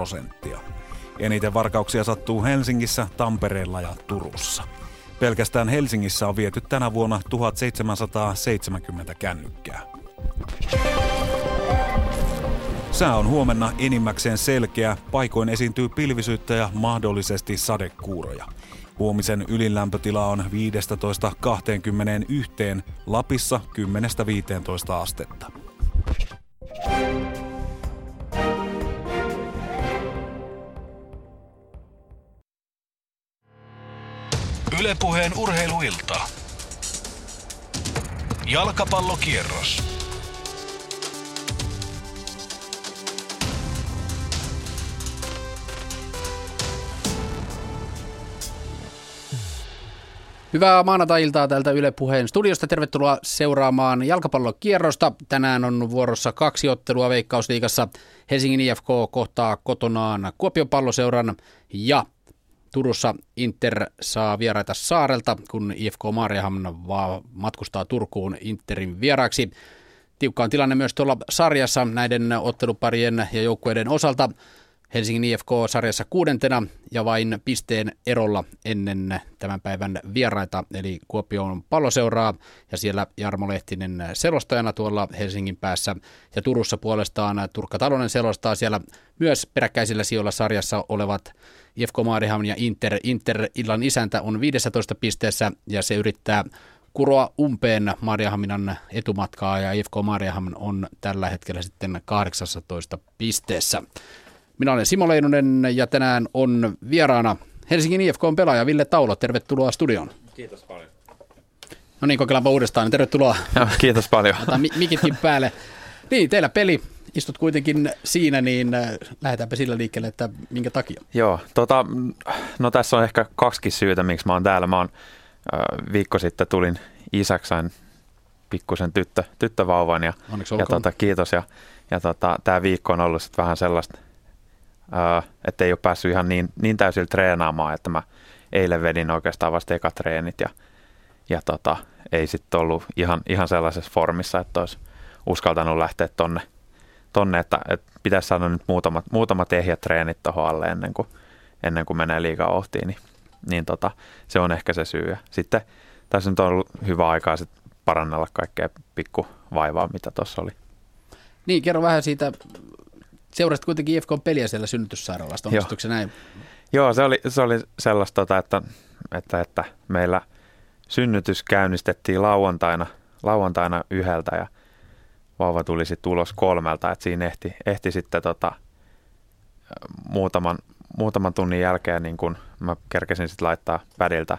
prosenttia. Eniten varkauksia sattuu Helsingissä, Tampereella ja Turussa. Pelkästään Helsingissä on viety tänä vuonna 1770 kännykkää. Sää on huomenna enimmäkseen selkeä, paikoin esiintyy pilvisyyttä ja mahdollisesti sadekuuroja. Huomisen ylinlämpötila on 15-21, Lapissa 10-15 astetta. Ylepuheen urheiluilta. Jalkapallokierros. Hyvää maanantai-iltaa täältä Yle Puheen studiosta. Tervetuloa seuraamaan jalkapallokierrosta. Tänään on vuorossa kaksi ottelua Veikkausliigassa. Helsingin IFK kohtaa kotonaan Kuopion palloseuran ja Turussa Inter saa vieraita saarelta, kun IFK Maariahamn vaan matkustaa Turkuun Interin vieraaksi. Tiukka on tilanne myös tuolla sarjassa näiden otteluparien ja joukkueiden osalta. Helsingin IFK sarjassa kuudentena ja vain pisteen erolla ennen tämän päivän vieraita, eli Kuopion palloseuraa ja siellä Jarmo Lehtinen selostajana tuolla Helsingin päässä ja Turussa puolestaan Turkka Talonen selostaa siellä myös peräkkäisillä sijoilla sarjassa olevat IFK Maarihamn ja Inter. Inter illan isäntä on 15 pisteessä ja se yrittää kuroa umpeen Maariahaminan etumatkaa ja IFK Maariaham on tällä hetkellä sitten 18 pisteessä. Minä olen Simo Leinonen ja tänään on vieraana Helsingin IFK on pelaaja Ville Taulo. Tervetuloa studioon. Kiitos paljon. No niin, kokeillaanpa uudestaan. Tervetuloa. Ja, kiitos paljon. Ota mikitkin päälle. Niin, teillä peli. Istut kuitenkin siinä, niin äh, lähdetäänpä sillä liikkeelle, että minkä takia? Joo, tota, no tässä on ehkä kaksi syytä, miksi mä oon täällä. Mä oon äh, viikko sitten tulin isäksain pikkusen tyttö, tyttövauvan ja, ja tota, kiitos. Ja, ja tota, tämä viikko on ollut vähän sellaista että ei ole päässyt ihan niin, niin täysillä treenaamaan, että mä eilen vedin oikeastaan vasta eka treenit ja, ja tota, ei sitten ollut ihan, ihan sellaisessa formissa, että olisi uskaltanut lähteä tonne, tonne että, että pitäisi saada nyt muutamat, muutamat ehjät treenit tuohon alle ennen kuin, ennen kuin menee liikaa ohtiin, niin, niin tota, se on ehkä se syy. Ja sitten tässä nyt on ollut hyvä aikaa sit parannella kaikkea pikku vaivaa, mitä tuossa oli. Niin, kerro vähän siitä Seurasit kuitenkin IFK peliä siellä synnytyssairaalasta, onnistuiko se näin? Joo, se oli, se oli sellaista, tota, että, että, että meillä synnytys käynnistettiin lauantaina, lauantaina yhdeltä ja vauva tuli sitten ulos kolmelta, että siinä ehti, ehti sitten tota, muutaman, muutaman tunnin jälkeen niin kun mä kerkesin sitten laittaa pädiltä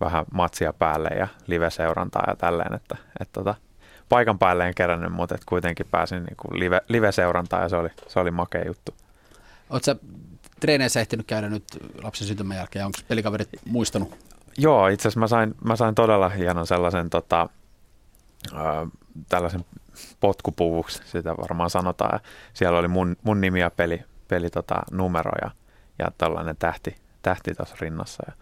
vähän matsia päälle ja live-seurantaa ja tälleen, että, että tota, paikan päälle en kerännyt, mutta et kuitenkin pääsin niin kuin live, live-seurantaan ja se oli, se oli makea juttu. Oletko treeneissä ehtinyt käydä nyt lapsen syntymän jälkeen? Onko pelikaverit muistanut? Joo, itse asiassa mä sain, mä sain todella hienon sellaisen tota, äh, tällaisen potkupuvuksi, sitä varmaan sanotaan. Ja siellä oli mun, mun nimi ja peli, peli tota, numero ja, ja tällainen tähti, tähti tuossa rinnassa. Ja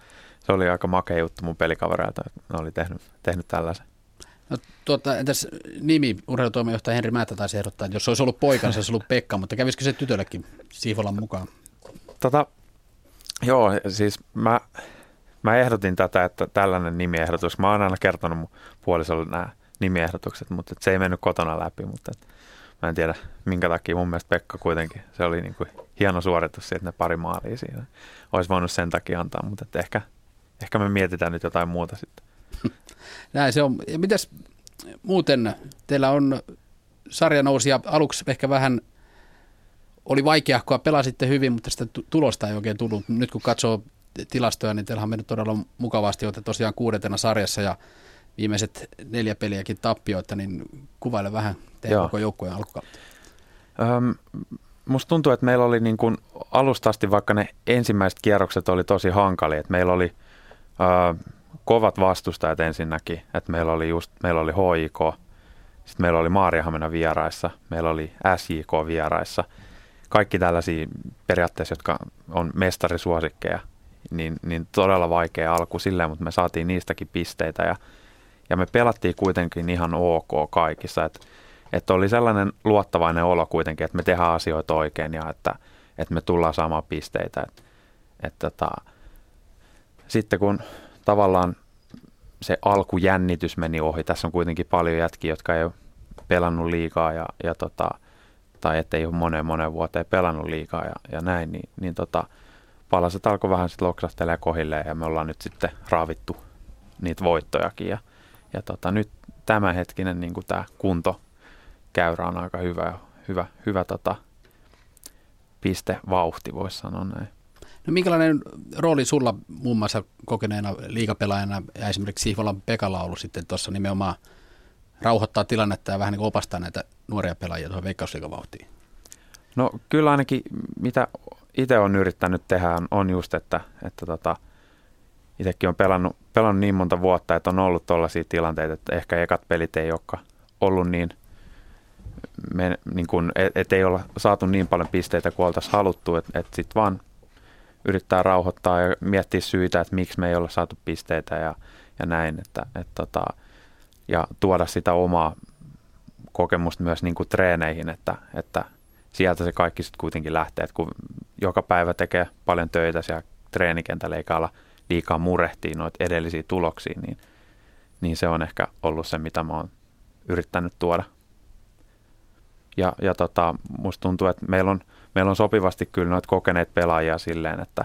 se oli aika makea juttu mun pelikavereilta, että ne oli tehnyt, tehnyt tällaisen. No, tuota, entäs nimi, urheilutoimijohtaja Henri Määttä taisi ehdottaa, että jos se olisi ollut poikansa, se olisi ollut Pekka, mutta kävisikö se tytöllekin Siivolan mukaan? Tota, joo, siis mä, mä ehdotin tätä, että tällainen nimiehdotus, mä oon aina kertonut mun puolisolle nämä nimiehdotukset, mutta se ei mennyt kotona läpi, mutta et, mä en tiedä minkä takia. Mun mielestä Pekka kuitenkin, se oli niin kuin hieno suoritus siitä, ne pari maalia siinä. Olisi voinut sen takia antaa, mutta et ehkä, ehkä me mietitään nyt jotain muuta sitten. Näin se on. Ja mitäs muuten, teillä on sarjanousia aluksi ehkä vähän oli vaikea, kun pelasitte hyvin, mutta sitä tulosta ei oikein tullut. Nyt kun katsoo tilastoja, niin teillä on mennyt todella mukavasti, olette tosiaan kuudentena sarjassa ja viimeiset neljä peliäkin tappioita, niin kuvaile vähän teidän koko joukkueen alkukautta. Öm, musta tuntuu, että meillä oli niin kuin alusta asti, vaikka ne ensimmäiset kierrokset oli tosi hankalia, että meillä oli ö, kovat vastustajat ensinnäkin, että meillä oli just, meillä oli HIK, sitten meillä oli Maariahamena vieraissa, meillä oli SJK vieraissa, kaikki tällaisia periaatteessa, jotka on mestarisuosikkeja, niin, niin todella vaikea alku silleen, mutta me saatiin niistäkin pisteitä ja, ja me pelattiin kuitenkin ihan ok kaikissa, että että oli sellainen luottavainen olo kuitenkin, että me tehdään asioita oikein ja että, että me tullaan saamaan pisteitä. Et, et tota, sitten kun tavallaan se alkujännitys meni ohi, tässä on kuitenkin paljon jätkiä, jotka ei ole pelannut liikaa ja, ja tota, tai ettei ole moneen moneen vuoteen pelannut liikaa ja, ja näin, niin, niin tota, palaset alkoi vähän sitten loksahtelemaan kohilleen ja me ollaan nyt sitten raavittu niitä voittojakin ja, ja tota, nyt tämänhetkinen niin tämä kunto käyrä on aika hyvä, hyvä, hyvä tota, vauhti, voisi sanoa näin. No minkälainen rooli sulla muun muassa kokeneena liikapelaajana ja esimerkiksi Sihvolan Pekalla ollut sitten tuossa nimenomaan rauhoittaa tilannetta ja vähän niin opastaa näitä nuoria pelaajia tuohon veikkausliikavauhtiin? No kyllä ainakin mitä itse on yrittänyt tehdä on just, että, että tota, itsekin on pelannut, pelannut niin monta vuotta, että on ollut tuollaisia tilanteita, että ehkä ekat pelit ei olekaan ollut niin, niin kuin, et, et ei olla saatu niin paljon pisteitä kuin oltaisiin haluttu, että et sitten vaan yrittää rauhoittaa ja miettiä syitä, että miksi me ei olla saatu pisteitä ja, ja näin, että et, tota, ja tuoda sitä omaa kokemusta myös niin kuin treeneihin, että, että sieltä se kaikki sitten kuitenkin lähtee, että kun joka päivä tekee paljon töitä siellä treenikentällä eikä olla liikaa murehtia noita edellisiä tuloksia, niin, niin se on ehkä ollut se, mitä mä oon yrittänyt tuoda. Ja, ja tota, musta tuntuu, että meillä on, meillä on sopivasti kyllä noita kokeneet pelaajia silleen, että,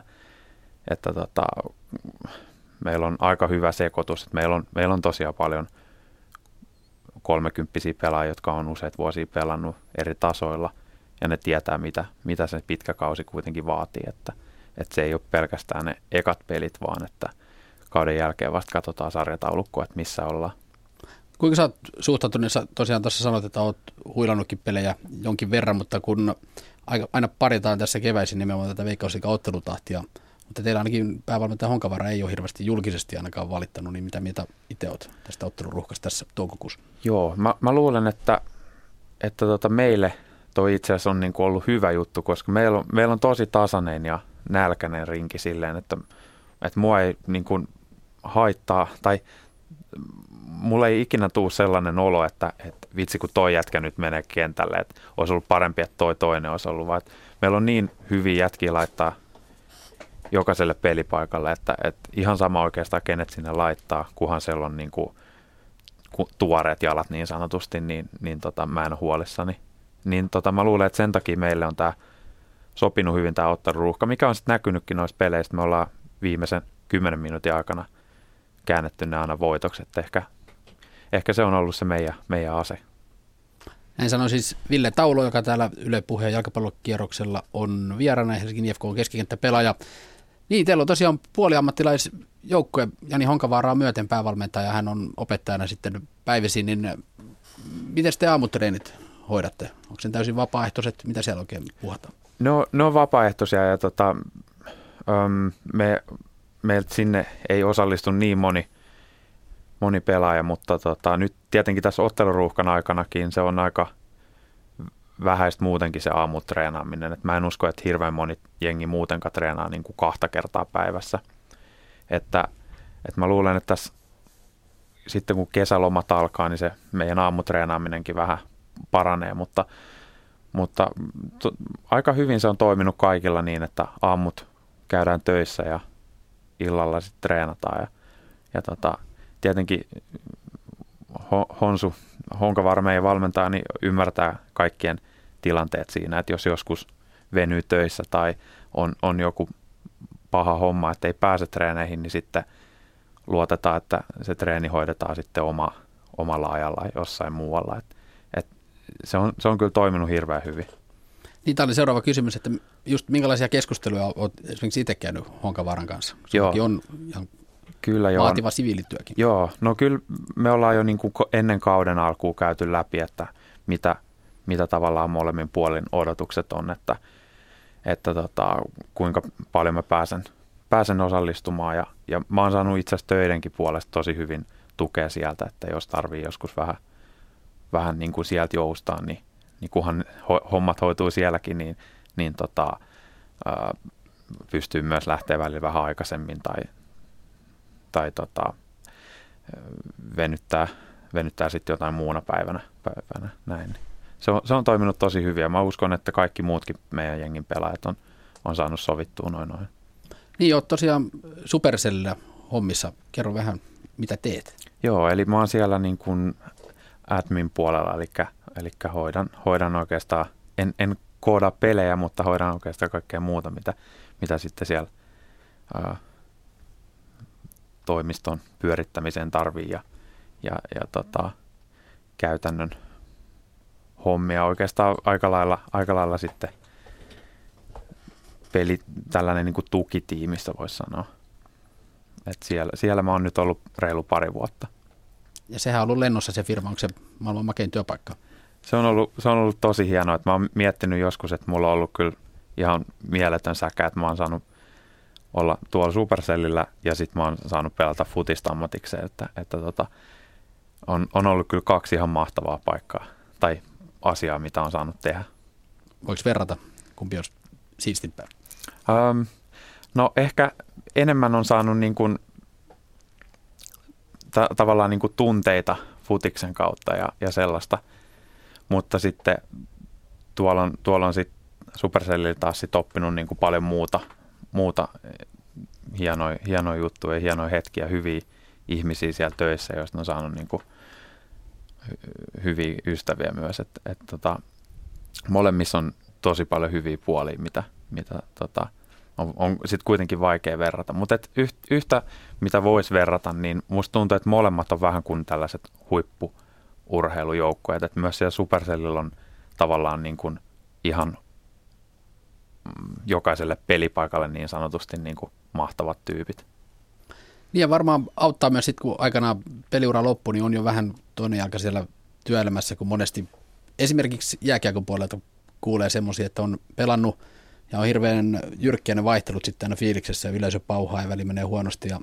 että tota, meillä on aika hyvä sekoitus. Että meillä, on, meillä on tosiaan paljon kolmekymppisiä pelaajia, jotka on useat vuosia pelannut eri tasoilla – ja ne tietää, mitä, mitä se pitkä kausi kuitenkin vaatii, että, että se ei ole pelkästään ne ekat pelit, vaan että kauden jälkeen vasta katsotaan sarjataulukkoa, että missä ollaan. Kuinka sä oot suhtautunut, sä tosiaan tuossa sanoit, että oot huilannutkin pelejä jonkin verran, mutta kun aina paritaan tässä keväisin nimenomaan tätä veikkausliikan ottelutahtia, mutta teillä ainakin päävalmentaja Honkavara ei ole hirveästi julkisesti ainakaan valittanut, niin mitä mieltä itse olet tästä otteluruhkasta tässä toukokuussa? Joo, mä, mä luulen, että, että tota meille toi itse asiassa on niin kuin ollut hyvä juttu, koska meillä on, meillä on tosi tasainen ja nälkäinen rinki silleen, että, että mua ei niin kuin haittaa, tai mulla ei ikinä tule sellainen olo, että, että vitsi kun toi jätkä nyt menee kentälle, että olisi ollut parempi, että toi toinen olisi ollut, vaan meillä on niin hyviä jätkiä laittaa jokaiselle pelipaikalle, että, että ihan sama oikeastaan kenet sinne laittaa, kunhan siellä on niin kuin tuoreet jalat niin sanotusti, niin, niin tota, mä en ole huolissani. Niin tota, mä luulen, että sen takia meille on tämä sopinut hyvin tämä otteluruuhka, mikä on sitten näkynytkin noissa peleissä. Me ollaan viimeisen kymmenen minuutin aikana käännetty ne aina voitokset. Ehkä, ehkä se on ollut se meidän, meidän ase. Näin sanoi siis Ville Taulo, joka täällä Yle Puheen jalkapallokierroksella on vieraana Helsingin IFK on keskikenttäpelaaja. Niin, teillä on tosiaan puoliammattilaisjoukkue. Jani Honkavaara on myöten päävalmentaja, hän on opettajana sitten päivisin. Niin miten te aamutreenit hoidatte? Onko se täysin vapaaehtoiset? Mitä siellä oikein puhutaan? No, ne on vapaaehtoisia ja tota, um, me, meiltä sinne ei osallistu niin moni, moni pelaaja, mutta tota, nyt tietenkin tässä otteluruuhkan aikanakin se on aika vähäistä muutenkin se aamutreenaaminen. Et mä en usko, että hirveän moni jengi muutenkaan treenaa niin kuin kahta kertaa päivässä. Että, että mä luulen, että tässä sitten kun kesälomat alkaa, niin se meidän aamutreenaaminenkin vähän paranee, mutta, mutta to, aika hyvin se on toiminut kaikilla niin, että aamut käydään töissä ja illalla sitten treenataan ja, ja tota, tietenkin Honsu, Honkavaara meidän valmentaja, niin ymmärtää kaikkien tilanteet siinä, että jos joskus venyy töissä tai on, on joku paha homma, että ei pääse treeneihin, niin sitten luotetaan, että se treeni hoidetaan sitten oma, omalla ajalla jossain muualla. Et se on, se on kyllä toiminut hirveän hyvin. Niin, tämä oli seuraava kysymys, että just minkälaisia keskusteluja olet esimerkiksi itse käynyt Honkavaaran kanssa? Joo. on ihan kyllä joo. vaativa siviilityökin. Joo, no kyllä me ollaan jo niin kuin ennen kauden alkuun käyty läpi, että mitä, mitä tavallaan molemmin puolin odotukset on, että, että tota, kuinka paljon mä pääsen, pääsen osallistumaan. Ja, ja mä oon saanut itse asiassa töidenkin puolesta tosi hyvin tukea sieltä, että jos tarvii joskus vähän – vähän niin kuin sieltä joustaa, niin, niin kunhan ho- hommat hoituu sielläkin, niin, niin tota, ää, pystyy myös lähteä välillä vähän aikaisemmin tai, tai tota, venyttää, venyttää sitten jotain muuna päivänä, päivänä näin. se on, se on toiminut tosi hyvin ja mä uskon, että kaikki muutkin meidän jengin pelaajat on, on saanut sovittua noin noin. Niin, oot tosiaan Supercellillä hommissa. Kerro vähän, mitä teet. Joo, eli mä oon siellä niin kuin admin puolella, eli, eli hoidan, hoidan oikeastaan, en, en kooda pelejä, mutta hoidan oikeastaan kaikkea muuta, mitä, mitä sitten siellä ää, toimiston pyörittämiseen tarvii ja, ja, ja tota, käytännön hommia oikeastaan aika lailla, aika lailla sitten peli, tällainen niin kuin tukitiimistä voisi sanoa. Et siellä, siellä mä oon nyt ollut reilu pari vuotta. Ja sehän on ollut lennossa se firma, onko se maailman makein työpaikka? Se on ollut, se on ollut tosi hienoa, että mä oon miettinyt joskus, että mulla on ollut kyllä ihan mieletön säkä, että mä oon saanut olla tuolla Supercellillä ja sitten mä oon saanut pelata futista ammatikseen, että, että tota, on, on ollut kyllä kaksi ihan mahtavaa paikkaa tai asiaa, mitä on saanut tehdä. Voiko verrata, kumpi olisi siistimpää? Um, no ehkä enemmän on saanut niin kuin, ta- tavallaan niin kuin tunteita futiksen kautta ja, ja sellaista, mutta sitten tuolla on, tuolla on sitten Supercellilla taas sit oppinut niin kuin paljon muuta, muuta hienoja, hienoja juttuja, hienoja hetkiä, hyviä ihmisiä siellä töissä, joista on saanut niin kuin hyviä ystäviä myös. Et, et tota, molemmissa on tosi paljon hyviä puolia, mitä, mitä tota, on, on sitten kuitenkin vaikea verrata. Mutta yhtä, mitä voisi verrata, niin musta tuntuu, että molemmat on vähän kuin tällaiset huippuurheilujoukkueet. Että myös siellä Supercellilla on tavallaan niin kuin ihan mm, jokaiselle pelipaikalle niin sanotusti niin kuin mahtavat tyypit. Niin ja varmaan auttaa myös sitten, kun aikanaan peliura loppui, niin on jo vähän toinen jalka siellä työelämässä, kun monesti esimerkiksi jääkiekon puolelta kuulee semmoisia, että on pelannut ja on hirveän jyrkkiä ne vaihtelut sitten aina fiiliksessä ja yleisö pauhaa ja väli menee huonosti ja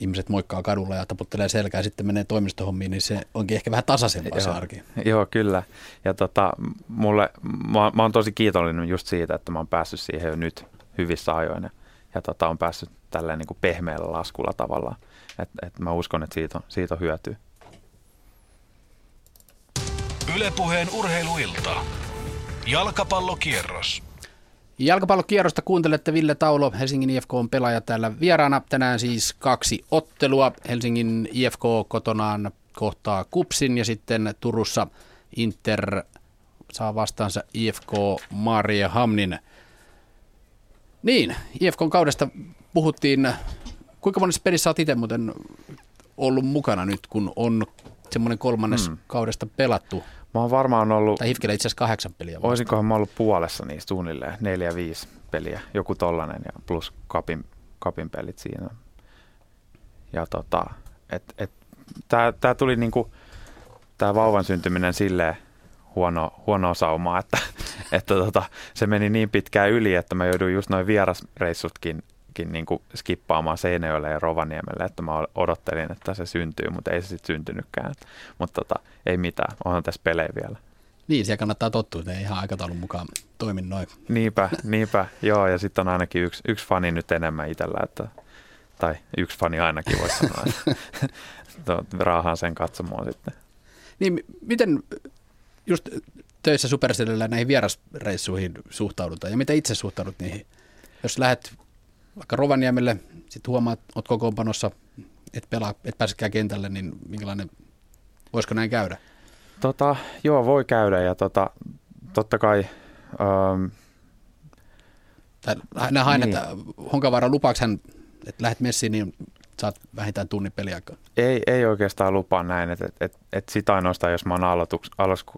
ihmiset moikkaa kadulla ja taputtelee selkää ja sitten menee toimistohommiin, niin se onkin ehkä vähän tasaisempaa se arki. Joo, kyllä. Ja tota, mulle, mä, mä oon tosi kiitollinen just siitä, että mä oon päässyt siihen jo nyt hyvissä ajoin ja, ja tota, on päässyt tälleen niin kuin pehmeällä laskulla tavallaan. Et, et mä uskon, että siitä on, siitä on hyötyä. Ylepuheen urheiluilta. Jalkapallokierros. Jalkapallokierrosta kuuntelette Ville Taulo, Helsingin IFK on pelaaja täällä vieraana. Tänään siis kaksi ottelua. Helsingin IFK kotonaan kohtaa Kupsin ja sitten Turussa Inter saa vastaansa IFK Maria Hamnin. Niin, IFK kaudesta puhuttiin. Kuinka monessa pelissä olet itse muuten ollut mukana nyt, kun on semmoinen kolmannes hmm. kaudesta pelattu? Mä oon varmaan ollut... Tai Hifkellä itse asiassa kahdeksan peliä. Oisinkohan mä ollut puolessa niistä suunnilleen, neljä, viisi peliä, joku tollanen ja plus kapin, kapin pelit siinä. Ja tota, et, et, tää, tää tuli niinku, tää vauvan syntyminen silleen huono, huono saumaa, että, että tota, se meni niin pitkään yli, että mä jouduin just noin vierasreissutkin niin kuin skippaamaan Seinäjoelle ja Rovaniemelle, että mä odottelin, että se syntyy, mutta ei se sitten syntynytkään. Mutta tota, ei mitään, onhan tässä pelejä vielä. Niin, siellä kannattaa tottua, että ei ihan aikataulun mukaan toimi noin. Niinpä, niinpä, joo, ja sitten on ainakin yksi, yksi fani nyt enemmän itsellä, että, tai yksi fani ainakin voisi sanoa, että raahaan sen katsomaan sitten. Niin, miten just töissä Supercellillä näihin vierasreissuihin suhtaudutaan, ja miten itse suhtaudut niihin? Jos lähdet vaikka Rovaniemelle, sitten huomaat, että olet kokoonpanossa, et, pelaa, et pääsekään kentälle, niin minkälainen, voisiko näin käydä? Tota, joo, voi käydä ja tota, totta kai... Ähm, Nämä hain, niin. että Honkavaara lupaako hän, että lähdet messiin, niin saat vähintään tunnin peliaikaa? Ei, ei oikeastaan lupaa näin, että et, et, et sitä ainoastaan, jos mä oon aloitus,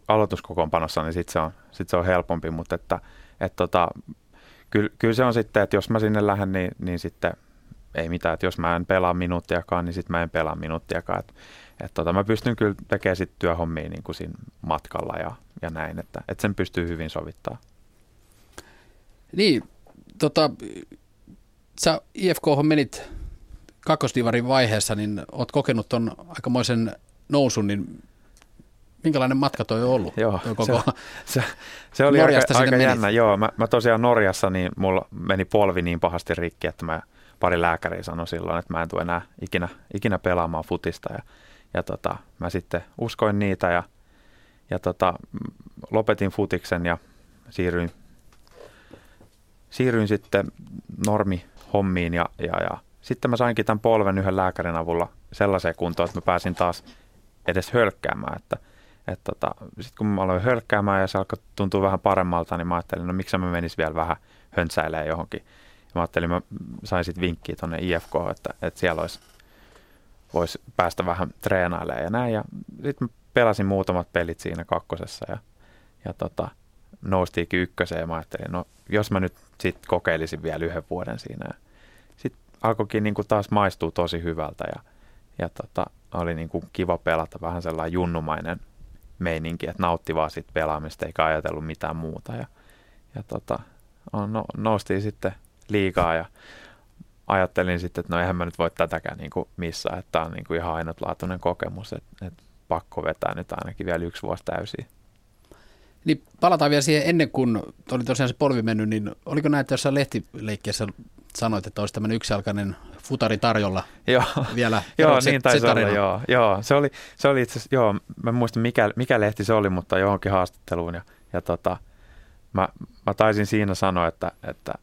aloituskokoonpanossa, niin sitten se, on, sit se on helpompi, mutta että et tota, kyllä, kyllä se on sitten, että jos mä sinne lähden, niin, niin sitten ei mitään, että jos mä en pelaa minuuttiakaan, niin sitten mä en pelaa minuuttiakaan. Että et tota, mä pystyn kyllä tekemään sitten työhommia niin kuin siinä matkalla ja, ja näin, että, että sen pystyy hyvin sovittaa. Niin, tota, sä IFK menit kakkosdivarin vaiheessa, niin oot kokenut ton aikamoisen nousun, niin minkälainen matka toi on ollut? Joo, toi koko se, se, se oli Norjasta aika, aika jännä. Joo, mä, mä tosiaan Norjassa, niin mulla meni polvi niin pahasti rikki, että mä pari lääkäriä sanoi silloin, että mä en tule enää ikinä, ikinä pelaamaan futista. Ja, ja tota, mä sitten uskoin niitä ja, ja tota, lopetin futiksen ja siirryin, siirryin sitten normihommiin ja, ja, ja sitten mä sainkin tämän polven yhden lääkärin avulla sellaiseen kuntoon, että mä pääsin taas edes hölkkäämään. Että, että tota, sitten kun mä aloin hölkkäämään ja se alkoi tuntua vähän paremmalta, niin mä ajattelin, no miksi mä menis vielä vähän höntsäilee johonkin. Ja mä ajattelin, mä sain sitten vinkkiä tuonne IFK, että, että siellä olisi, voisi päästä vähän treenailemaan ja näin. Ja sitten mä pelasin muutamat pelit siinä kakkosessa ja, ja tota, noustiinkin ykköseen ja mä ajattelin, no jos mä nyt sitten kokeilisin vielä yhden vuoden siinä. Sitten alkoikin niin kuin taas maistuu tosi hyvältä ja, ja tota, oli niin kuin kiva pelata vähän sellainen junnumainen meininki, että nautti vaan siitä pelaamista eikä ajatellut mitään muuta. Ja, ja tota, no, noustiin sitten liikaa ja ajattelin sitten, että no eihän mä nyt voi tätäkään niin missään, että tämä on niin kuin ihan ainutlaatuinen kokemus, että, että pakko vetää nyt ainakin vielä yksi vuosi täysin. Niin palataan vielä siihen ennen kuin oli tosiaan se polvi mennyt, niin oliko näin, että jossain lehtileikkeessä sanoit, että olisi tämmöinen yksialkainen futari tarjolla joo. vielä. joo, se, niin taisi se olla, joo, joo. Se oli, se oli itse joo, mä en muista mikä, mikä lehti se oli, mutta johonkin haastatteluun ja, ja tota, mä, mä taisin siinä sanoa, että, että,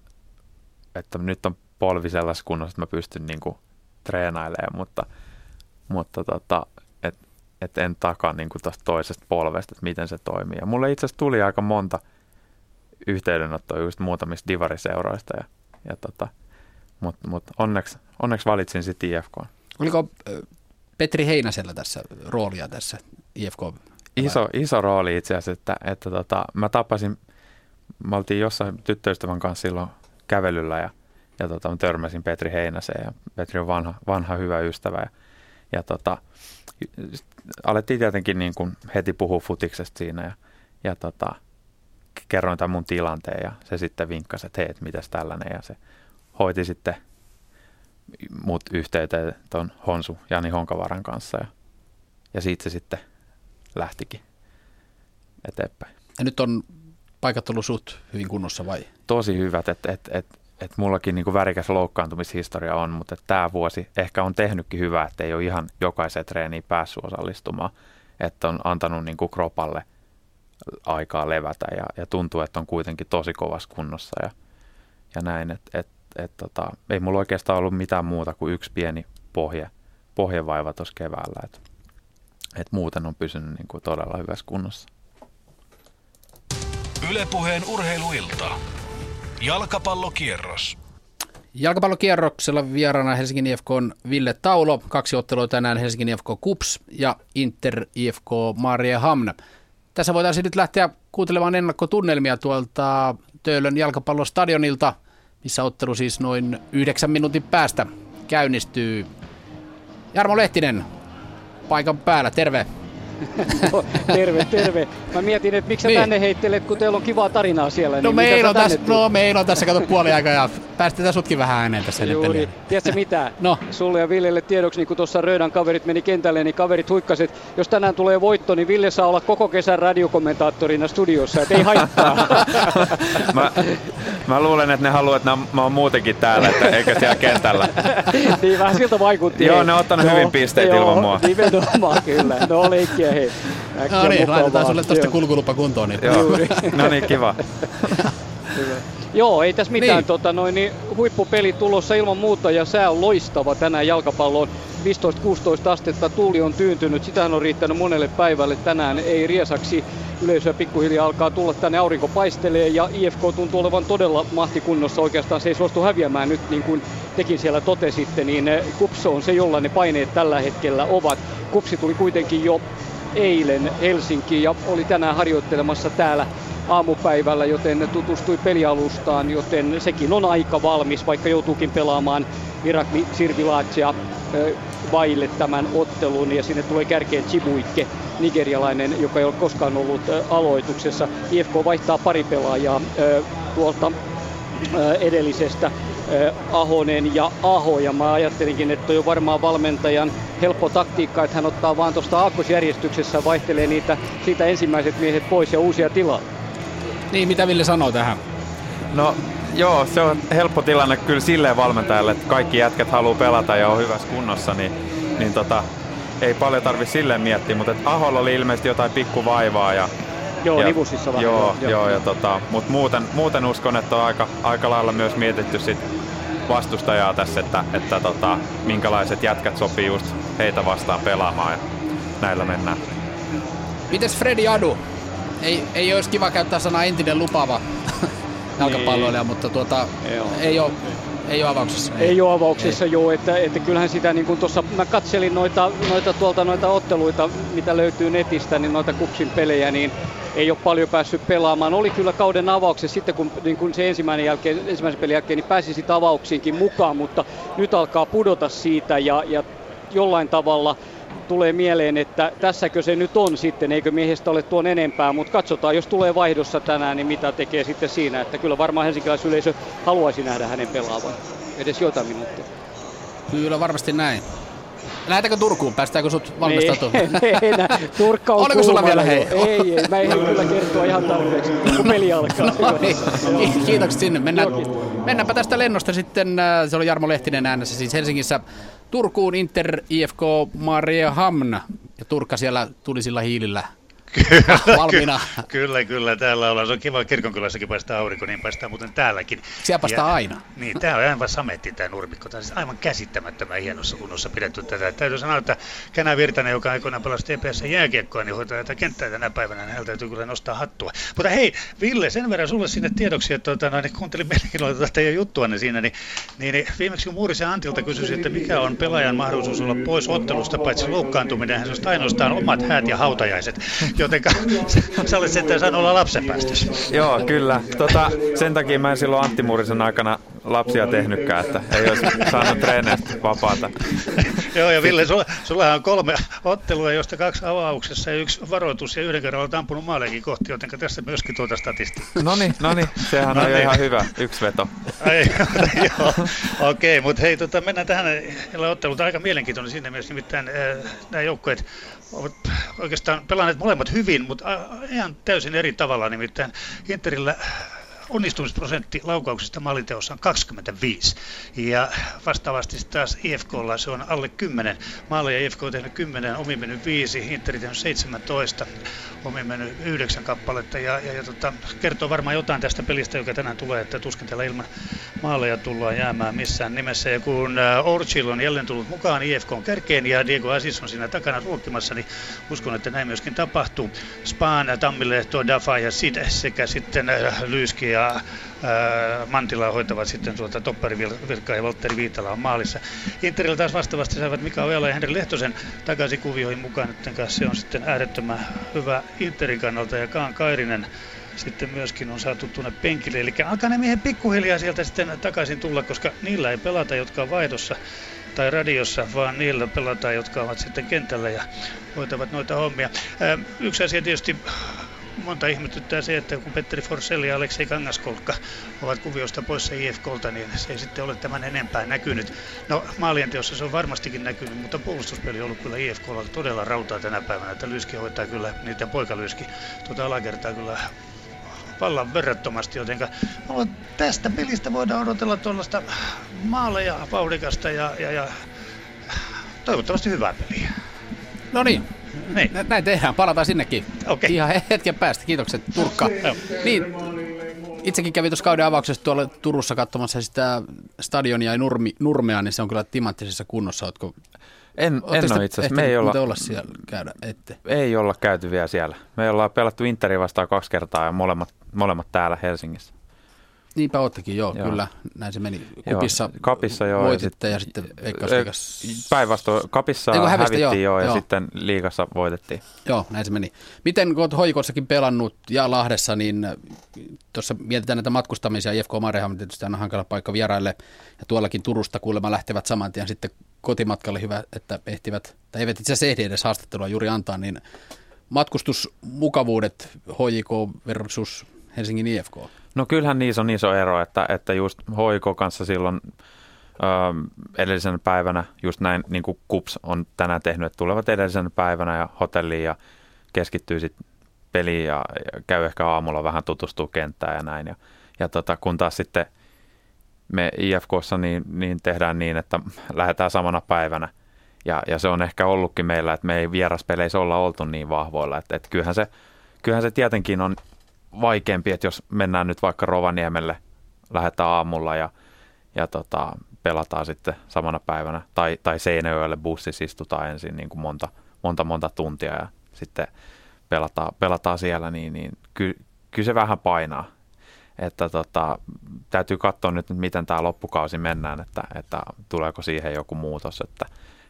että nyt on polvi sellaisessa kunnossa, että mä pystyn niin kuin treenailemaan, mutta, mutta tota, että et en takaa niin tuosta toisesta polvesta, että miten se toimii. Ja mulle itse asiassa tuli aika monta yhteydenottoa just muutamista divariseuroista, ja, ja tota, mutta mut onneksi, onneksi valitsin sitten IFK. Oliko Petri Heinäsellä tässä roolia tässä IFK? Iso, iso rooli itse asiassa, että, että tota, mä tapasin, mä oltiin jossain tyttöystävän kanssa silloin kävelyllä ja, ja tota, mä törmäsin Petri Heinäseen ja Petri on vanha, vanha hyvä ystävä ja, ja tota, alettiin tietenkin niin kuin heti puhua futiksesta siinä ja, ja tota, kerroin tämän mun tilanteen ja se sitten vinkkasi, että hei, että mitäs tällainen ja se hoiti sitten mut yhteyteen tuon Honsu Jani Honkavaran kanssa ja, ja siitä se sitten lähtikin eteenpäin. Ja nyt on paikat ollut suht hyvin kunnossa vai? Tosi hyvät, että et, et, et mullakin niin kuin värikäs loukkaantumishistoria on, mutta tämä vuosi ehkä on tehnytkin hyvää, että ei ole ihan jokaiseen treeniin päässyt osallistumaan, että on antanut niin kuin kropalle aikaa levätä ja, ja tuntuu, että on kuitenkin tosi kovassa kunnossa ja, ja näin, että et, et, tota, ei mulla oikeastaan ollut mitään muuta kuin yksi pieni pohje, pohjevaiva tuossa keväällä, että et muuten on pysynyt niin kuin todella hyvässä kunnossa. Ylepuheen urheiluilta. Jalkapallokierros. Jalkapallokierroksella vieraana Helsingin IFK on Ville Taulo. Kaksi ottelua tänään Helsingin IFK Kups ja Inter IFK Maria Hamna. Tässä voitaisiin nyt lähteä kuuntelemaan ennakkotunnelmia tuolta Töölön jalkapallostadionilta, missä ottelu siis noin yhdeksän minuutin päästä käynnistyy. Jarmo Lehtinen, paikan päällä, terve. No, terve, terve. Mä mietin, että miksi niin. tänne heittelet, kun teillä on kivaa tarinaa siellä. No, niin meillä, on tässä, no meillä on tässä kato puoli aikaa ja päästetään sutkin vähän ääneen tässä Juuri. nyt. Tiedätkö mitä? No. Sulle ja Villelle tiedoksi, niin kun tuossa Rödan kaverit meni kentälle, niin kaverit huikkaset, jos tänään tulee voitto, niin Ville saa olla koko kesän radiokommentaattorina studiossa, et ei haittaa. mä, mä, luulen, että ne haluaa, että mä oon muutenkin täällä, että eikä siellä kentällä. niin vähän siltä vaikutti. Joo, ne on ottanut no, hyvin pisteet joo, ilman mua. Nimenomaan kyllä. No leikkiä hei. Äkkiä no niin, laitetaan sulle tuosta kulkulupa kuntoon. Niin. Joo. no niin, kiva. Joo, ei tässä mitään. Niin. Tota, noin, niin huippupeli tulossa ilman muuta ja sää on loistava tänään jalkapalloon. 15-16 astetta tuuli on tyyntynyt. Sitähän on riittänyt monelle päivälle. Tänään ei riesaksi. Yleisöä pikkuhiljaa alkaa tulla tänne, aurinko paistelee ja IFK tuntuu olevan todella mahtikunnossa. Oikeastaan se ei suostu häviämään nyt niin kuin tekin siellä totesitte, niin eh, Kupso on se, jolla ne paineet tällä hetkellä ovat. Kupsi tuli kuitenkin jo eilen Helsinkiin ja oli tänään harjoittelemassa täällä aamupäivällä, joten tutustui pelialustaan, joten sekin on aika valmis, vaikka joutuukin pelaamaan Virakli Sirvilaatsia vaille tämän ottelun ja sinne tulee kärkeen Chibuikke, nigerialainen, joka ei ole koskaan ollut aloituksessa. IFK vaihtaa pari pelaajaa tuolta edellisestä Ahonen ja Aho. Ja mä ajattelinkin, että on varmaan valmentajan helppo taktiikka, että hän ottaa vaan tuosta aakkosjärjestyksessä, vaihtelee niitä, siitä ensimmäiset miehet pois ja uusia tilaa. Niin, mitä Ville sanoo tähän? No joo, se on helppo tilanne kyllä silleen valmentajalle, että kaikki jätkät haluaa pelata ja on hyvässä kunnossa, niin, niin tota, ei paljon tarvi silleen miettiä, mutta Aholla oli ilmeisesti jotain pikkuvaivaa ja Joo, ja, nivusissa vähän. Joo, joo, joo ja tota, mutta muuten, muuten uskon, että on aika, aika lailla myös mietitty sit vastustajaa tässä, että, että tota, minkälaiset jätkät sopii just heitä vastaan pelaamaan ja näillä mennään. Mites Fredi Adu? Ei, ei olisi kiva käyttää sanaa entinen lupava jalkapalloilija, niin. mutta tuota, ei ole ei ole avauksessa. Ei, ei ole avauksessa, ei. joo, että, että kyllähän sitä niin kuin tuossa, mä katselin noita, noita tuolta noita otteluita, mitä löytyy netistä, niin noita kupsin pelejä, niin ei ole paljon päässyt pelaamaan. Oli kyllä kauden avauksessa sitten, kun, niin kun se ensimmäinen, jälkeen, ensimmäisen pelin jälkeen, niin pääsi sitten avauksiinkin mukaan, mutta nyt alkaa pudota siitä ja, ja jollain tavalla tulee mieleen, että tässäkö se nyt on sitten, eikö miehestä ole tuon enempää, mutta katsotaan, jos tulee vaihdossa tänään, niin mitä tekee sitten siinä, että kyllä varmaan helsinkiläisyleisö haluaisi nähdä hänen pelaavan edes jotain minuuttia. Kyllä varmasti näin. Lähdetäänkö Turkuun? Päästäänkö sut valmistautumaan? Ei, ei enää. Turkka on Oliko sulla vielä hei? Ei, ei. Mä en kyllä kertoa ihan tarpeeksi, kun peli alkaa. no niin. Kiitokset sinne. Mennään, mennäänpä tästä lennosta sitten. Äh, se oli Jarmo Lehtinen äänessä siis Helsingissä. Turkuun Inter IFK Maria Hamna. Ja Turkka siellä tulisilla hiilillä Kyllä, valmiina. Kyllä, kyllä, täällä ollaan. Se on kiva, kirkonkylässäkin paistaa aurinko, niin paistaa muuten täälläkin. Siellä paistaa aina. Niin, tämä on aivan sametti tämä nurmikko. Tämä on siis aivan käsittämättömän hienossa kunnossa pidetty tätä. Täytyy sanoa, että Känä Virtanen, joka aikoinaan pelasi TPS jääkiekkoa, niin hoitaa tätä kenttää tänä päivänä, niin hänellä täytyy kyllä nostaa hattua. Mutta hei, Ville, sen verran sulle sinne tiedoksi, että tuota, no, niin kuuntelin mielenkiinnolla teidän juttuanne siinä, niin, niin, niin viimeksi kun Muurisen Antilta kysyi, että mikä on pelaajan mahdollisuus olla pois ottelusta, paitsi loukkaantuminen, hän ainoastaan omat häät ja hautajaiset. Joten sä olet sitten saanut olla lapsenpäästössä. Joo, kyllä. Tota, sen takia mä en silloin Antti Murisen aikana lapsia tehnytkään, että ei olisi saanut treeneistä vapaata. Joo, ja Ville, sulla, sulla on kolme ottelua, josta kaksi avauksessa ja yksi varoitus, ja yhden kerran olet ampunut maaleekin kohti, joten tässä myöskin tuota statistiikkaa. No niin, no niin, sehän on no jo niin. ihan hyvä, yksi veto. Ei, joo, okei, okay, mutta hei, tota, mennään tähän otteluun. Aika mielenkiintoinen sinne myös, nimittäin äh, nämä joukkueet ovat oikeastaan pelanneet molemmat hyvin, mutta ihan täysin eri tavalla. Nimittäin Interillä onnistumisprosentti laukauksista maalinteossa on 25. Ja vastaavasti taas IFKlla se on alle 10. Maaleja IFK on tehnyt 10, omi mennyt 5, Interi tehnyt 17, omi mennyt 9 kappaletta. Ja, ja, ja tota, kertoo varmaan jotain tästä pelistä, joka tänään tulee, että tuskin tällä ilman maaleja tullaan jäämään missään nimessä. Ja kun uh, Orchil on jälleen tullut mukaan IFK on kärkeen ja Diego Asis on siinä takana ruokkimassa, niin uskon, että näin myöskin tapahtuu. Spaan, Tammilehto, Dafa ja Sid sekä sitten uh, Lyyski ja Mantila hoitavat sitten tuota Toppari Vilkka ja Valtteri Viitala on maalissa. Interillä taas vastaavasti saivat Mika Ojala ja Henri Lehtosen takaisin kuvioihin mukaan, joten se on sitten äärettömän hyvä Interin kannalta ja Kaan Kairinen sitten myöskin on saatu tuonne penkille. Eli alkaa ne miehen pikkuhiljaa sieltä sitten takaisin tulla, koska niillä ei pelata, jotka on vaihdossa tai radiossa, vaan niillä pelataan, jotka ovat sitten kentällä ja hoitavat noita hommia. Yksi asia tietysti monta ihmetyttää se, että kun Petteri Forselli ja Aleksei Kangaskolkka ovat kuviosta poissa IFKlta, niin se ei sitten ole tämän enempää näkynyt. No maalien teossa se on varmastikin näkynyt, mutta puolustuspeli on ollut kyllä IFKlla todella rautaa tänä päivänä, että Lyski hoitaa kyllä, niiden poikalyski tuota alakertaa kyllä vallan verrattomasti, joten tästä pelistä voidaan odotella tuollaista maaleja, vauhdikasta ja, ja, ja toivottavasti hyvää peliä. No niin, niin. Näin tehdään, palataan sinnekin. Okay. Ihan hetken päästä, kiitokset Turkka. Niin, itsekin kävin tuossa kauden avauksessa tuolla Turussa katsomassa sitä stadionia ja nurmi, nurmea, niin se on kyllä timanttisessa kunnossa. Ootko, en, en ole itse asiassa. Me ei olla, olla siellä käydä, ette. Ei olla käyty vielä siellä. Me ollaan pelattu Interi vastaan kaksi kertaa ja molemmat, molemmat täällä Helsingissä. Niinpä oottekin, joo, joo, kyllä. Näin se meni. Kupissa, joo, kapissa joo, voititte ja, sit, ja sitten Veikkausliigas... Päinvastoin, kapissa Eiku, hävittiin joo, joo, ja joo. sitten liigassa voitettiin. Joo, näin se meni. Miten kun olet Hoikossakin pelannut ja Lahdessa, niin tuossa mietitään näitä matkustamisia. IFK Mariehamn tietysti on hankala paikka vieraille ja tuollakin Turusta kuulemma lähtevät saman tien sitten kotimatkalle hyvä, että ehtivät, tai eivät itse asiassa ehdi edes haastattelua juuri antaa, niin matkustusmukavuudet HJK versus Helsingin IFK? No kyllähän niissä on iso ero, että, että just hoiko kanssa silloin ö, edellisenä päivänä, just näin niin kuin KUPS on tänään tehnyt, että tulevat edellisenä päivänä ja hotelliin ja keskittyy sitten peliin ja, ja käy ehkä aamulla vähän tutustuu kenttään ja näin. Ja, ja tota, kun taas sitten me IFKssa niin, niin tehdään niin, että lähdetään samana päivänä Ja, ja se on ehkä ollutkin meillä, että me ei vieraspeleissä olla oltu niin vahvoilla. Että, että kyllähän, se, kyllähän se tietenkin on vaikeampi, että jos mennään nyt vaikka Rovaniemelle, lähdetään aamulla ja, ja tota, pelataan sitten samana päivänä. Tai, tai Seinäjoelle bussissa istutaan ensin niin kuin monta, monta, monta tuntia ja sitten pelataan, pelataan siellä, niin, niin ky, kyllä se vähän painaa. Että tota, täytyy katsoa nyt, miten tämä loppukausi mennään, että, että tuleeko siihen joku muutos. Että,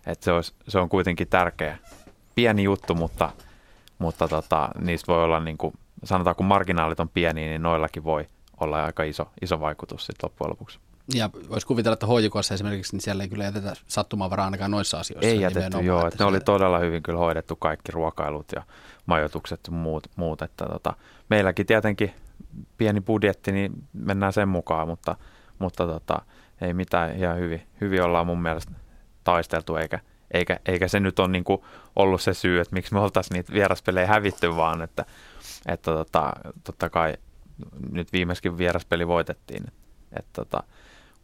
että se, olisi, se on kuitenkin tärkeä, pieni juttu, mutta, mutta tota, niistä voi olla, niin kuin, sanotaan kun marginaalit on pieni, niin noillakin voi olla aika iso, iso vaikutus sitten loppujen lopuksi. Ja voisi kuvitella, että hoijukossa esimerkiksi, niin siellä ei kyllä jätetä sattumavaraa ainakaan noissa asioissa. Ei jätetty, joo. Että, ne oli todella hyvin kyllä hoidettu kaikki ruokailut ja majoitukset ja muut. muut että tota, meilläkin tietenkin pieni budjetti, niin mennään sen mukaan, mutta, mutta tota, ei mitään, ihan hyvin, hyvin ollaan mun mielestä taisteltu, eikä, eikä, eikä se nyt ole niin ollut se syy, että miksi me oltaisiin niitä vieraspelejä hävitty, vaan että, että tota, totta kai nyt viimeiskin vieraspeli voitettiin. Että, että tota,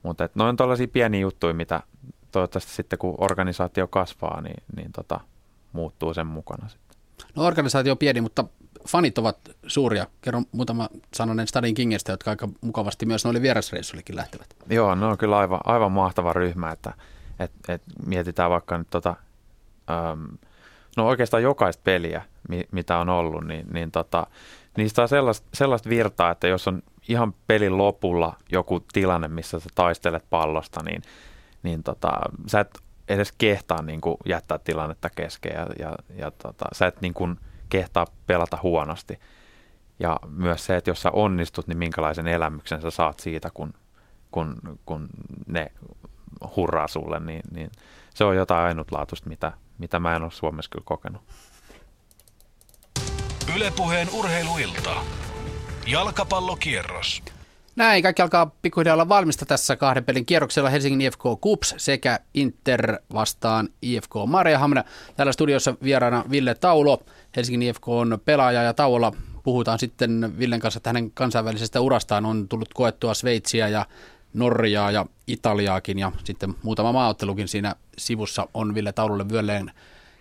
mutta että noin on tällaisia pieniä juttuja, mitä toivottavasti sitten kun organisaatio kasvaa, niin, niin tota, muuttuu sen mukana sitten. No organisaatio on pieni, mutta fanit ovat suuria. Kerron muutama sananen Stadin Kingestä, jotka aika mukavasti myös noille vierasreissullekin lähtevät. Joo, ne on kyllä aivan, aivan mahtava ryhmä, että et, et mietitään vaikka nyt tota, äm, no oikeastaan jokaista peliä, mi, mitä on ollut, niin, niin tota, niistä on sellaista, sellaista virtaa, että jos on ihan pelin lopulla joku tilanne, missä sä taistelet pallosta, niin, niin tota, sä et edes kehtaa niin kuin jättää tilannetta kesken ja, ja, ja tota, sä et niin kuin kehtaa pelata huonosti. Ja myös se, että jos sä onnistut, niin minkälaisen elämyksen sä saat siitä, kun, kun, kun ne hurraa sulle, niin, niin se on jotain ainutlaatuista, mitä, mitä mä en ole Suomessa kyllä kokenut. Ylepuheen urheiluilta. Jalkapallokierros. Näin, kaikki alkaa pikkuhiljaa olla valmista tässä kahden pelin kierroksella. Helsingin IFK Kups sekä Inter vastaan IFK Mariehamn. Täällä studiossa vieraana Ville Taulo. Helsingin IFK on pelaaja ja tauolla puhutaan sitten Villen kanssa, että hänen kansainvälisestä urastaan on tullut koettua Sveitsiä ja Norjaa ja Italiaakin ja sitten muutama maaottelukin siinä sivussa on Ville Taululle vyölleen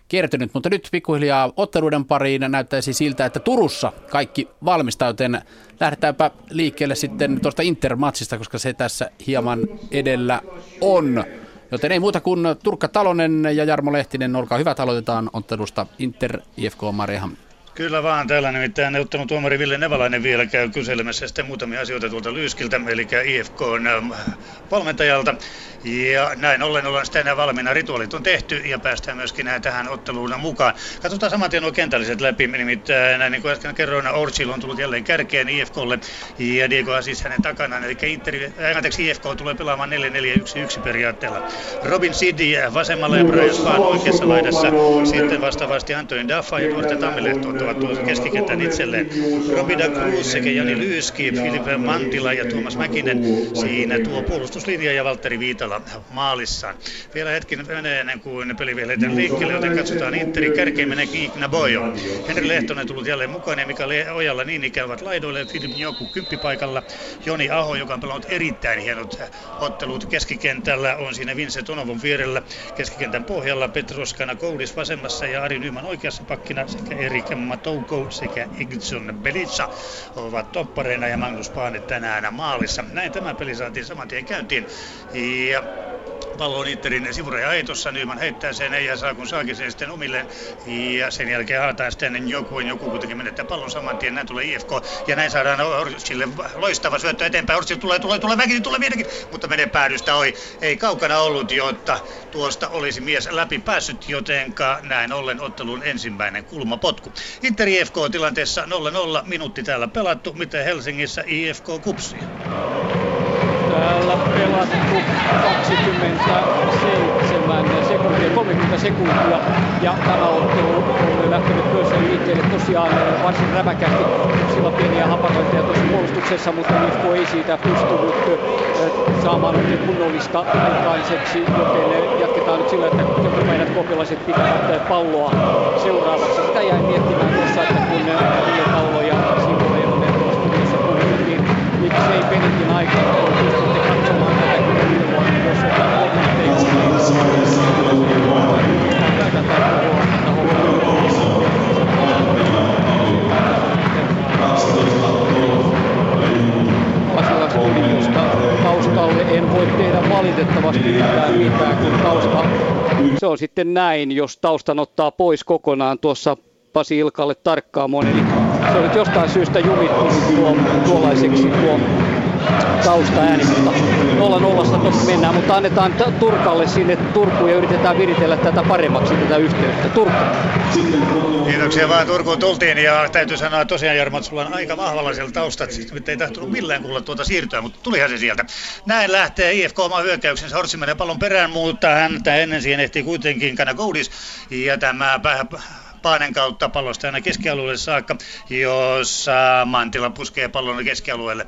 kertynyt, mutta nyt pikkuhiljaa otteluiden pariin näyttäisi siltä, että Turussa kaikki valmista, joten lähdetäänpä liikkeelle sitten tuosta Intermatsista, koska se tässä hieman edellä on. Joten ei muuta kuin Turkka Talonen ja Jarmo Lehtinen, olkaa hyvät, aloitetaan ottelusta Inter IFK Mariehamn. Kyllä vaan, täällä nimittäin neuvottelun tuomari Ville Nevalainen vielä käy kyselemässä sitten muutamia asioita tuolta Lyyskiltä, eli IFK ähm, valmentajalta. Ja näin ollen ollaan enää valmiina. Rituaalit on tehty ja päästään myöskin näin tähän otteluun mukaan. Katsotaan saman tien nuo kentälliset läpi. Nimittäin näin niin kuin äsken kerroin, Orchil on tullut jälleen kärkeen IFKlle ja Diego Asis hänen takanaan. Eli Inter, äh, anteeksi, IFK tulee pelaamaan 4-4-1-1 periaatteella. Robin Sidi vasemmalla ja Brian Spahn oikeassa laidassa. Sitten vastaavasti Antoni Daffa ja Duarte Tammelehto tuossa keskikentän itselleen. Robida Cruz sekä Jani Lyyski, Filipe Mantila ja Tuomas Mäkinen. Siinä tuo puolustuslinja ja Valtteri Viitala maalissaan. Vielä hetki menee ennen kuin peli vielä liikkeelle, joten katsotaan Interin kärkeen menee Kiikna Bojo. Henri Lehtonen tullut jälleen mukaan ja Mika Ojalla niin ikään ovat laidoille. Filip Joku kymppipaikalla. Joni Aho, joka on pelannut erittäin hienot ottelut keskikentällä, on siinä Vincent Onovon vierellä keskikentän pohjalla. Petroskana Koudis vasemmassa ja Ari Nyman oikeassa pakkina sekä Erik Matouko sekä Egson Belica ovat toppareina ja Magnus Paane tänään maalissa. Näin tämä peli saatiin saman tien käyntiin. Ja pallo on Interin sivuraja ei tuossa, Nyman heittää sen, ei saa kun saakin sen sitten omille. Ja sen jälkeen haetaan sitten joku, joku kuitenkin menettää pallon saman tien, näin tulee IFK. Ja näin saadaan Orsille loistava syöttö eteenpäin. Orsil tulee, tulee, tulee väkisin, tulee vieläkin, mutta menee päädystä oi. Ei kaukana ollut, jotta tuosta olisi mies läpi päässyt, jotenka näin ollen ottelun ensimmäinen kulmapotku. Inter IFK tilanteessa 0-0, minuutti täällä pelattu, mitä Helsingissä IFK kupsia. Täällä pelattu 27 sekuntia, 30 sekuntia ja tämä ottelu on lähtenyt myös liikkeelle tosiaan varsin räväkästi. Sillä pieniä haparointeja tuossa puolustuksessa, mutta IFK ei siitä pystynyt saamaan oikein kunnollista aikaiseksi, joten jatketaan nyt sillä, että jokapäivät kopiolaiset pitävät palloa seuraavaksi. Sitä jäin miettimään kanssa, että kun Riopallo ja Sivulla ja Terveystudiossa puhuttiin, niin miksei pelikin aikana voi pystytte katsomaan tätä kyllä ilmoilla, niin jos jotain taustalle en voi tehdä valitettavasti mitään, mitään, kun tausta, se on sitten näin, jos taustan ottaa pois kokonaan tuossa Pasi Ilkalle tarkkaamoon, eli se nyt jostain syystä jumittunut tuo, tuollaiseksi tuo taustaääni, mutta 0-0 toki mennään, mutta annetaan Turkalle sinne Turkuun ja yritetään viritellä tätä paremmaksi tätä yhteyttä. Turku. Kiitoksia vaan Turkuun tultiin ja täytyy sanoa tosiaan Jarmo, että sulla on aika vahvalla siellä taustat, siis ei tahtunut millään kuulla tuota siirtyä, mutta tulihan se sieltä. Näin lähtee IFK oman hyökkäyksensä, Hortsi menee pallon perään, mutta häntä ennen siihen ehtii kuitenkin Kanakoudis ja tämä Paanen kautta pallosta aina keskialueelle saakka, jossa Mantila puskee pallon keskialueelle.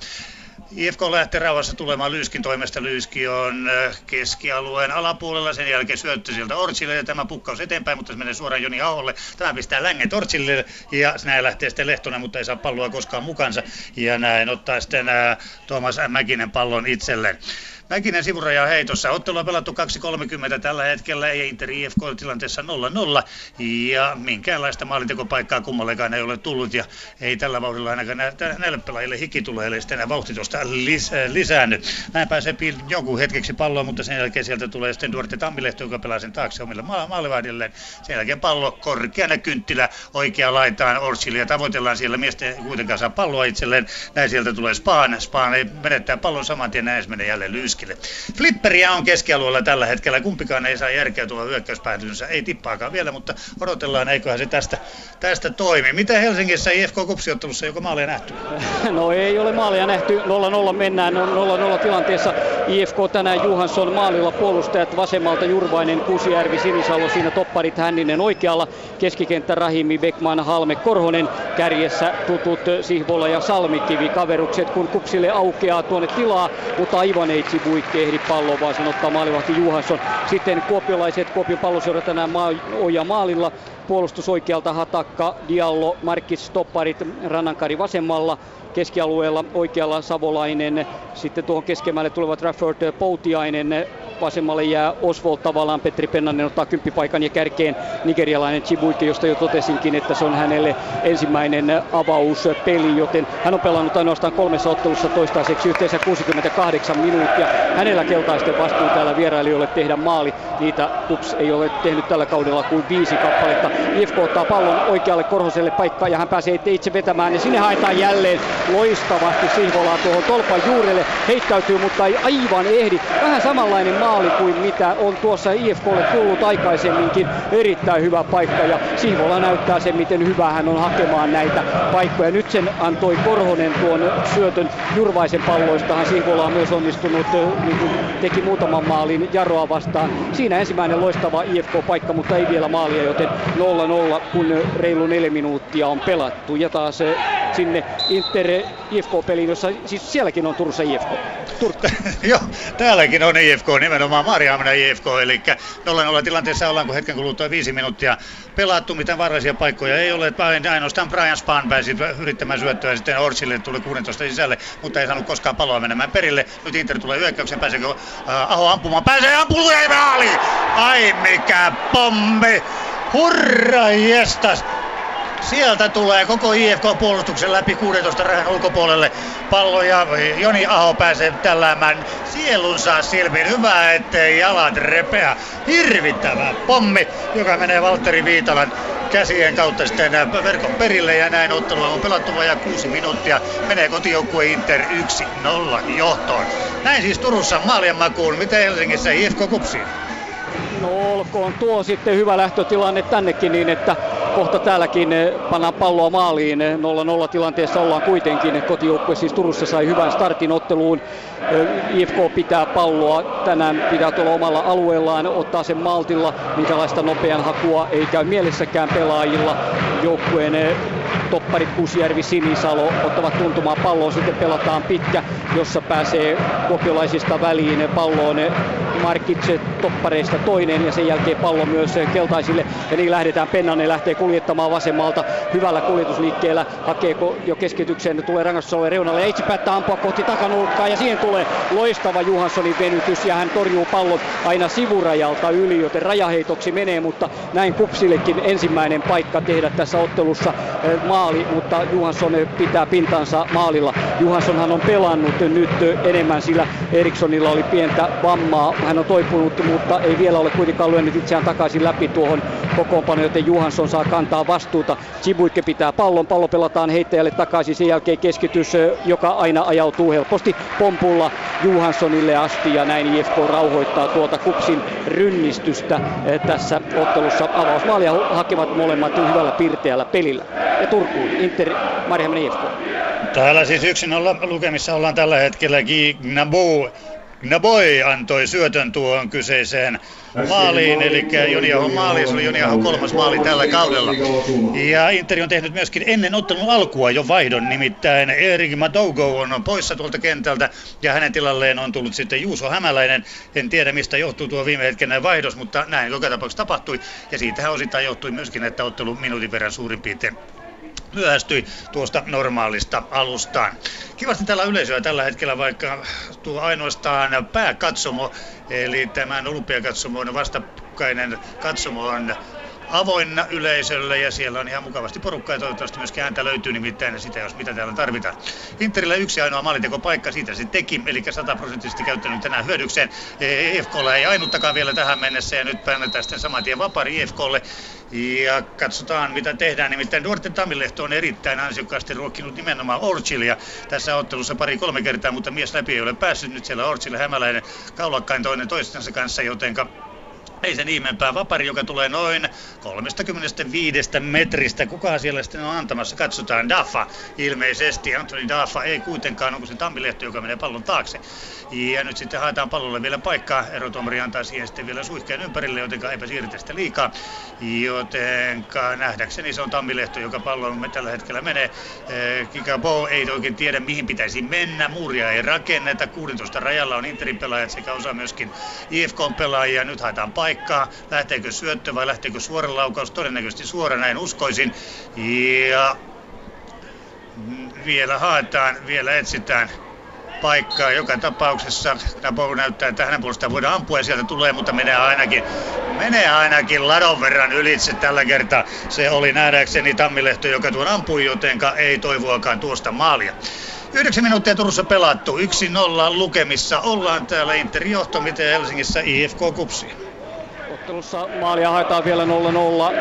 IFK lähtee rauhassa tulemaan Lyyskin toimesta. Lyyski on keskialueen alapuolella, sen jälkeen syöttö sieltä Ortsille ja tämä pukkaus eteenpäin, mutta se menee suoraan Joni Aholle. Tämä pistää länget Ortsille ja näin lähtee sitten Lehtonen, mutta ei saa palloa koskaan mukansa. Ja näin ottaa sitten Tuomas Mäkinen pallon itselleen. Mäkinen sivuraja heitossa. Ottelu on pelattu 2.30 tällä hetkellä ja Inter IFK tilanteessa 0-0. Ja minkäänlaista maalintekopaikkaa kummallekaan ei ole tullut ja ei tällä vauhdilla ainakaan nä- näille pelaajille hiki tulee, eli sitten vauhti tuosta lis- lisäänny. Näin pääsee pil- jonkun hetkeksi palloon, mutta sen jälkeen sieltä tulee sitten Duarte Tammilehto, joka pelaa sen taakse omille ma- maalivahdilleen. Sen jälkeen pallo korkeana kynttilä oikea laitaan Orsille ja tavoitellaan siellä. Miestä ei kuitenkaan saa palloa itselleen. Näin sieltä tulee Spaan. Spaan ei menettää pallon saman tien, näin menee jälleen Lyyski Leskille. Flipperiä on keskialueella tällä hetkellä. Kumpikaan ei saa järkeä tuolla hyökkäyspäätynsä. Ei tippaakaan vielä, mutta odotellaan, eiköhän se tästä, tästä toimi. Miten Helsingissä IFK Kupsiottelussa, joko maalia nähty? No ei ole maalia nähty. 0-0 mennään 0-0 tilanteessa. IFK tänään Juhansson maalilla puolustajat vasemmalta Jurvainen, Kusijärvi, Sinisalo, siinä topparit Hänninen oikealla. Keskikenttä Rahimi, Beckman, Halme, Korhonen. Kärjessä tutut Sihvola ja Salmikivi kaverukset, kun Kupsille aukeaa tuonne tilaa, mutta aivan ei Buikki ehdi palloon, vaan sen ottaa maalivahti Juhansson. Sitten kuopiolaiset, Kuopion palloseura tänään maa, Oja maalilla. Puolustus oikealta Hatakka, Diallo, Markis, Stopparit, Rannankari vasemmalla keskialueella oikealla Savolainen, sitten tuohon keskemmälle tulevat Rafford Poutiainen, vasemmalle jää Oswald tavallaan, Petri Pennanen ottaa kymppipaikan ja kärkeen nigerialainen Chibuike, josta jo totesinkin, että se on hänelle ensimmäinen avauspeli, joten hän on pelannut ainoastaan kolmessa ottelussa toistaiseksi yhteensä 68 minuuttia. Hänellä keltaisten vastuu täällä vierailijoille tehdä maali, niitä Kups ei ole tehnyt tällä kaudella kuin viisi kappaletta. IFK ottaa pallon oikealle Korhoselle paikkaa ja hän pääsee itse vetämään ja sinne haetaan jälleen loistavasti Sihvolaa tuohon tolpan juurelle, heittäytyy mutta ei aivan ehdi. Vähän samanlainen maali kuin mitä on tuossa IFKlle tullut aikaisemminkin. Erittäin hyvä paikka ja Sihvola näyttää sen, miten hyvä hän on hakemaan näitä paikkoja. Nyt sen antoi Korhonen tuon syötön Jurvaisen palloistahan. Sihvola on myös onnistunut, niin kuin teki muutaman maalin Jaroa vastaan. Siinä ensimmäinen loistava IFK-paikka, mutta ei vielä maalia, joten 0-0, kun reilu neljä minuuttia on pelattu. Ja taas sinne Inter IFK-peliin, jossa siis sielläkin on Turussa IFK. Turkka. Joo, täälläkin on IFK, nimenomaan Marjaaminen IFK, eli 0-0 tilanteessa ollaan, kun hetken kuluttua viisi minuuttia pelattu, mitään vaarallisia paikkoja ei ole, vain ainoastaan Brian Span pääsi yrittämään syöttöä, sitten Orsille tuli 16 sisälle, mutta ei saanut koskaan paloa menemään perille. Nyt Inter tulee hyökkäyksen, pääseekö uh, Aho ampumaan, pääsee ampumaan, ei maali! Ai mikä pommi! Hurra jestas! Sieltä tulee koko IFK-puolustuksen läpi 16 rahan ulkopuolelle pallo ja Joni Aho pääsee tälläämään sielunsa silmiin. Hyvä, ettei jalat repeä. Hirvittävä pommi, joka menee Valtteri Viitalan käsien kautta sitten verkon perille ja näin ottelua on pelattu vajaa kuusi minuuttia. Menee kotijoukkue Inter 1-0 johtoon. Näin siis Turussa maalien makuun. Miten Helsingissä IFK kupsiin? No olkoon tuo sitten hyvä lähtötilanne tännekin niin, että kohta täälläkin eh, pannaan palloa maaliin. 0-0 tilanteessa ollaan kuitenkin. Kotijoukkue siis Turussa sai hyvän startin otteluun. Eh, IFK pitää palloa. Tänään pitää tuolla omalla alueellaan ottaa sen maltilla. Minkälaista nopean hakua ei käy mielessäkään pelaajilla. Joukkueen topparit Kusjärvi, Sinisalo ottavat tuntumaan palloa. Sitten pelataan pitkä, jossa pääsee kopiolaisista väliin palloon Markitse toppareista toinen ja sen jälkeen pallo myös keltaisille ja niin lähdetään. Pennanen lähtee kuljettamaan vasemmalta hyvällä kuljetusliikkeellä. Hakee jo keskityksen, tulee rangaistusalueen reunalle ja itse päättää ampua kohti takanurkkaa ja siihen tulee loistava Johanssonin venytys ja hän torjuu pallon aina sivurajalta yli, joten rajaheitoksi menee, mutta näin Kupsillekin ensimmäinen paikka tehdä tässä ottelussa. Maa maali, mutta Johansson pitää pintansa maalilla. Johanssonhan on pelannut nyt enemmän, sillä Erikssonilla oli pientä vammaa. Hän on toipunut, mutta ei vielä ole kuitenkaan lyönyt itseään takaisin läpi tuohon kokoonpanoon, joten Johansson saa kantaa vastuuta. Chibuikke pitää pallon, pallo pelataan heittäjälle takaisin, sen jälkeen keskitys, joka aina ajautuu helposti pompulla Johanssonille asti ja näin IFK rauhoittaa tuota Kupsin rynnistystä tässä ottelussa. Avausmaalia hakevat molemmat hyvällä pirteällä pelillä. Ja Turkuun, Inter, Marjahaminen IFK. Täällä siis yksin olla, lukemissa ollaan tällä hetkellä Gignabu Naboy antoi syötön tuohon kyseiseen maaliin, eli Joniahon maali, se oli Joniahon kolmas maali tällä kaudella. Ja Interi on tehnyt myöskin ennen ottelun alkua jo vaihdon, nimittäin Erik Madogo on poissa tuolta kentältä ja hänen tilalleen on tullut sitten Juuso Hämäläinen. En tiedä mistä johtuu tuo viime hetken vaihdos, mutta näin joka tapauksessa tapahtui ja siitähän osittain johtui myöskin, että ottelu minuutin verran suurin piirtein myöhästyi tuosta normaalista alustaan. Kivasti täällä yleisöä tällä hetkellä, vaikka tuo ainoastaan pääkatsomo, eli tämän olympiakatsomon vastakkainen katsomo on avoinna yleisölle ja siellä on ihan mukavasti porukkaa ja toivottavasti myös ääntä löytyy nimittäin sitä, jos mitä täällä tarvitaan. Interillä yksi ainoa maalintekopaikka, siitä se teki, eli sataprosenttisesti käyttänyt tänään hyödykseen. EFKlla ei ainuttakaan vielä tähän mennessä ja nyt päännetään sitten saman tien vapari EFKlle. Ja katsotaan mitä tehdään, nimittäin Duarte Tamilehto on erittäin ansiokkaasti ruokkinut nimenomaan Orchilia tässä ottelussa pari-kolme kertaa, mutta mies läpi ei ole päässyt nyt siellä Orchille hämäläinen kaulakkain toinen toistensa kanssa, jotenka ei sen ihmeempää. Vapari, joka tulee noin 35 metristä. Kuka siellä sitten on antamassa? Katsotaan. Daffa ilmeisesti. Anthony Daffa ei kuitenkaan. Onko se Tammilehto, joka menee pallon taakse? Ja nyt sitten haetaan pallolle vielä paikkaa. Erotuomari antaa siihen sitten vielä suihkeen ympärille, jotenka eipä siirretä sitä liikaa. Jotenka nähdäkseni se on Tammilehto, joka pallon tällä hetkellä menee. Eh, Kikabo ei oikein tiedä, mihin pitäisi mennä. Muuria ei rakenneta. 16 rajalla on Interin pelaajat sekä osa myöskin IFK-pelaajia. Nyt haetaan paikkaa. Lähteekö syöttö vai lähteekö suora laukaus? Todennäköisesti suora, näin uskoisin. Ja vielä haetaan, vielä etsitään paikkaa. Joka tapauksessa Nabo näyttää, että hänen puolestaan voidaan ampua ja sieltä tulee, mutta menee ainakin, menee ainakin ladon verran ylitse tällä kertaa. Se oli nähdäkseni Tammilehto, joka tuon ampui, jotenka ei toivoakaan tuosta maalia. Yhdeksän minuuttia Turussa pelattu, 1-0 lukemissa. Ollaan täällä Inter johto, miten Helsingissä IFK Kupsi. Ottelussa maalia haetaan vielä 0-0.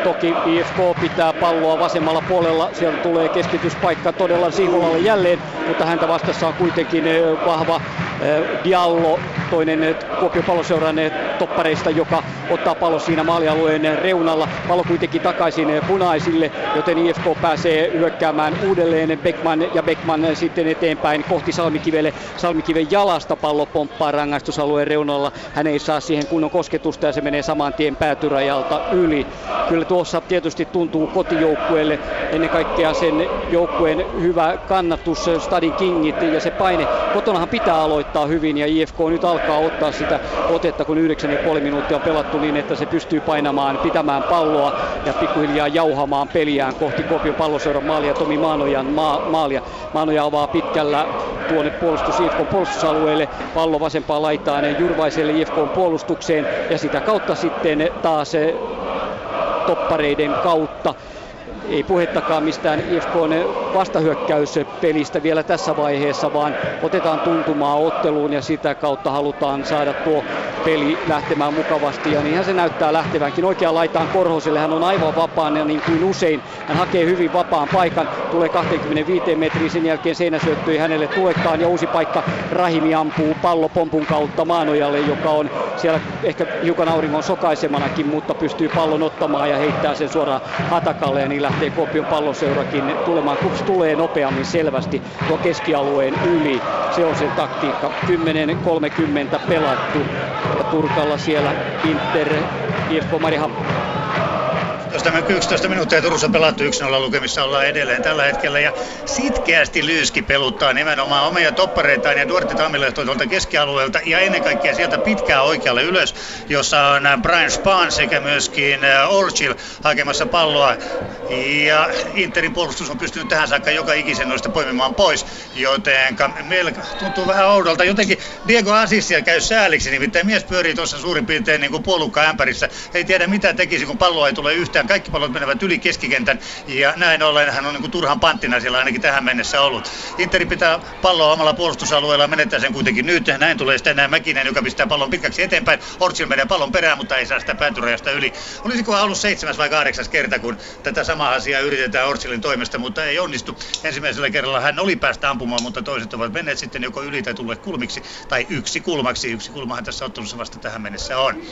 Toki IFK pitää palloa vasemmalla puolella. Sieltä tulee keskityspaikka todella Siholalle jälleen, mutta häntä vastassa on kuitenkin eh, vahva eh, Diallo, toinen eh, Kuopion palloseuran toppareista, joka ottaa pallo siinä maalialueen reunalla. Pallo kuitenkin takaisin punaisille, joten IFK pääsee hyökkäämään uudelleen Beckman ja Beckman sitten eteenpäin kohti Salmikivelle. Salmikiven jalasta pallo pomppaa rangaistusalueen reunalla. Hän ei saa siihen kunnon kosketusta ja se menee saman tien päätyrajalta yli. Kyllä tuossa tietysti tuntuu kotijoukkueelle ennen kaikkea sen joukkueen hyvä kannatus, Stadin Kingit ja se paine. Kotonahan pitää aloittaa hyvin ja IFK nyt alkaa ottaa sitä otetta, kun 9,5 minuuttia on pelattu niin, että se pystyy painamaan, pitämään palloa ja pikkuhiljaa jauhamaan peliään kohti Kuopion palloseuran maalia Tomi Maanojan maa, maalia. Maanoja avaa pitkällä tuonne puolustus IFK puolustusalueelle, pallo vasempaan laitaan Jurvaiselle IFK puolustukseen ja sitä kautta sitten taas toppareiden kautta ei puhettakaan mistään IFKn vastahyökkäyspelistä vielä tässä vaiheessa, vaan otetaan tuntumaa otteluun ja sitä kautta halutaan saada tuo peli lähtemään mukavasti. Ja niinhän se näyttää lähtevänkin. Oikeaan laitaan Korhoselle, hän on aivan vapaana niin kuin usein. Hän hakee hyvin vapaan paikan, tulee 25 metriä, sen jälkeen seinäsyöttö ei hänelle tulekaan ja uusi paikka Rahimi ampuu pallo pompun kautta Maanojalle, joka on siellä ehkä hiukan auringon sokaisemanakin, mutta pystyy pallon ottamaan ja heittää sen suoraan Hatakalle ja niin lähtee Kuopion palloseurakin tulemaan. Kups tulee nopeammin selvästi tuo keskialueen yli. Se on se taktiikka. 10.30 pelattu ja Turkalla siellä Inter, IFK Mariehamn 11, 11 minuuttia Turussa pelattu 1-0 lukemissa ollaan edelleen tällä hetkellä ja sitkeästi Lyyski peluttaa nimenomaan omia toppareitaan ja Duarte Tammilehto tuolta keskialueelta ja ennen kaikkea sieltä pitkää oikealle ylös, jossa on Brian Spahn sekä myöskin Orchil hakemassa palloa ja Interin puolustus on pystynyt tähän saakka joka ikisen noista poimimaan pois, joten meillä tuntuu vähän oudolta. Jotenkin Diego Asisia käy sääliksi, nimittäin mies pyörii tuossa suurin piirtein niin kuin puolukka ämpärissä. Ei tiedä mitä tekisi, kun palloa ei tule yhtään mitään. Kaikki pallot menevät yli keskikentän ja näin ollen hän on niin kuin turhan panttina siellä ainakin tähän mennessä ollut. Interi pitää palloa omalla puolustusalueella menettää sen kuitenkin nyt. Näin tulee sitten näin Mäkinen, joka pistää pallon pitkäksi eteenpäin. Ortsil menee pallon perään, mutta ei saa sitä päätyrajasta yli. Olisiko ollut seitsemäs vai kahdeksas kerta, kun tätä samaa asiaa yritetään Ortsilin toimesta, mutta ei onnistu. Ensimmäisellä kerralla hän oli päästä ampumaan, mutta toiset ovat menneet sitten joko yli tai tulleet kulmiksi, tai yksi kulmaksi. Yksi kulmahan tässä ottelussa vasta tähän mennessä on.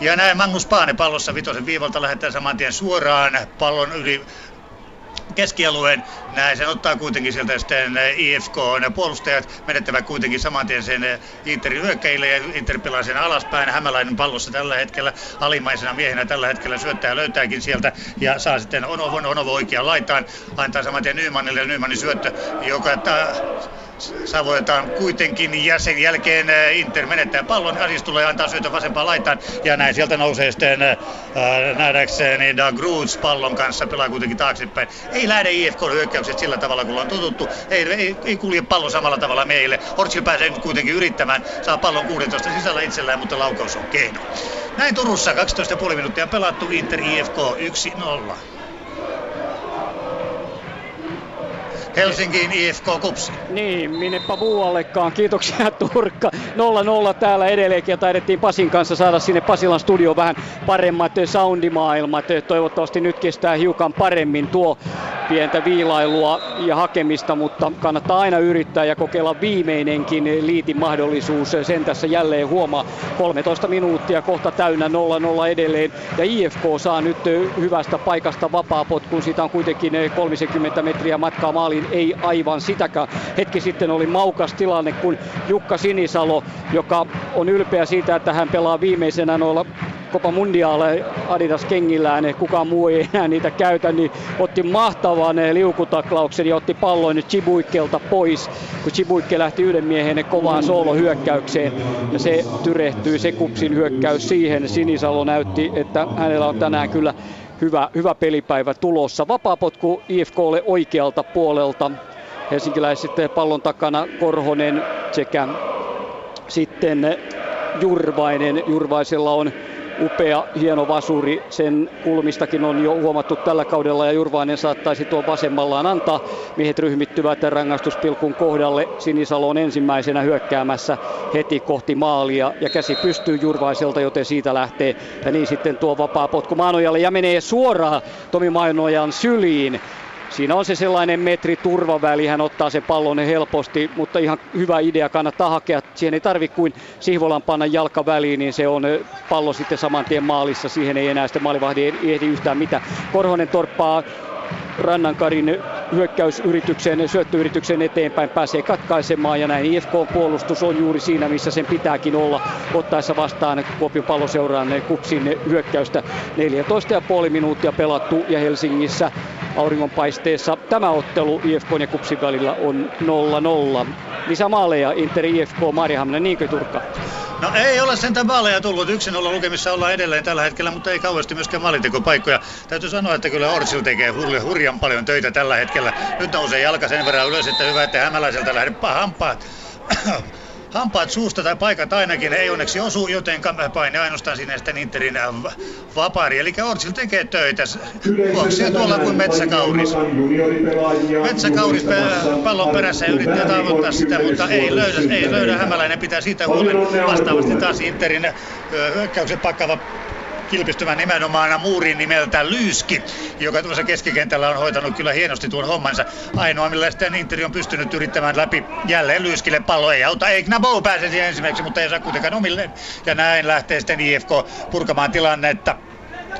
Ja näin Magnus Paane pallossa vitosen viivalta lähettää saman tien suoraan pallon yli keskialueen. Näin sen ottaa kuitenkin sieltä sitten IFK. Ne puolustajat menettävät kuitenkin saman tien sen Interin hyökkäille ja Inter pelaa sen alaspäin. Hämäläinen pallossa tällä hetkellä alimaisena miehenä tällä hetkellä syöttää löytääkin sieltä ja saa sitten Onovo, Onovo oikeaan laitaan. Antaa saman tien Nymanille Nymanin syöttö, joka Savoitetaan kuitenkin ja sen jälkeen äh, Inter menettää pallon. Asis tulee antaa syötä vasempaan laitaan ja näin sieltä nousee sitten äh, nähdäkseni Da Groots pallon kanssa pelaa kuitenkin taaksepäin. Ei lähde IFK hyökkäykset sillä tavalla kun on totuttu. Ei, ei, ei kulje pallo samalla tavalla meille. Ortsil pääsee nyt kuitenkin yrittämään. Saa pallon 16 sisällä itsellään, mutta laukaus on kehno. Näin Turussa 12,5 minuuttia pelattu Inter IFK 1-0. Helsinkiin IFK Kupsi. Niin, minnepä muuallekaan. Kiitoksia Turkka. 0-0 täällä edelleenkin ja taidettiin Pasin kanssa saada sinne Pasilan studioon vähän paremmat soundimaailmat. Toivottavasti nyt kestää hiukan paremmin tuo pientä viilailua ja hakemista, mutta kannattaa aina yrittää ja kokeilla viimeinenkin liitin mahdollisuus. Sen tässä jälleen huomaa. 13 minuuttia kohta täynnä 0-0 edelleen ja IFK saa nyt hyvästä paikasta vapaa potkun. Siitä on kuitenkin 30 metriä matkaa maaliin ei aivan sitäkään. Hetki sitten oli maukas tilanne, kun Jukka Sinisalo, joka on ylpeä siitä, että hän pelaa viimeisenä noilla Copa Mundiale Adidas kengillään, kukaan muu ei enää niitä käytä, niin otti mahtavan liukutaklauksen ja otti pallon Chibuikkelta pois, kun Chibuikke lähti yhden miehen kovaan soolohyökkäykseen ja se tyrehtyy se kupsin hyökkäys siihen. Sinisalo näytti, että hänellä on tänään kyllä hyvä, hyvä pelipäivä tulossa. Vapaapotku IFKlle oikealta puolelta. Helsinkiläiset pallon takana Korhonen sekä sitten Jurvainen. Jurvaisella on upea, hieno vasuri. Sen kulmistakin on jo huomattu tällä kaudella ja Jurvainen saattaisi tuon vasemmallaan antaa. Miehet ryhmittyvät rangaistuspilkun kohdalle. Sinisalo on ensimmäisenä hyökkäämässä heti kohti maalia ja käsi pystyy Jurvaiselta, joten siitä lähtee. Ja niin sitten tuo vapaa potku Maanojalle ja menee suoraan Tomi Maanojan syliin. Siinä on se sellainen metri turvaväli, hän ottaa sen pallon helposti, mutta ihan hyvä idea, kannattaa hakea. Siihen ei tarvi kuin Sihvolan panna jalka väliin, niin se on pallo sitten saman tien maalissa. Siihen ei enää sitten maalivahdi ehdi yhtään mitä. Korhonen torppaa Rannankarin hyökkäysyrityksen, syöttöyrityksen eteenpäin pääsee katkaisemaan ja näin IFK-puolustus on juuri siinä, missä sen pitääkin olla ottaessa vastaan Kuopion palloseuraan kupsin hyökkäystä. 14,5 minuuttia pelattu ja Helsingissä auringonpaisteessa tämä ottelu IFK ja kupsin välillä on 0-0. Lisämaaleja Inter IFK Marjahamna, niinkö Turkka? No ei ole sentään maaleja tullut. Yksin olla lukemissa ollaan edelleen tällä hetkellä, mutta ei kauheasti myöskään maalintekopaikkoja. Täytyy sanoa, että kyllä Orsil tekee hurjan paljon töitä tällä hetkellä. Nyt nousee jalka sen verran ylös, että hyvä, että hämäläiseltä lähde hampaat hampaat suusta tai paikat ainakin ei onneksi osu, joten paine ainoastaan sinne sitten Interin äh, vapaari. Eli Orsil tekee töitä. Juoksee tuolla kuin metsäkauris. Metsäkauris pallon perässä ja yrittää tavoittaa sitä, mutta ei löydä, ei löydä. Hämäläinen pitää siitä huolen. Vastaavasti taas Interin äh, hyökkäyksen pakkava kilpistymä nimenomaan muurin nimeltä Lyyski, joka tuossa keskikentällä on hoitanut kyllä hienosti tuon hommansa. Ainoa, millä sitten Interi on pystynyt yrittämään läpi jälleen Lyyskille pallo ei auta. Ei Knabo pääse siihen ensimmäiseksi, mutta ei saa kuitenkaan omilleen. Ja näin lähtee sitten IFK purkamaan tilannetta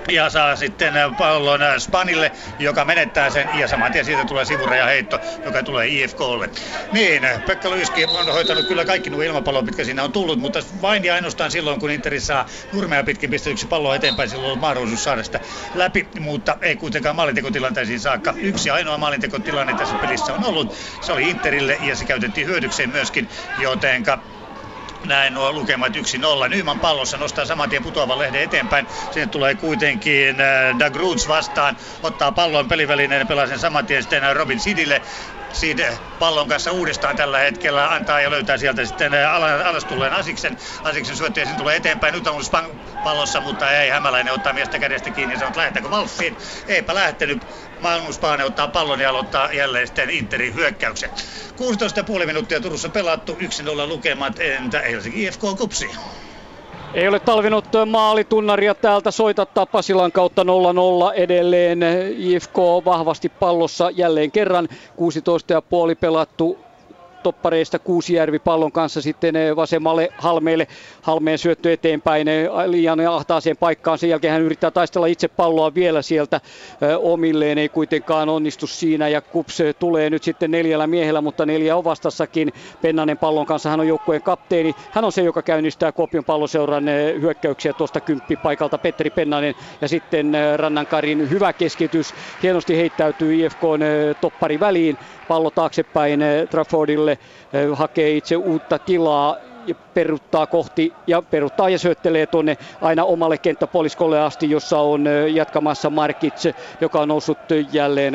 ja saa sitten pallon Spanille, joka menettää sen ja saman tien siitä tulee sivurajaheitto, joka tulee IFKlle. Niin, Pekka Lyyski on hoitanut kyllä kaikki nuo ilmapallot, mitkä siinä on tullut, mutta vain ja ainoastaan silloin, kun Interi saa nurmea pitkin pistetyksi palloa eteenpäin, silloin on mahdollisuus saada sitä läpi, mutta ei kuitenkaan maalintekotilanteisiin saakka. Yksi ainoa maalintekotilanne tässä pelissä on ollut, se oli Interille ja se käytettiin hyödykseen myöskin, jotenka näin nuo lukemat 1-0. Nyman pallossa nostaa saman tien putoavan lehden eteenpäin. Sinne tulee kuitenkin äh, Doug Roots vastaan. Ottaa pallon pelivälineen pelaa sen saman tien sitten Robin Sidille. siitä pallon kanssa uudestaan tällä hetkellä. Antaa ja löytää sieltä sitten alas tulleen Asiksen. Asiksen ja tulee eteenpäin. Nyt on pallossa, mutta ei Hämäläinen ottaa miestä kädestä kiinni ja sanoo, että lähdetäänkö valssiin. Eipä lähtenyt. Magnus Paane ottaa pallon ja aloittaa jälleen sitten Interin hyökkäyksen. 16,5 minuuttia Turussa pelattu, 1-0 lukemat, entä Helsinki IFK Kupsi? Ei ole talvinut maalitunnaria täältä soitattaa Pasilan kautta 0-0 edelleen. IFK vahvasti pallossa jälleen kerran. 16,5 pelattu toppareista Kuusijärvi pallon kanssa sitten eh, vasemmalle Halmeelle. Halmeen syöttö eteenpäin eh, liian ahtaaseen paikkaan. Sen jälkeen hän yrittää taistella itse palloa vielä sieltä eh, omilleen. Ei kuitenkaan onnistu siinä ja Kups tulee nyt sitten neljällä miehellä, mutta neljä on vastassakin. Pennanen pallon kanssa hän on joukkueen kapteeni. Hän on se, joka käynnistää Kopion palloseuran hyökkäyksiä tuosta paikalta Petteri Pennanen ja sitten Rannankarin hyvä keskitys. Hienosti heittäytyy IFK toppari väliin pallo taaksepäin Traffordille, hakee itse uutta tilaa ja peruttaa kohti ja peruttaa ja syöttelee tuonne aina omalle kenttäpoliskolle asti, jossa on jatkamassa Markits, joka on noussut jälleen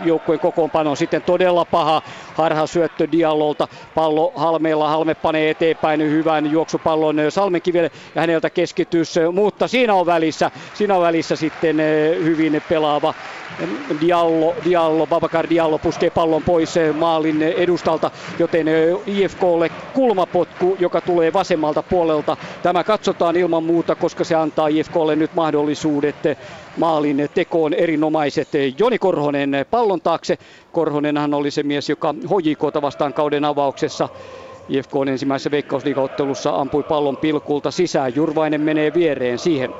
joukkueen kokoonpanoon. Sitten todella paha harha syöttö Diallolta. Pallo Halmeella, Halme panee eteenpäin hyvän juoksupallon Salmenkivelle ja häneltä keskitys, mutta siinä on välissä, siinä on välissä sitten hyvin pelaava Diallo, Diallo, Babakar Diallo puskee pallon pois maalin edustalta, joten IFKlle kulmapotku, joka tulee vasemmalta puolelta. Tämä katsotaan ilman muuta, koska se antaa IFKlle nyt mahdollisuudet maalin tekoon erinomaiset Joni Korhonen pallon taakse. Korhonenhan oli se mies, joka HJKta vastaan kauden avauksessa IFK on ensimmäisessä veikkausliigaottelussa ampui pallon pilkulta sisään. Jurvainen menee viereen siihen.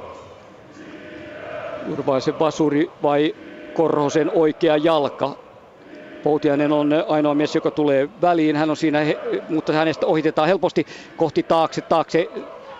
Jurvaisen vasuri vai Korhosen oikea jalka. Poutiainen on ainoa mies, joka tulee väliin. Hän on siinä, mutta hänestä ohitetaan helposti kohti taakse, taakse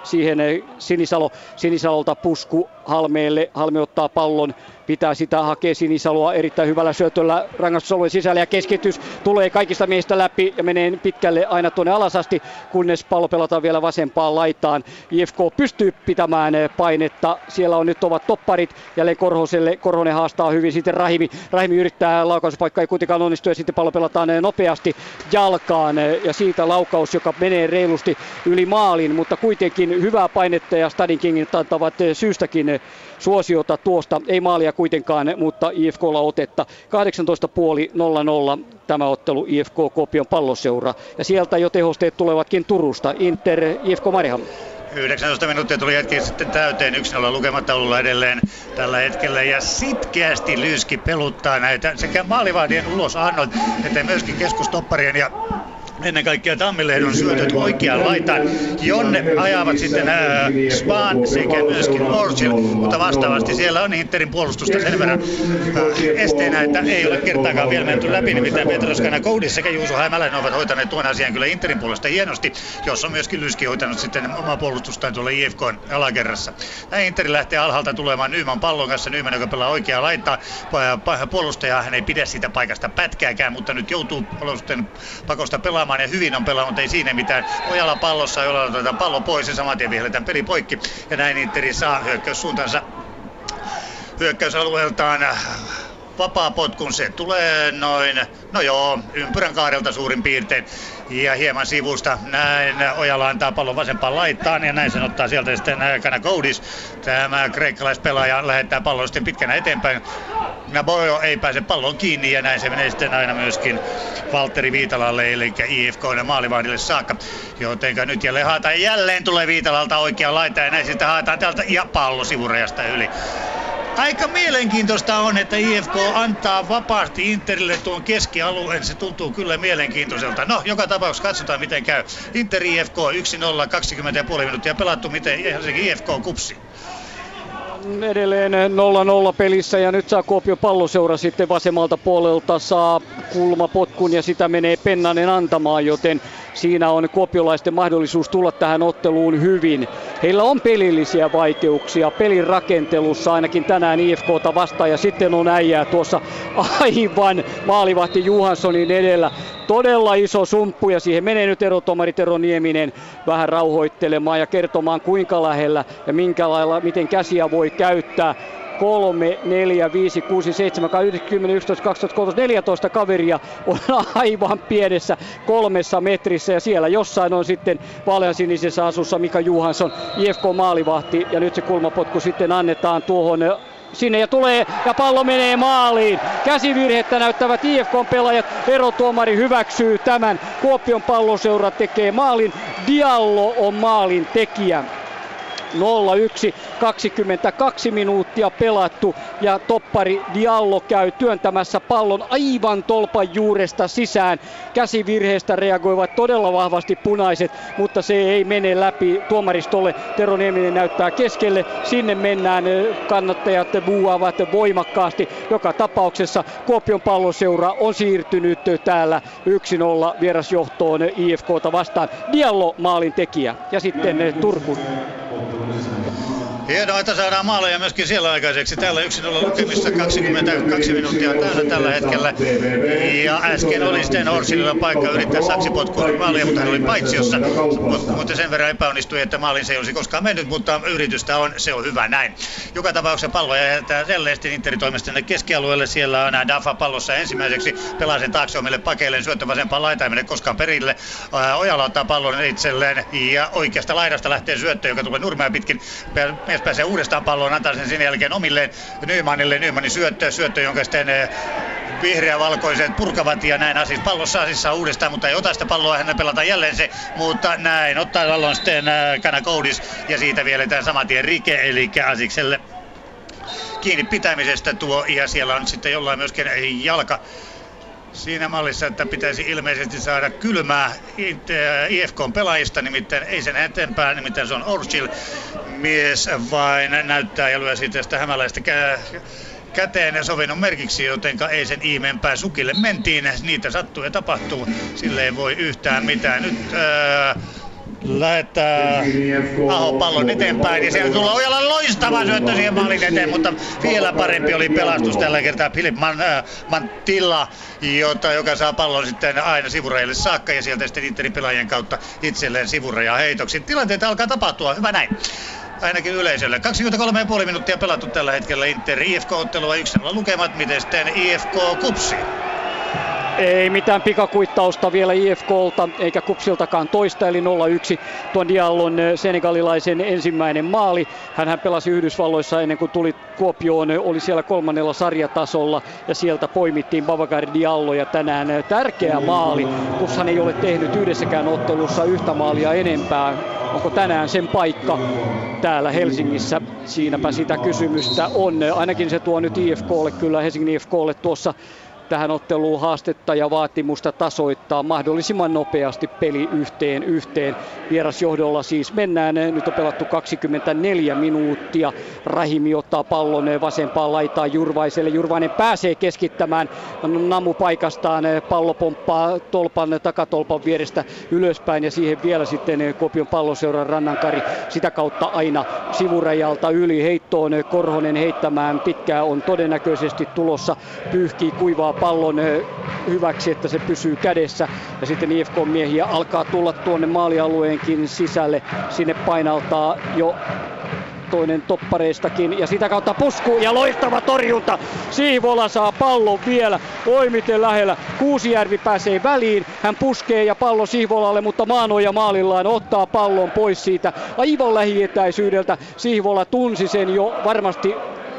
siihen Sinisalo, Sinisalolta pusku Halmeelle. Halme ottaa pallon pitää sitä hakea Sinisaloa erittäin hyvällä syötöllä rangaistusalueen sisällä ja keskitys tulee kaikista miehistä läpi ja menee pitkälle aina tuonne alasasti, kunnes pallo pelataan vielä vasempaan laitaan. IFK pystyy pitämään painetta, siellä on nyt ovat topparit, jälleen Korhoselle, Korhonen haastaa hyvin, sitten Rahimi, Rahimi yrittää laukauspaikka, ei kuitenkaan onnistu ja sitten pallo pelataan nopeasti jalkaan ja siitä laukaus, joka menee reilusti yli maalin, mutta kuitenkin hyvää painetta ja Stadin Kingit antavat syystäkin suosiota tuosta. Ei maalia kuitenkaan, mutta IFKlla otetta. 18,5 0-0 tämä ottelu IFK Kopion palloseura. Ja sieltä jo tehosteet tulevatkin Turusta. Inter IFK Mariham. 19 minuuttia tuli hetki sitten täyteen 1-0 lukemattaululla edelleen tällä hetkellä ja sitkeästi Lyski peluttaa näitä sekä maalivahdien ulosannot että myöskin keskustopparien ja ennen kaikkea Tammilehdon syötöt oikeaan laitaan, jonne ajavat sitten ää, Spahn sekä myöskin Orsil, mutta vastaavasti siellä on Interin puolustusta sen verran ää, esteenä, että ei ole kertaakaan vielä menty läpi, nimittäin Petroskana Koudis sekä Juuso Hämäläinen ovat hoitaneet tuon asian kyllä Interin puolesta hienosti, jos on myöskin Lyski hoitanut sitten omaa puolustustaan tuolla IFK alakerrassa. Näin Interi lähtee alhaalta tulemaan Nyyman pallon kanssa, Nyyman joka pelaa oikeaa laittaa, puolustaja hän ei pidä sitä paikasta pätkääkään, mutta nyt joutuu pakosta pelaamaan pelaamaan ja hyvin on pelannut, ei siinä mitään. Ojalla pallossa, jolla otetaan pallo pois ja saman tien peli poikki. Ja näin Interi saa hyökkäyssuuntansa hyökkäysalueeltaan vapaa potkun. Se tulee noin, no joo, ympyrän kaarelta suurin piirtein. Ja hieman sivusta näin Ojala antaa pallon vasempaan laittaan ja näin sen ottaa sieltä sitten Kana Koudis. Tämä kreikkalaispelaaja lähettää pallon sitten pitkänä eteenpäin. Nabojo ei pääse pallon kiinni ja näin se menee sitten aina myöskin Valtteri Viitalalle eli IFK maalivahdille saakka. Jotenka nyt jälleen haetaan jälleen tulee Viitalalta oikea laita ja näin sitten haetaan täältä ja pallo sivurajasta yli. Aika mielenkiintoista on, että IFK antaa vapaasti Interille tuon keskialueen. Se tuntuu kyllä mielenkiintoiselta. No, joka tapauksessa katsotaan miten käy. Inter IFK 1-0, 20,5 minuuttia pelattu. Miten Helsinki IFK kupsi? edelleen 0-0 pelissä ja nyt saa Kuopio palloseura sitten vasemmalta puolelta saa kulmapotkun ja sitä menee Pennanen antamaan, joten siinä on kuopiolaisten mahdollisuus tulla tähän otteluun hyvin. heillä on pelillisiä vaikeuksia pelin rakentelussa ainakin tänään IFKta vastaan ja sitten on äijää tuossa aivan maalivahti Juhanssonin edellä. Todella iso sumppu ja siihen menee nyt erotomari Tero Nieminen vähän rauhoittelemaan ja kertomaan kuinka lähellä ja minkä lailla, miten käsiä voi käyttää. 3, 4, 5, 6, 7, 8, 10, 11, 12, 13, 14 kaveria on aivan pienessä kolmessa metrissä ja siellä jossain on sitten vaaleansinisessä asussa Mika Juhansson, IFK maalivahti ja nyt se kulmapotku sitten annetaan tuohon sinne ja tulee ja pallo menee maaliin. Käsivirhettä näyttävät IFK-pelaajat. Erotuomari hyväksyy tämän. Kuopion palloseura tekee maalin. Diallo on maalin tekijä. 0-1, 22 minuuttia pelattu ja toppari Diallo käy työntämässä pallon aivan tolpan juuresta sisään. Käsivirheestä reagoivat todella vahvasti punaiset, mutta se ei mene läpi tuomaristolle. Tero Nieminen näyttää keskelle, sinne mennään, kannattajat buuaavat voimakkaasti. Joka tapauksessa Kuopion palloseura on siirtynyt täällä 1-0 vierasjohtoon IFKta vastaan. Diallo maalin tekijä ja sitten Turku Hienoa, että saadaan maaleja myöskin siellä aikaiseksi. Täällä 1-0 lukemissa 22 minuuttia täynnä tällä hetkellä. Ja äsken oli sitten Orsililla paikka yrittää saksipotkua maalia, mutta hän oli paitsiossa. Mutta sen verran epäonnistui, että maalin se ei olisi koskaan mennyt, mutta yritystä on, se on hyvä näin. Joka tapauksessa palloja jättää selleesti Interin toimesta keskialueelle. Siellä on Dafa pallossa ensimmäiseksi. Pelaa sen taakse omille pakeilleen, syöttö vasempaan laitaan, ei mene koskaan perille. Ojala ottaa pallon itselleen ja oikeasta laidasta lähtee syöttö, joka tulee nurmea pitkin mies pääsee uudestaan palloon, antaa sen sen jälkeen omille Nymanille. Nymanin syöttö, syöttö jonka sitten eh, vihreä-valkoiset purkavat ja näin Asis pallossa Asissa uudestaan, mutta ei ota sitä palloa, hän pelata jälleen se, mutta näin ottaa pallon sitten eh, Kana Koudis ja siitä vielä tämä saman tien Rike, eli Asikselle kiinni pitämisestä tuo ja siellä on sitten jollain myöskin jalka siinä mallissa, että pitäisi ilmeisesti saada kylmää IFK-pelaajista, nimittäin ei sen eteenpäin, nimittäin se on Orchil mies vain näyttää ja lyö siitä sitä hämäläistä kä- käteen ja sovinnon merkiksi, jotenka ei sen ihmeempää sukille mentiin. Niitä sattuu ja tapahtuu, sille ei voi yhtään mitään. Nyt ää, lähettää Aho pallon eteenpäin ja siellä tulee Ojala loistava syöttö siihen maalin eteen, mutta vielä parempi oli pelastus tällä kertaa Philip Man, äh, Mantilla, jota, joka saa pallon sitten aina sivurajalle saakka ja sieltä sitten Interin pelaajien kautta itselleen sivuraja heitoksi. Tilanteita alkaa tapahtua, hyvä näin ainakin yleisölle. 23,5 minuuttia pelattu tällä hetkellä Inter IFK-ottelua yksilöllä lukemat, miten sitten IFK Kupsi. Ei mitään pikakuittausta vielä IFKlta eikä Kupsiltakaan toista, eli 0-1 tuon Diallon eh, senegalilaisen ensimmäinen maali. Hän pelasi Yhdysvalloissa ennen kuin tuli Kuopioon, oli siellä kolmannella sarjatasolla ja sieltä poimittiin Babacar Diallo ja tänään eh, tärkeä maali. Kushan ei ole tehnyt yhdessäkään ottelussa yhtä maalia enempää. Onko tänään sen paikka täällä Helsingissä? Siinäpä sitä kysymystä on. Ainakin se tuo nyt IFKlle, kyllä Helsingin IFKlle tuossa tähän otteluun haastetta ja vaatimusta tasoittaa mahdollisimman nopeasti peli yhteen yhteen. Vierasjohdolla siis mennään. Nyt on pelattu 24 minuuttia. Rahimi ottaa pallon vasempaan laitaan Jurvaiselle. Jurvainen pääsee keskittämään Namu paikastaan. Pallo pomppaa tolpan, takatolpan vierestä ylöspäin ja siihen vielä sitten Kopion palloseuran rannankari sitä kautta aina sivurajalta yli heittoon. Korhonen heittämään pitkää on todennäköisesti tulossa. Pyyhkii kuivaa pallon hyväksi, että se pysyy kädessä. Ja sitten IFK-miehiä alkaa tulla tuonne maalialueenkin sisälle. Sinne painaltaa jo toinen toppareistakin ja sitä kautta pusku ja loistava torjunta. Siivola saa pallon vielä. Oi miten lähellä. Kuusijärvi pääsee väliin. Hän puskee ja pallo Siivolalle, mutta Maanoja maalillaan ottaa pallon pois siitä aivan lähietäisyydeltä. Siivola tunsi sen jo varmasti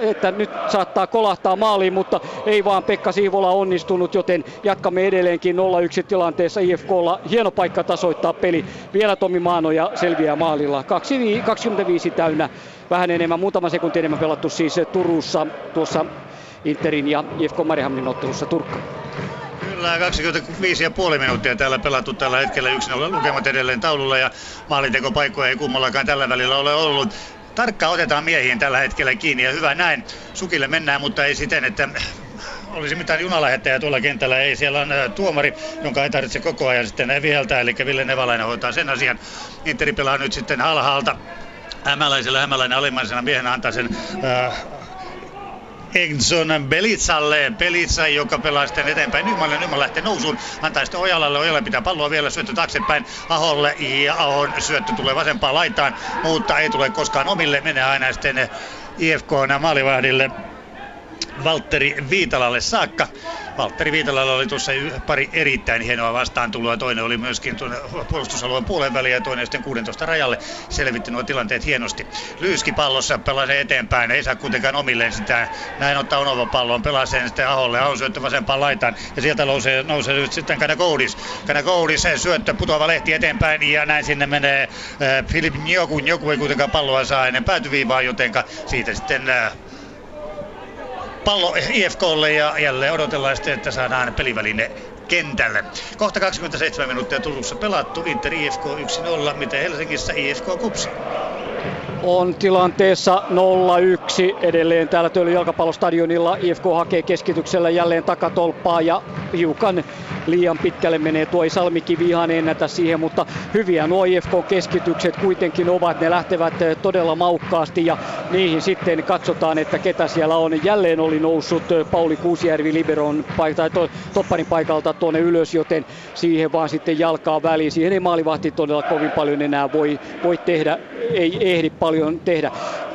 että nyt saattaa kolahtaa maaliin, mutta ei vaan Pekka Siivola onnistunut, joten jatkamme edelleenkin 0-1 tilanteessa IFKlla. Hieno paikka tasoittaa peli. Vielä Tomi Maanoja selviää maalilla. 25 täynnä, vähän enemmän, muutama sekunti enemmän pelattu siis Turussa tuossa Interin ja IFK Marihamnin ottelussa Turkka. Kyllä, 25,5 minuuttia täällä pelattu tällä hetkellä. Yksin olla lukemat edelleen taululla ja maalintekopaikkoja ei kummallakaan tällä välillä ole ollut. Tarkka otetaan miehiin tällä hetkellä kiinni ja hyvä näin. Sukille mennään, mutta ei siten, että olisi mitään junalähettäjää tuolla kentällä. Ei, siellä on äh, tuomari, jonka ei tarvitse koko ajan sitten viheltää, eli Ville Nevalainen hoitaa sen asian. Interi pelaa nyt sitten alhaalta hämäläisellä hämäläinen alimmaisena miehenä antaa sen äh, Edson Belitsalle. Belitsa, joka pelaa sitten eteenpäin. Nyman, Nyman lähtee nousuun. Antaa sitten Ojalalle. Ojala pitää palloa vielä syöttö taaksepäin Aholle. Ja Ahon syöttö tulee vasempaan laitaan. Mutta ei tule koskaan omille. Menee aina sitten IFK maalivahdille. Valtteri Viitalalle saakka. Valtteri Viitalalla oli tuossa pari erittäin hienoa vastaantuloa. Toinen oli myöskin tuonne puolustusalueen puolen väliin ja toinen sitten 16 rajalle selvitti nuo tilanteet hienosti. Lyyski pallossa pelasi eteenpäin, ei saa kuitenkaan omilleen sitä. Näin ottaa Onova pallon, pelaa sen sitten Aholle. Aho syöttö vasempaan laitaan ja sieltä nousee, nousee sitten Kanakoudis. Kanakoudis syöttö, putoava lehti eteenpäin ja näin sinne menee äh, Filip Njoku. Njoku ei kuitenkaan palloa saa ennen päätyviivaa, jotenka siitä sitten äh, pallo IFKlle ja jälleen odotellaan sitten, että saadaan peliväline kentälle. Kohta 27 minuuttia Turussa pelattu, Inter IFK 1-0, miten Helsingissä IFK Kupsi on tilanteessa 0-1 edelleen täällä Töölön jalkapallostadionilla. IFK hakee keskityksellä jälleen takatolppaa ja hiukan liian pitkälle menee. Tuo ei Salmikivi ihan ennätä siihen, mutta hyviä nuo IFK-keskitykset kuitenkin ovat. Ne lähtevät eh, todella maukkaasti ja niihin sitten katsotaan, että ketä siellä on. Jälleen oli noussut eh, Pauli Kuusjärvi Liberon tai to, topparin paikalta tuonne ylös, joten siihen vaan sitten jalkaa väliin. Siihen ei maalivahti todella kovin paljon enää voi, voi tehdä, ei ehdi paljon tehdä.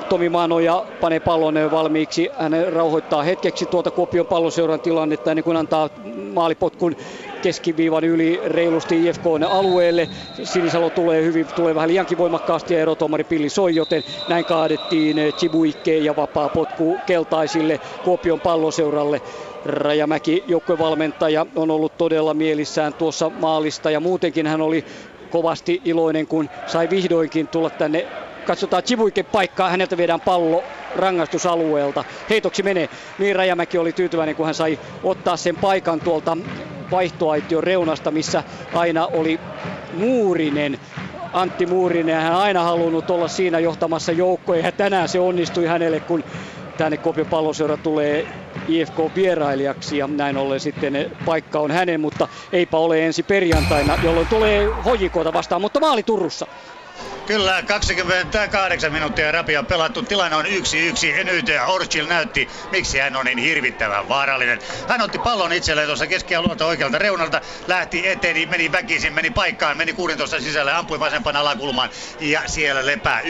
Tomi Maanoja panee pallon valmiiksi. Hän rauhoittaa hetkeksi tuota Kuopion palloseuran tilannetta ennen kuin antaa maalipotkun keskiviivan yli reilusti IFK alueelle. Sinisalo tulee hyvin, tulee vähän liiankin voimakkaasti ja erotomari Pilli soi, joten näin kaadettiin Chibuike ja vapaa potku keltaisille Kuopion palloseuralle. Rajamäki, joukkuevalmentaja, on ollut todella mielissään tuossa maalista ja muutenkin hän oli kovasti iloinen, kun sai vihdoinkin tulla tänne Katsotaan Chivuike paikkaa, häneltä viedään pallo rangaistusalueelta. Heitoksi menee. Niin Rajamäki oli tyytyväinen, kun hän sai ottaa sen paikan tuolta vaihtoaition reunasta, missä aina oli Muurinen. Antti Muurinen, hän aina halunnut olla siinä johtamassa joukkoja ja tänään se onnistui hänelle, kun tänne Kopion palloseura tulee IFK-vierailijaksi ja näin ollen sitten paikka on hänen, mutta eipä ole ensi perjantaina, jolloin tulee hojikoita vastaan, mutta maali Turussa. Kyllä, 28 minuuttia rapia pelattu. Tilanne on 1-1. Nyt Orchil näytti, miksi hän on niin hirvittävän vaarallinen. Hän otti pallon itselleen tuossa keskialueelta oikealta reunalta, lähti eteen, niin meni väkisin, meni paikkaan, meni 16 sisälle, ampui vasempan alakulmaan ja siellä lepää 1-1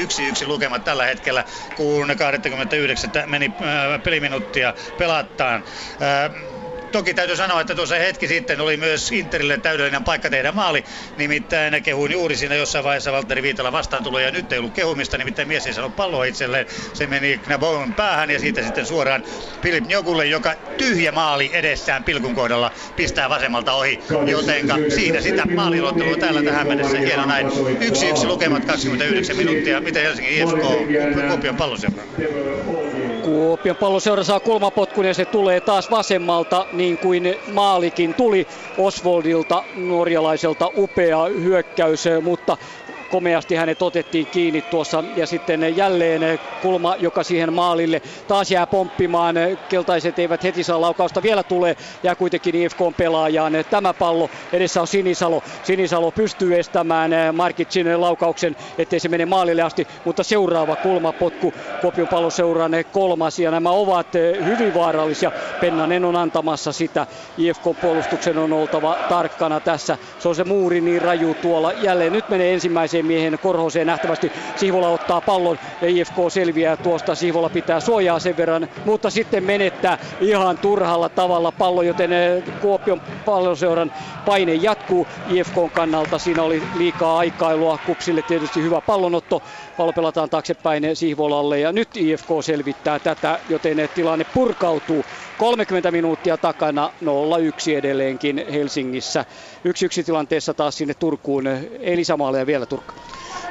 lukemat tällä hetkellä, kun 29 meni äh, peliminuuttia pelataan. Äh, Toki täytyy sanoa, että tuossa hetki sitten oli myös Interille täydellinen paikka tehdä maali. Nimittäin kehuin juuri siinä jossain vaiheessa Valtteri Viitala vastaan tulo ja nyt ei ollut kehumista, nimittäin mies ei saanut palloa itselleen. Se meni Knabon päähän ja siitä sitten suoraan Filip Njokulle, joka tyhjä maali edessään pilkun kohdalla pistää vasemmalta ohi. Jotenka siinä sitä maalilottelua täällä tähän mennessä. Hieno näin. Yksi yksi lukemat 29 minuuttia. Miten Helsingin IFK Kuopion palloseura? Kuopion palloseura saa kulmapotkun ja se tulee taas vasemmalta niin kuin maalikin tuli Osvoldilta, norjalaiselta upea hyökkäys, mutta komeasti hänet otettiin kiinni tuossa ja sitten jälleen kulma, joka siihen maalille taas jää pomppimaan. Keltaiset eivät heti saa laukausta, vielä tulee, jää kuitenkin IFK pelaajaan. Tämä pallo, edessä on Sinisalo. Sinisalo pystyy estämään Markitsin laukauksen, ettei se mene maalille asti, mutta seuraava kulmapotku Kopion palloseuran kolmas ja nämä ovat hyvin vaarallisia. Pennanen on antamassa sitä. IFK-puolustuksen on oltava tarkkana tässä. Se on se muuri niin raju tuolla. Jälleen nyt menee ensimmäisen toiseen miehen Korhoseen nähtävästi. Sihvola ottaa pallon ja IFK selviää tuosta. Sihvola pitää suojaa sen verran, mutta sitten menettää ihan turhalla tavalla pallo, joten eh, Kuopion palloseuran paine jatkuu IFKn kannalta. Siinä oli liikaa aikailua. Kupsille tietysti hyvä pallonotto. Pallo pelataan taaksepäin Sihvolalle ja nyt IFK selvittää tätä, joten tilanne purkautuu. 30 minuuttia takana 0-1 edelleenkin Helsingissä. 1-1 tilanteessa taas sinne Turkuun. Ei lisämaaleja vielä Turkka.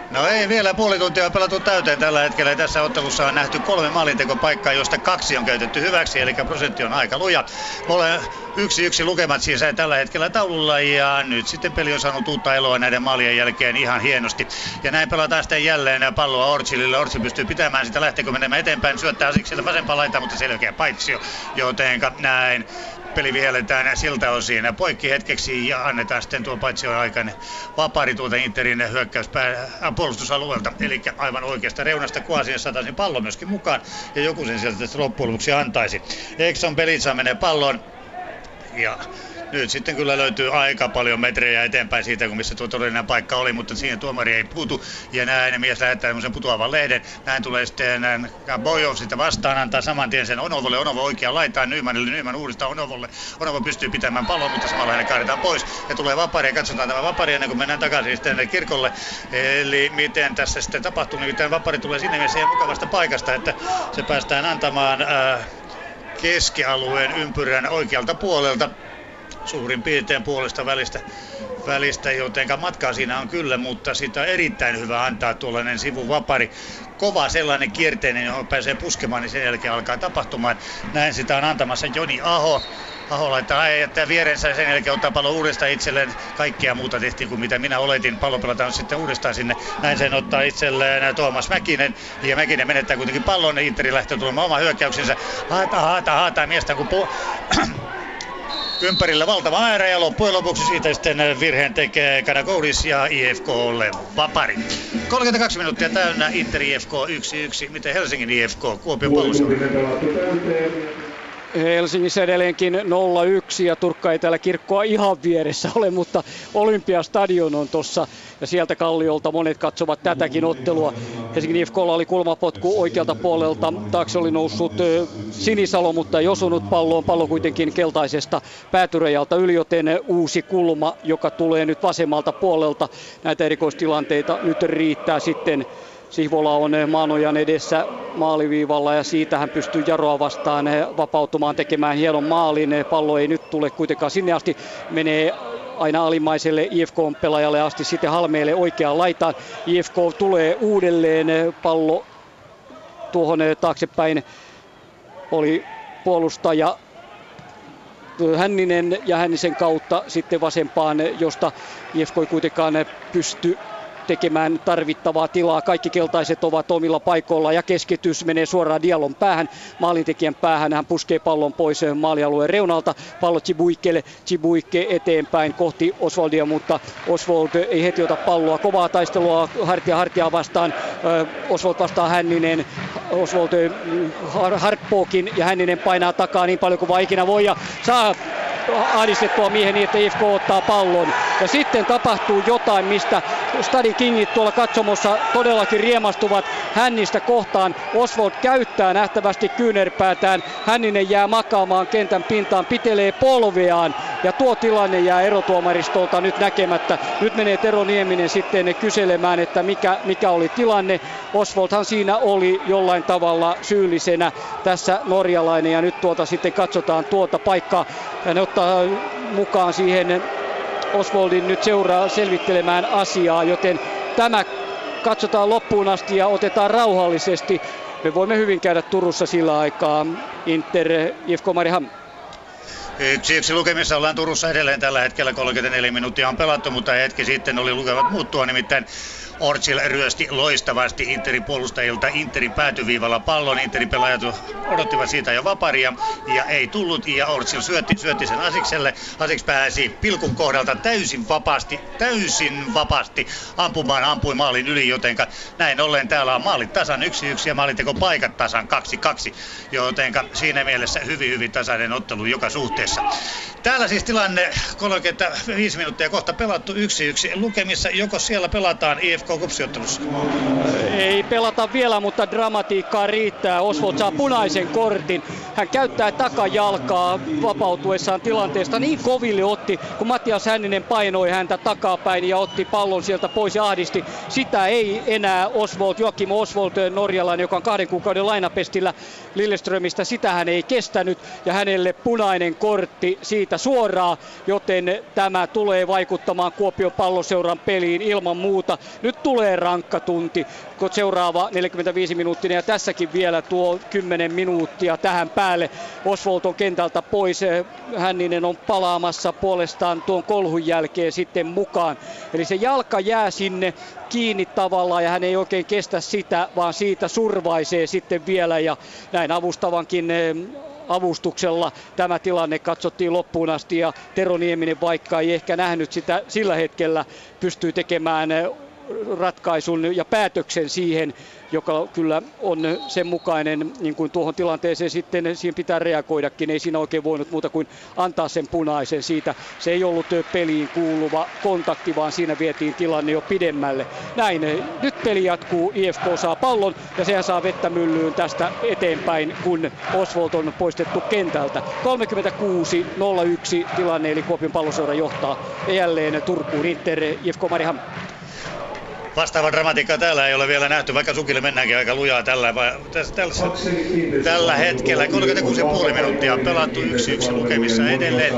No ei vielä puoli tuntia pelattu täyteen tällä hetkellä. Tässä ottelussa on nähty kolme maalintekopaikkaa, joista kaksi on käytetty hyväksi, eli prosentti on aika luja. Mole yksi yksi lukemat siis tällä hetkellä taululla ja nyt sitten peli on saanut uutta eloa näiden maalien jälkeen ihan hienosti. Ja näin pelataan sitten jälleen palloa Orchilille. Orchil pystyy pitämään sitä, lähteekö menemään eteenpäin, syöttää siksi vasempaan laitaan, mutta selkeä paitsio, jotenka näin peli vihelletään siltä osin poikki hetkeksi ja annetaan sitten tuo paitsi aikainen vapari tuolta Interin hyökkäyspää äh, puolustusalueelta. Eli aivan oikeasta reunasta Kuasien sataisin pallo myöskin mukaan ja joku sen sieltä loppujen lopuksi antaisi. Exxon Belitsa menee pallon ja nyt sitten kyllä löytyy aika paljon metrejä eteenpäin siitä, kun missä tuo todellinen paikka oli, mutta siihen tuomari ei puutu. Ja näin mies lähettää tämmöisen putoavan lehden. Näin tulee sitten Bojov sitä vastaan, antaa saman tien sen Onovolle. Onovo oikea laitaan Nymanille, Nyman uudistaa Onovolle. Onovo pystyy pitämään pallon, mutta samalla hänen kaadetaan pois. Ja tulee vapari ja katsotaan tämä vapari ennen kuin mennään takaisin sitten kirkolle. Eli miten tässä sitten tapahtuu, niin vapari tulee sinne mielessä ihan mukavasta paikasta, että se päästään antamaan äh, keskialueen ympyrän oikealta puolelta suurin piirtein puolesta välistä, välistä jotenka matkaa siinä on kyllä, mutta sitä on erittäin hyvä antaa tuollainen sivuvapari. Kova sellainen kierteinen, johon pääsee puskemaan, niin sen jälkeen alkaa tapahtumaan. Näin sitä on antamassa Joni Aho. Aho laittaa jättää vierensä sen jälkeen ottaa pallo uudestaan itselleen. Kaikkea muuta tehtiin kuin mitä minä oletin. Pallo pelataan sitten uudestaan sinne. Näin sen ottaa itselleen Tuomas Mäkinen. Ja Mäkinen menettää kuitenkin pallon. Interi lähtee tulemaan oma hyökkäyksensä. Haata, haata, haata miestä kun po- ympärillä valtava määrä ja loppujen lopuksi siitä sitten virheen tekee Kanakoudis ja IFKlle vapari. 32 minuuttia täynnä Inter IFK 1-1. Miten Helsingin IFK Kuopion pallossa? Helsingissä edelleenkin 0-1 ja Turkka ei täällä kirkkoa ihan vieressä ole, mutta Olympiastadion on tuossa ja sieltä Kalliolta monet katsovat tätäkin ottelua. Helsingin IFKlla oli kulmapotku oikealta puolelta, taakse oli noussut Sinisalo, mutta ei osunut palloon. Pallo kuitenkin keltaisesta päätyrejalta yli, joten uusi kulma, joka tulee nyt vasemmalta puolelta. Näitä erikoistilanteita nyt riittää sitten Sihvola on Maanojan edessä maaliviivalla ja siitä hän pystyy Jaroa vastaan vapautumaan tekemään hienon maalin. Pallo ei nyt tule kuitenkaan sinne asti, menee aina alimmaiselle IFK-pelaajalle asti sitten Halmeelle oikeaan laitaan. IFK tulee uudelleen pallo tuohon taaksepäin oli puolustaja Hänninen ja Hännisen kautta sitten vasempaan, josta IFK ei kuitenkaan pysty tekemään tarvittavaa tilaa. Kaikki keltaiset ovat omilla paikoilla ja keskitys menee suoraan Dialon päähän, maalintekijän päähän. Hän puskee pallon pois maalialueen reunalta. Pallo Chibuikelle, Chibuikke eteenpäin kohti Osvaldia, mutta Oswald ei heti ota palloa. Kovaa taistelua hartia hartiaa vastaan. Oswald vastaa Hänninen. Oswald harppookin ja Hänninen painaa takaa niin paljon kuin vaan ikinä voi ja saa ahdistettua miehen niin, että IFK ottaa pallon. Ja sitten tapahtuu jotain, mistä Stadi Kingit tuolla katsomossa todellakin riemastuvat Hännistä kohtaan. Oswald käyttää nähtävästi kyynärpäätään. Hänninen jää makaamaan kentän pintaan, pitelee polveaan ja tuo tilanne jää erotuomaristolta nyt näkemättä. Nyt menee Tero Nieminen sitten kyselemään, että mikä, mikä oli tilanne. Oswaldhan siinä oli jollain tavalla syyllisenä tässä norjalainen ja nyt tuota sitten katsotaan tuota paikkaa. Ja ne ottaa mukaan siihen Oswaldin nyt seuraa selvittelemään asiaa, joten tämä katsotaan loppuun asti ja otetaan rauhallisesti. Me voimme hyvin käydä Turussa sillä aikaa. Inter, IFK Mariham. Yksi yksi lukemissa ollaan Turussa edelleen tällä hetkellä 34 minuuttia on pelattu, mutta hetki sitten oli lukevat muuttua, nimittäin Orchil ryösti loistavasti Interin puolustajilta Interin päätyviivalla pallon. Interin pelaajat odottivat siitä jo vaparia ja ei tullut ja Orchil syötti, syötti sen Asikselle. Asiks pääsi pilkun kohdalta täysin vapaasti, täysin vapaasti ampumaan, ampui maalin yli, jotenka näin ollen täällä on maalit tasan 1-1 ja maalinteko paikat tasan 2-2, jotenka siinä mielessä hyvin hyvin tasainen ottelu joka suhteessa. Täällä siis tilanne 35 minuuttia kohta pelattu 1-1 lukemissa, joko siellä pelataan IFK kupsiottelussa? Ei pelata vielä, mutta dramatiikkaa riittää. Oswald saa punaisen kortin. Hän käyttää takajalkaa vapautuessaan tilanteesta. Niin koville otti, kun Mattias Hänninen painoi häntä takapäin ja otti pallon sieltä pois ja ahdisti. Sitä ei enää Oswald, Joakim Oswald, norjalainen, joka on kahden kuukauden lainapestillä Lilleströmistä. Sitä hän ei kestänyt ja hänelle punainen kortti siitä suoraan, joten tämä tulee vaikuttamaan Kuopion palloseuran peliin ilman muuta. Nyt tulee rankka tunti, kun seuraava 45 minuuttia ja tässäkin vielä tuo 10 minuuttia tähän päälle. Oswald on kentältä pois, Hänninen on palaamassa puolestaan tuon kolhun jälkeen sitten mukaan. Eli se jalka jää sinne kiinni tavallaan ja hän ei oikein kestä sitä, vaan siitä survaisee sitten vielä ja näin avustavankin avustuksella tämä tilanne katsottiin loppuun asti ja Tero Nieminen, vaikka ei ehkä nähnyt sitä sillä hetkellä, pystyy tekemään ratkaisun ja päätöksen siihen, joka kyllä on sen mukainen, niin kuin tuohon tilanteeseen sitten siihen pitää reagoidakin. Ei siinä oikein voinut muuta kuin antaa sen punaisen siitä. Se ei ollut peliin kuuluva kontakti, vaan siinä vietiin tilanne jo pidemmälle. Näin, nyt peli jatkuu, IFK saa pallon ja sehän saa vettä myllyyn tästä eteenpäin, kun Oswald on poistettu kentältä. 36-01 tilanne, eli Kuopion palloseura johtaa jälleen Turkuun Inter, IFK Mariham. Vastaava dramatiikka täällä ei ole vielä nähty, vaikka Sukille mennäänkin aika lujaa tällä, tässä, tällä, tällä hetkellä. 36,5 minuuttia pelattu 1-1 lukemissa edelleen.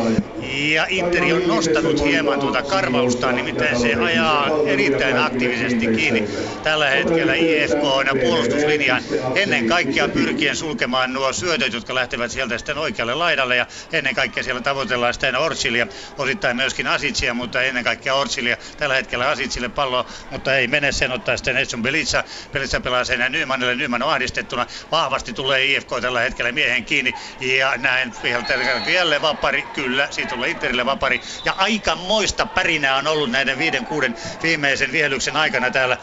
Ja Interi on nostanut hieman tuota karvaustaan, nimittäin se ajaa erittäin aktiivisesti kiinni tällä hetkellä IFK puolustuslinjaan. Ennen kaikkea pyrkien sulkemaan nuo syötöt, jotka lähtevät sieltä sitten oikealle laidalle. Ja ennen kaikkea siellä tavoitellaan sitten Orsilia, osittain myöskin Asitsia, mutta ennen kaikkea Orsilia. Tällä hetkellä Asitsille pallo, mutta ei mene sen ottaa sitten Edson Belitsa. Belitsa pelaa sen Nymanille. Nyman on ahdistettuna. Vahvasti tulee IFK tällä hetkellä miehen kiinni. Ja näin jälleen vapari. Kyllä, siitä tulee Interille vapari. Ja aika moista pärinää on ollut näiden viiden kuuden viimeisen vihelyksen aikana täällä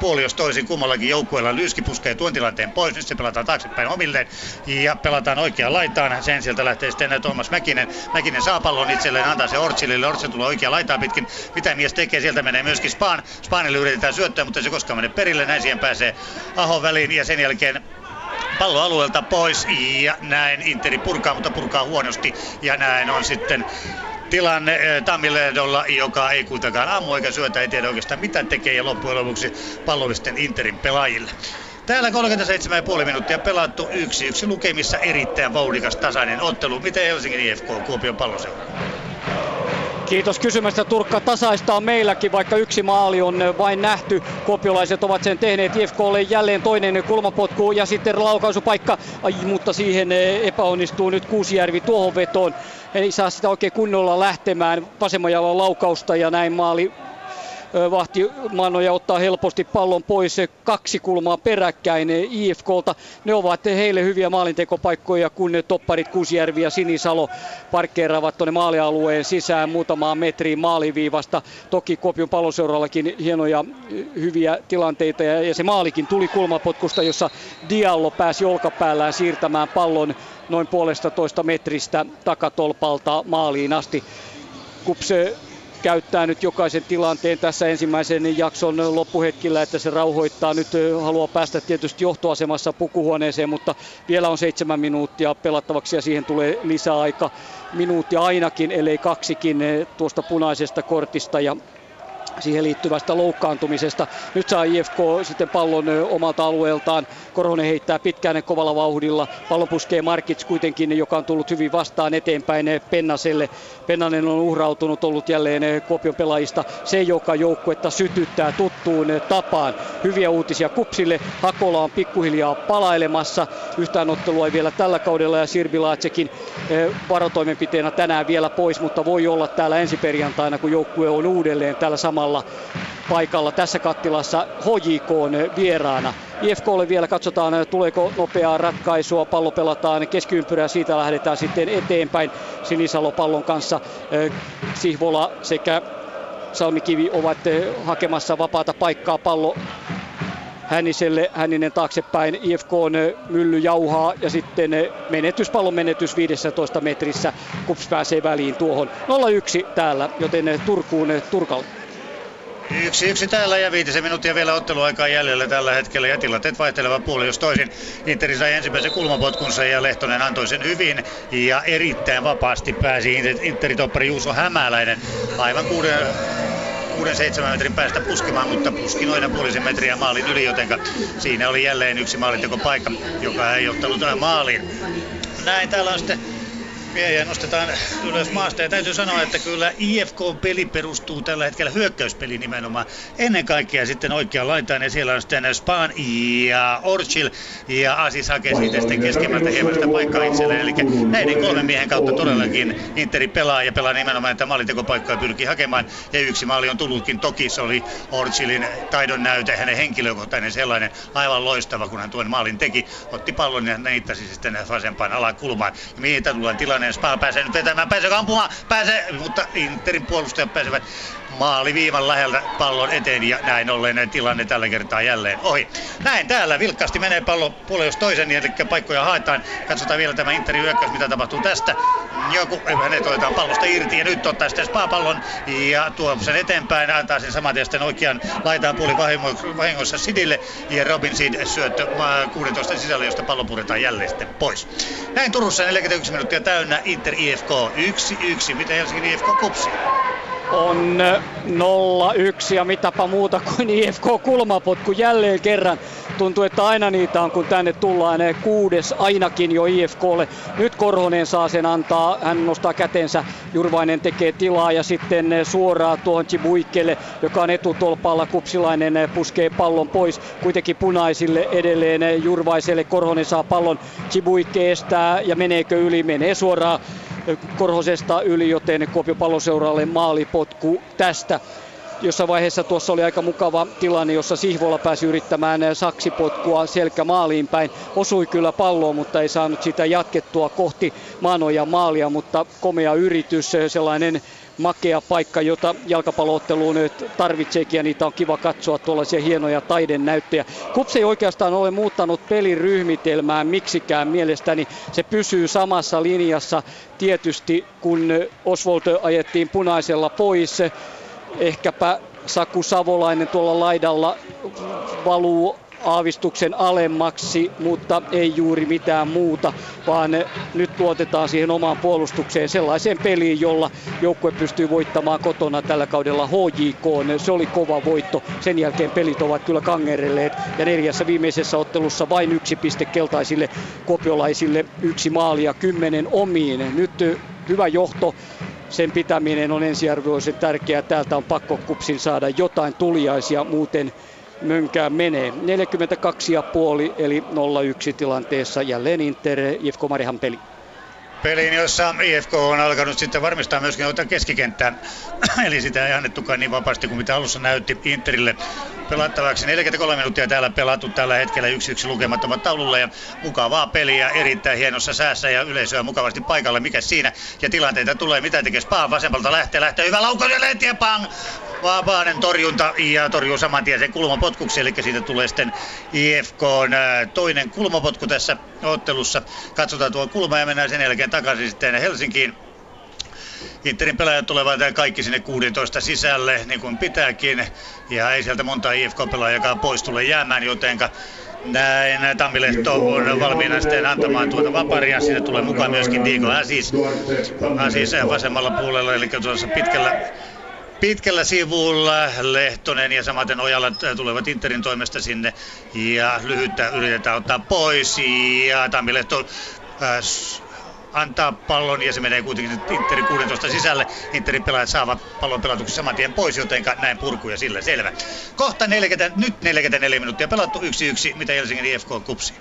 puoli jos toisin kummallakin joukkueella. Lyski puskee tuon tilanteen pois. Nyt se pelataan taaksepäin omilleen. Ja pelataan oikeaan laitaan. Sen sieltä lähtee sitten Tuomas Mäkinen. Mäkinen saa pallon itselleen, antaa se Ortsilille. Ortsil tulee oikea laitaa pitkin. Mitä mies tekee? Sieltä menee myöskin Spaan. Spaanille yritetään yritetään syöttää, mutta se koskaan mene perille. Näin siihen pääsee Aho väliin ja sen jälkeen pallo alueelta pois ja näin Interi purkaa, mutta purkaa huonosti ja näin on sitten tilanne eh, Tammiledolla, joka ei kuitenkaan ammu eikä syötä, ei tiedä oikeastaan mitä tekee ja loppujen lopuksi pallollisten Interin pelaajille. Täällä 37,5 minuuttia pelattu yksi yksi lukemissa erittäin vauhdikas tasainen ottelu. Miten Helsingin IFK Kuopion palloseura? Kiitos kysymästä Turkka. Tasaista on meilläkin, vaikka yksi maali on vain nähty. Kopiolaiset ovat sen tehneet. IFKlle jälleen toinen kulmapotku ja sitten laukaisupaikka. Ai, mutta siihen epäonnistuu nyt Kuusijärvi tuohon vetoon. Ei saa sitä oikein kunnolla lähtemään. Vasemman laukausta ja näin maali vahti Mannoja ottaa helposti pallon pois kaksi kulmaa peräkkäin IFKlta. Ne ovat heille hyviä maalintekopaikkoja, kun topparit Kuusjärvi ja Sinisalo parkkeeraavat tuonne maalialueen sisään muutamaan metriin maaliviivasta. Toki Kopion palloseurallakin hienoja hyviä tilanteita ja se maalikin tuli kulmapotkusta, jossa Diallo pääsi olkapäällään siirtämään pallon noin puolesta toista metristä takatolpalta maaliin asti. Kupse käyttää nyt jokaisen tilanteen tässä ensimmäisen jakson loppuhetkillä, että se rauhoittaa. Nyt haluaa päästä tietysti johtoasemassa pukuhuoneeseen, mutta vielä on seitsemän minuuttia pelattavaksi ja siihen tulee lisäaika. Minuutti ainakin, ellei kaksikin tuosta punaisesta kortista ja siihen liittyvästä loukkaantumisesta. Nyt saa IFK sitten pallon omalta alueeltaan. Korhonen heittää pitkään kovalla vauhdilla. Pallon puskee Markits kuitenkin, joka on tullut hyvin vastaan eteenpäin Pennaselle. Pennanen on uhrautunut, ollut jälleen Kuopion pelaajista se, joka joukkuetta sytyttää tuttuun tapaan. Hyviä uutisia Kupsille. Hakola on pikkuhiljaa palailemassa. Yhtään ottelua ei vielä tällä kaudella ja Sirbi Laatsekin varotoimenpiteenä tänään vielä pois, mutta voi olla täällä ensi perjantaina, kun joukkue on uudelleen tällä samalla samalla paikalla tässä kattilassa HJK vieraana. IFKlle vielä katsotaan, tuleeko nopeaa ratkaisua. Pallo pelataan keskiympyrää, siitä lähdetään sitten eteenpäin. Sinisalo pallon kanssa Sihvola sekä Salmikivi ovat hakemassa vapaata paikkaa. Pallo Hänniselle, Hänninen taaksepäin, IFK on mylly jauhaa ja sitten menetys, pallon menetys 15 metrissä, Kups pääsee väliin tuohon 0-1 täällä, joten Turkuun Turkalle. Yksi yksi täällä ja viitisen minuuttia vielä otteluaikaa jäljellä tällä hetkellä ja tilanteet vaihtelevat puoli jos toisin. Interi sai ensimmäisen kulmapotkunsa ja Lehtonen antoi sen hyvin ja erittäin vapaasti pääsi Interitoppari Juuso Hämäläinen aivan kuuden 6-7 metrin päästä puskemaan, mutta puski noin puolisen metriä maalin yli, joten siinä oli jälleen yksi maalintekopaikka, joka ei ottanut maaliin. Näin täällä on sitten miehiä nostetaan ylös maasta. Ja täytyy sanoa, että kyllä IFK-peli perustuu tällä hetkellä hyökkäyspeli nimenomaan. Ennen kaikkea sitten oikeaan laitaan ja siellä on sitten Span ja Orchil ja Asis hakee siitä sitten keskemmältä hieman paikkaa itselleen. Eli näiden kolmen miehen kautta todellakin Interi pelaa ja pelaa nimenomaan, että maalintekopaikkaa pyrkii hakemaan. Ja yksi maali on tullutkin. Toki se oli Orchilin taidon näyte, hänen henkilökohtainen sellainen aivan loistava, kun hän tuon maalin teki. Otti pallon ja neittasi sitten vasempaan alakulmaan. Ja mihin tullaan tilanne, Spa pääsee nyt vetämään, pääsee ampumaan, pääsee, mutta Interin puolustajat pääsevät maali viivan läheltä pallon eteen ja näin ollen tilanne tällä kertaa jälleen ohi. Näin täällä vilkkaasti menee pallo puolelle jos toisen, eli paikkoja haetaan. Katsotaan vielä tämä Interin hyökkäys, mitä tapahtuu tästä. Joku, hänet otetaan pallosta irti ja nyt ottaa sitten Spa-pallon ja tuo sen eteenpäin, antaa sen saman sitten oikean laitaan puoli vahingossa Sidille ja Robin Sid syöttö 16 sisällä, josta pallo puretaan jälleen sitten pois. Näin Turussa 41 minuuttia täynnä Inter IFK 1-1. Miten Helsingin IFK kupsi? On 0-1 ja mitäpä muuta kuin IFK kulmapotku jälleen kerran. Tuntuu, että aina niitä on, kun tänne tullaan kuudes ainakin jo IFKlle. Nyt Korhonen saa sen antaa, hän nostaa kätensä, Jurvainen tekee tilaa ja sitten suoraan tuohon Chibuikelle, joka on etutolpalla. Kupsilainen puskee pallon pois, kuitenkin punaisille edelleen Jurvaiselle. Korhonen saa pallon, Chibuikke estää ja meneekö yli, menee suoraan Korhosesta yli, joten Kuopion palloseuraalle maalipotku tästä. Jossain vaiheessa tuossa oli aika mukava tilanne, jossa Sihvola pääsi yrittämään saksipotkua selkä maaliin päin. Osui kyllä palloon, mutta ei saanut sitä jatkettua kohti Maanoja maalia, mutta komea yritys, sellainen makea paikka, jota jalkapallootteluun tarvitseekin ja niitä on kiva katsoa tuollaisia hienoja taidennäyttöjä. Kups ei oikeastaan ole muuttanut pelin ryhmitelmää miksikään mielestäni. Se pysyy samassa linjassa tietysti kun Oswald ajettiin punaisella pois. Ehkäpä Saku Savolainen tuolla laidalla valuu aavistuksen alemmaksi, mutta ei juuri mitään muuta, vaan nyt luotetaan siihen omaan puolustukseen sellaiseen peliin, jolla joukkue pystyy voittamaan kotona tällä kaudella HJK. Se oli kova voitto. Sen jälkeen pelit ovat kyllä kangerelleet ja neljässä viimeisessä ottelussa vain yksi piste keltaisille kopiolaisille, yksi maalia kymmenen omiin. Nyt hyvä johto sen pitäminen on ensiarvoisen tärkeää. Täältä on pakko kupsin saada jotain tuliaisia, muuten mönkään menee. 42,5 eli 0-1 tilanteessa jälleen Inter IFK Marihan peli peliin, jossa IFK on alkanut sitten varmistaa myöskin ottaa keskikenttää. Eli sitä ei annettukaan niin vapaasti kuin mitä alussa näytti Interille pelattavaksi. 43 minuuttia täällä pelattu tällä hetkellä yksi yksi lukemattomat taululla ja mukavaa peliä erittäin hienossa säässä ja yleisöä mukavasti paikalla. Mikä siinä? Ja tilanteita tulee. Mitä tekee Spaan vasemmalta lähtee, lähtee hyvä laukaus ja lehtiä pang! Vapaanen torjunta ja torjuu saman tien sen kulmapotkuksi, eli siitä tulee sitten IFK toinen kulmapotku tässä ottelussa. Katsotaan tuo kulma ja mennään sen jälkeen takaisin sitten Helsinkiin. Interin pelaajat tulevat kaikki sinne 16 sisälle, niin kuin pitääkin. Ja ei sieltä monta IFK-pelaajakaan pois tule jäämään, jotenka näin Tammilehto on valmiina sitten antamaan tuota vaparia. Sinne tulee mukaan myöskin Diego Asis, Asis vasemmalla puolella, eli tuossa pitkällä pitkällä sivulla Lehtonen ja samaten Ojala tulevat Interin toimesta sinne ja lyhyttä yritetään ottaa pois ja Tammilehto äh, antaa pallon ja se menee kuitenkin Interin 16 sisälle. Interin pelaajat saavat pallon pelatuksi saman tien pois, joten näin purkuja sillä selvä. Kohta 40, nyt 44 minuuttia pelattu 1-1, mitä Helsingin IFK kupsi.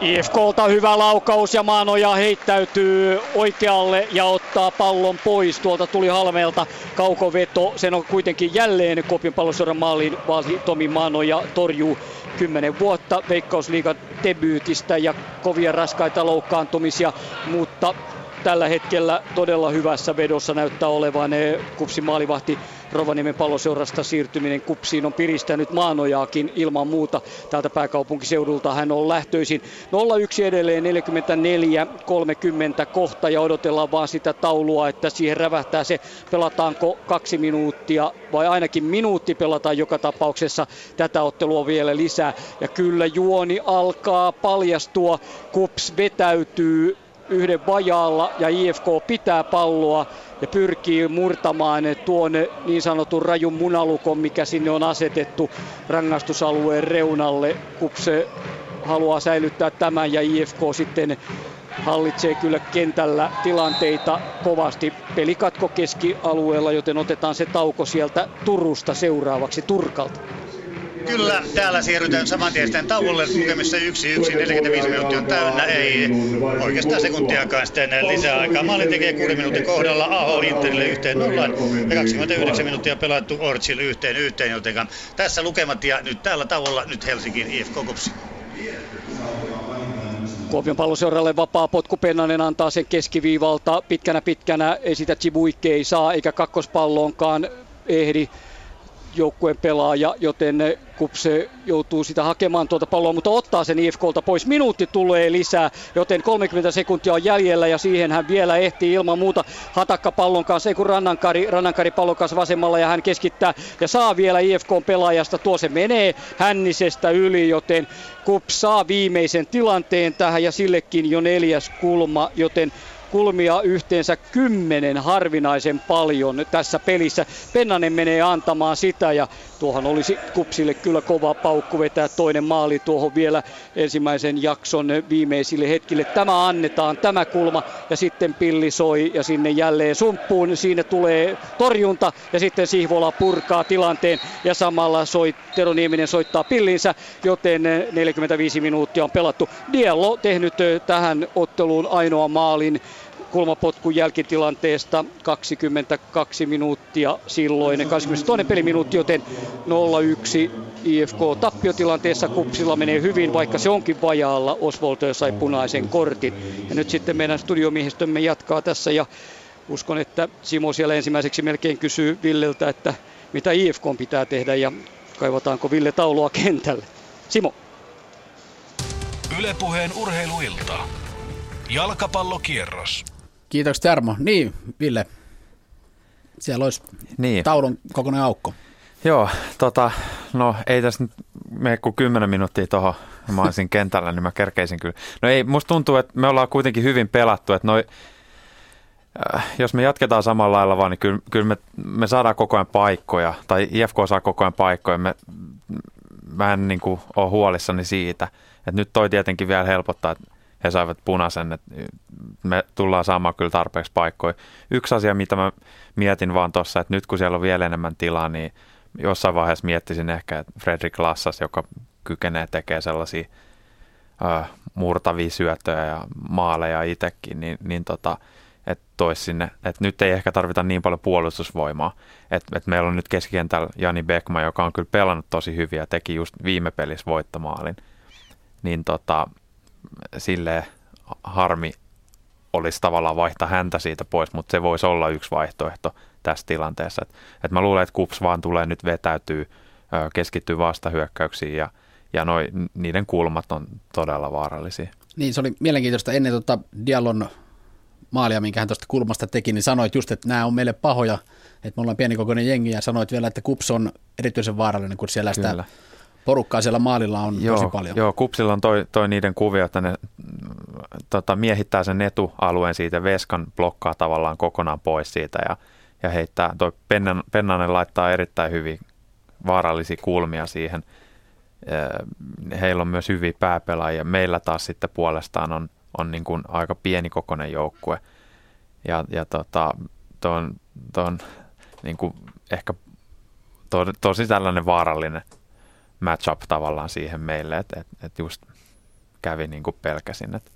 IFKlta hyvä laukaus ja Maanoja heittäytyy oikealle ja ottaa pallon pois. Tuolta tuli Halmeelta kaukoveto. Sen on kuitenkin jälleen Kopin pallosodan maaliin vaasi Tomi Maanoja torjuu 10 vuotta Veikkausliigan debyytistä ja kovia raskaita loukkaantumisia, mutta tällä hetkellä todella hyvässä vedossa näyttää olevan kupsi maalivahti Rovaniemen palloseurasta siirtyminen kupsiin on piristänyt maanojaakin ilman muuta. Täältä pääkaupunkiseudulta hän on lähtöisin 0-1 edelleen 44-30 kohta ja odotellaan vaan sitä taulua, että siihen rävähtää se pelataanko kaksi minuuttia vai ainakin minuutti pelataan joka tapauksessa tätä ottelua vielä lisää. Ja kyllä juoni alkaa paljastua, kups vetäytyy yhden vajaalla ja IFK pitää palloa ja pyrkii murtamaan tuon niin sanotun rajun munalukon, mikä sinne on asetettu rangaistusalueen reunalle. Kupse haluaa säilyttää tämän ja IFK sitten hallitsee kyllä kentällä tilanteita kovasti. Pelikatko keskialueella, joten otetaan se tauko sieltä Turusta seuraavaksi Turkalta. Kyllä, täällä siirrytään saman tien tauolle lukemissa 1-1, 45 minuuttia on täynnä, ei oikeastaan sekuntiakaan sitten lisää aikaa. Maalin tekee 6 minuutin kohdalla Aho Interille yhteen nollaan ja 29 minuuttia pelattu Orchille yhteen yhteen, joten tässä lukemat ja nyt täällä tauolla nyt Helsingin IFK Kopsi. Kuopion palloseuralle vapaa potku. Pennanen antaa sen keskiviivalta. Pitkänä pitkänä, ei sitä Chibuikke ei saa eikä kakkospalloonkaan ehdi joukkueen pelaaja, joten Kupse joutuu sitä hakemaan tuota palloa, mutta ottaa sen IFKlta pois. Minuutti tulee lisää, joten 30 sekuntia on jäljellä ja siihen hän vielä ehtii ilman muuta hatakka pallon kanssa, ei kun Rannankari, Rannankari pallon kanssa vasemmalla ja hän keskittää ja saa vielä IFK pelaajasta. Tuo se menee Hännisestä yli, joten Kups saa viimeisen tilanteen tähän ja sillekin jo neljäs kulma, joten kulmia yhteensä kymmenen harvinaisen paljon tässä pelissä. Pennanen menee antamaan sitä ja tuohon olisi Kupsille kyllä kova paukku vetää toinen maali tuohon vielä ensimmäisen jakson viimeisille hetkille. Tämä annetaan, tämä kulma ja sitten pilli soi ja sinne jälleen sumppuun. Siinä tulee torjunta ja sitten Sihvola purkaa tilanteen ja samalla soi, Tero Nieminen soittaa pillinsä, joten 45 minuuttia on pelattu. Diallo tehnyt tähän otteluun ainoa maalin kulmapotkun jälkitilanteesta 22 minuuttia silloin, 22 peliminuutti, joten 0-1 IFK tappiotilanteessa kupsilla menee hyvin, vaikka se onkin vajaalla. Oswald sai punaisen kortin. Ja nyt sitten meidän studiomiehistömme jatkaa tässä ja uskon, että Simo siellä ensimmäiseksi melkein kysyy Villeltä, että mitä IFK pitää tehdä ja kaivataanko Ville taulua kentälle. Simo. Ylepuheen urheiluilta. Jalkapallokierros. Kiitoksia Jarmo. Niin, Ville, siellä olisi niin. taulun kokoinen aukko. Joo, tota, no ei tässä nyt mene kuin 10 minuuttia tuohon, mä olisin kentällä, niin mä kerkeisin kyllä. No ei, musta tuntuu, että me ollaan kuitenkin hyvin pelattu, että noi, äh, jos me jatketaan samalla lailla vaan, niin kyllä, kyllä me, me saadaan koko ajan paikkoja, tai IFK saa koko ajan paikkoja. Me, mä en niin kuin, ole huolissani siitä, että nyt toi tietenkin vielä helpottaa, että he saivat punaisen, että me tullaan saamaan kyllä tarpeeksi paikkoja. Yksi asia, mitä mä mietin vaan tuossa, että nyt kun siellä on vielä enemmän tilaa, niin jossain vaiheessa miettisin ehkä, että Fredrik Lassas, joka kykenee tekemään sellaisia äh, murtavia syöttöjä ja maaleja itsekin, niin, niin tota, että tois sinne, että nyt ei ehkä tarvita niin paljon puolustusvoimaa. Että et meillä on nyt keskikentällä Jani Beckman, joka on kyllä pelannut tosi hyvin ja teki just viime pelissä voittomaalin. Niin tota, sille harmi olisi tavallaan vaihtaa häntä siitä pois, mutta se voisi olla yksi vaihtoehto tässä tilanteessa. Et, et mä luulen, että Kups vaan tulee nyt vetäytyy, keskittyy vastahyökkäyksiin ja, ja noi, niiden kulmat on todella vaarallisia. Niin, se oli mielenkiintoista ennen tuota Dialon maalia, minkä hän tuosta kulmasta teki, niin sanoit just, että nämä on meille pahoja, että me ollaan pienikokoinen jengi ja sanoit vielä, että Kups on erityisen vaarallinen, kun siellä sitä Kyllä porukkaa siellä maalilla on joo, tosi paljon. Joo, Kupsilla on toi, toi niiden kuvio, että ne tota, miehittää sen etualueen siitä, Veskan blokkaa tavallaan kokonaan pois siitä ja, ja heittää, toi Pennan, Pennanen laittaa erittäin hyvin vaarallisia kulmia siihen. Heillä on myös hyviä pääpelaajia. Meillä taas sitten puolestaan on, on niin kuin aika pienikokoinen joukkue. Ja, ja tota, ton, ton, niin kuin ehkä to, tosi tällainen vaarallinen match-up tavallaan siihen meille, että et, et just kävi niin kuin pelkäsin. Et,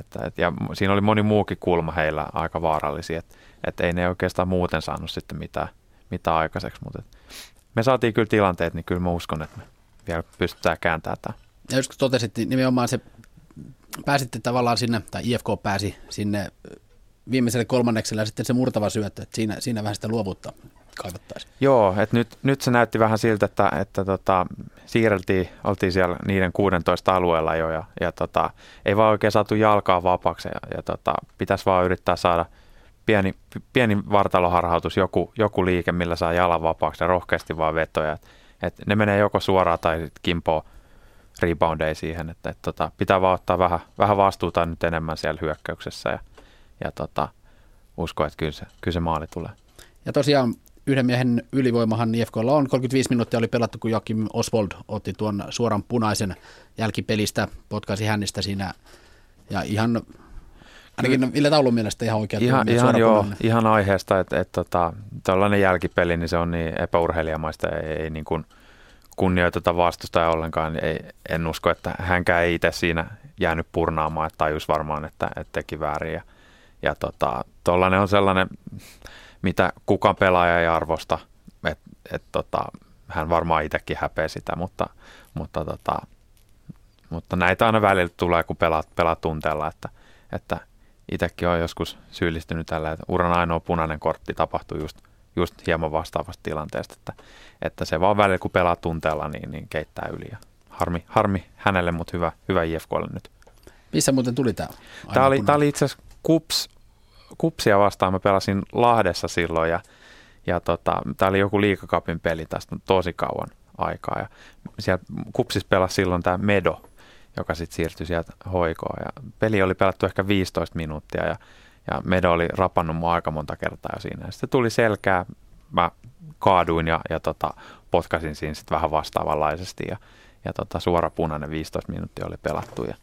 että, et, ja siinä oli moni muukin kulma heillä aika vaarallisia, että et ei ne oikeastaan muuten saanut sitten mitään, mitään aikaiseksi, mutta et, me saatiin kyllä tilanteet, niin kyllä mä uskon, että me vielä pystytään kääntämään tämä. Ja just kun totesit, niin nimenomaan se pääsitte tavallaan sinne, tai IFK pääsi sinne viimeiselle kolmannekselle ja sitten se murtava syöttö, että siinä, siinä vähän sitä luovuutta kaivattaisiin. Joo, että nyt, nyt se näytti vähän siltä, että, että tota, siirreltiin, oltiin siellä niiden 16 alueella jo ja, ja tota, ei vaan oikein saatu jalkaa vapaaksi ja, ja tota, pitäisi vaan yrittää saada pieni, pieni vartaloharhautus, joku, joku liike, millä saa jalan vapaaksi ja rohkeasti vaan vetoja. Et, et ne menee joko suoraan tai sitten kimpoo reboundeja siihen, että et, tota, pitää vaan ottaa vähän, vähän vastuuta nyt enemmän siellä hyökkäyksessä ja, ja tota, usko, että kyllä se, kyllä se maali tulee. Ja tosiaan yhden miehen ylivoimahan IFKlla on. 35 minuuttia oli pelattu, kun Joakim Oswald otti tuon suoran punaisen jälkipelistä, potkaisi hänestä siinä. Ja ihan Ainakin Ville Taulun mielestä ihan oikein. Ihan, ihan, joo, ihan aiheesta, että, että tota, tällainen jälkipeli, niin se on niin epäurheilijamaista, ei, ei niin kuin kunnioiteta vastustaja ollenkaan. Ei, en usko, että hänkään ei itse siinä jäänyt purnaamaan, että tajus varmaan, että, että teki väärin. Ja, ja tota, tollainen on sellainen, mitä kukaan pelaaja ei arvosta, että et, tota, hän varmaan itsekin häpeä sitä, mutta, mutta, tota, mutta näitä aina välillä tulee, kun pelaat, pelaat tunteella, että, että itsekin on joskus syyllistynyt tällä, että uran ainoa punainen kortti tapahtui just, just hieman vastaavasta tilanteesta, että, että se vaan välillä, kun pelaat tunteella, niin, niin keittää yli. Ja harmi, harmi hänelle, mutta hyvä, hyvä IFKlle nyt. Missä muuten tuli tämä? Tämä oli, tämä oli itse asiassa Kups, Kupsia vastaan. Mä pelasin Lahdessa silloin ja, ja tota, tämä oli joku liikakapin peli tästä tosi kauan aikaa. Ja siellä Kupsis pelasi silloin tämä Medo, joka sitten siirtyi sieltä hoikoon. Ja peli oli pelattu ehkä 15 minuuttia ja, ja Medo oli rapannut mua aika monta kertaa jo siinä. Ja sitten tuli selkää, mä kaaduin ja, ja tota, potkasin siinä sitten vähän vastaavanlaisesti ja, ja tota, suora punainen 15 minuuttia oli pelattu. Ja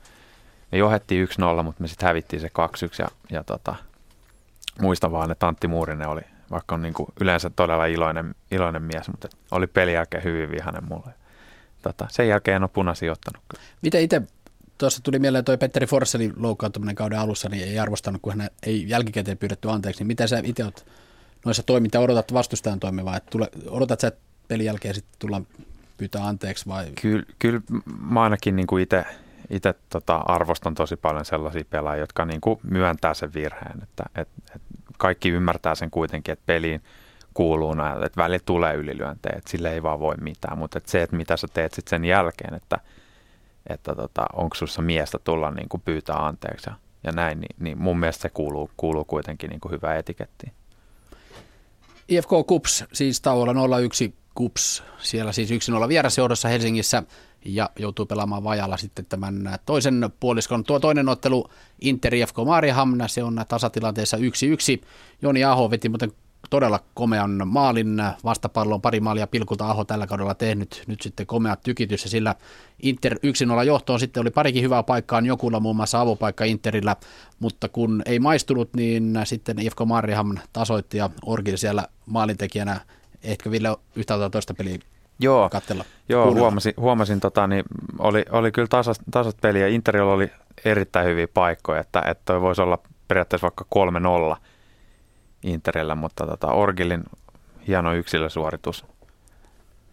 me johettiin 1-0, mutta me sitten hävittiin se 2-1 ja, ja tota, muistan vaan, että Antti Muurinen oli, vaikka on niin kuin yleensä todella iloinen, iloinen mies, mutta oli peli jälkeen hyvin vihainen mulle. Tota, sen jälkeen en ole punaisia ottanut. Miten itse, tuossa tuli mieleen toi Petteri Forsselin loukkaantuminen kauden alussa, niin ei arvostanut, kun hän ei jälkikäteen pyydetty anteeksi. Niin miten sä itse olet noissa toiminta, odotat vastustajan toimivaa, että tule, odotat sä, että pelin jälkeen sitten tullaan pyytää anteeksi vai? Kyllä, kyllä mä ainakin niin kuin itse itse tota, arvostan tosi paljon sellaisia pelaajia, jotka niin kuin myöntää sen virheen, että et, et kaikki ymmärtää sen kuitenkin, että peliin kuuluu näin, että välillä tulee ylilyöntejä, että sille ei vaan voi mitään, mutta että se, että mitä sä teet sitten sen jälkeen, että, että tota, onko sinussa miestä tulla niin kuin pyytää anteeksi ja, ja näin, niin, niin mun mielestä se kuuluu, kuuluu kuitenkin niin kuin hyvä etikettiin. IFK Kups, siis tauolla 01 Kups, siellä siis 1-0 vierasjohdossa Helsingissä ja joutuu pelaamaan vajalla sitten tämän toisen puoliskon. Tuo toinen ottelu Inter IFK Mariehamn, se on tasatilanteessa 1-1. Joni Aho veti muuten todella komean maalin. Vastapallon, pari maalia pilkulta Aho tällä kaudella tehnyt, nyt sitten komea tykitys ja sillä Inter 1-0 johtoon. Sitten oli parikin hyvää paikkaa Jokulla muun muassa avopaikka Interillä, mutta kun ei maistunut, niin sitten IFK Mariehamn tasoitti ja Orgil siellä maalintekijänä. Ehkä Ville yhtä toista peliä Joo, katsella. Joo, huomasin, huomasin tota, niin oli, oli kyllä tasas, tasas peliä. Interillä oli erittäin hyviä paikkoja, että, että toi voisi olla periaatteessa vaikka 3-0 Interillä, mutta tota, Orgilin hieno yksilösuoritus.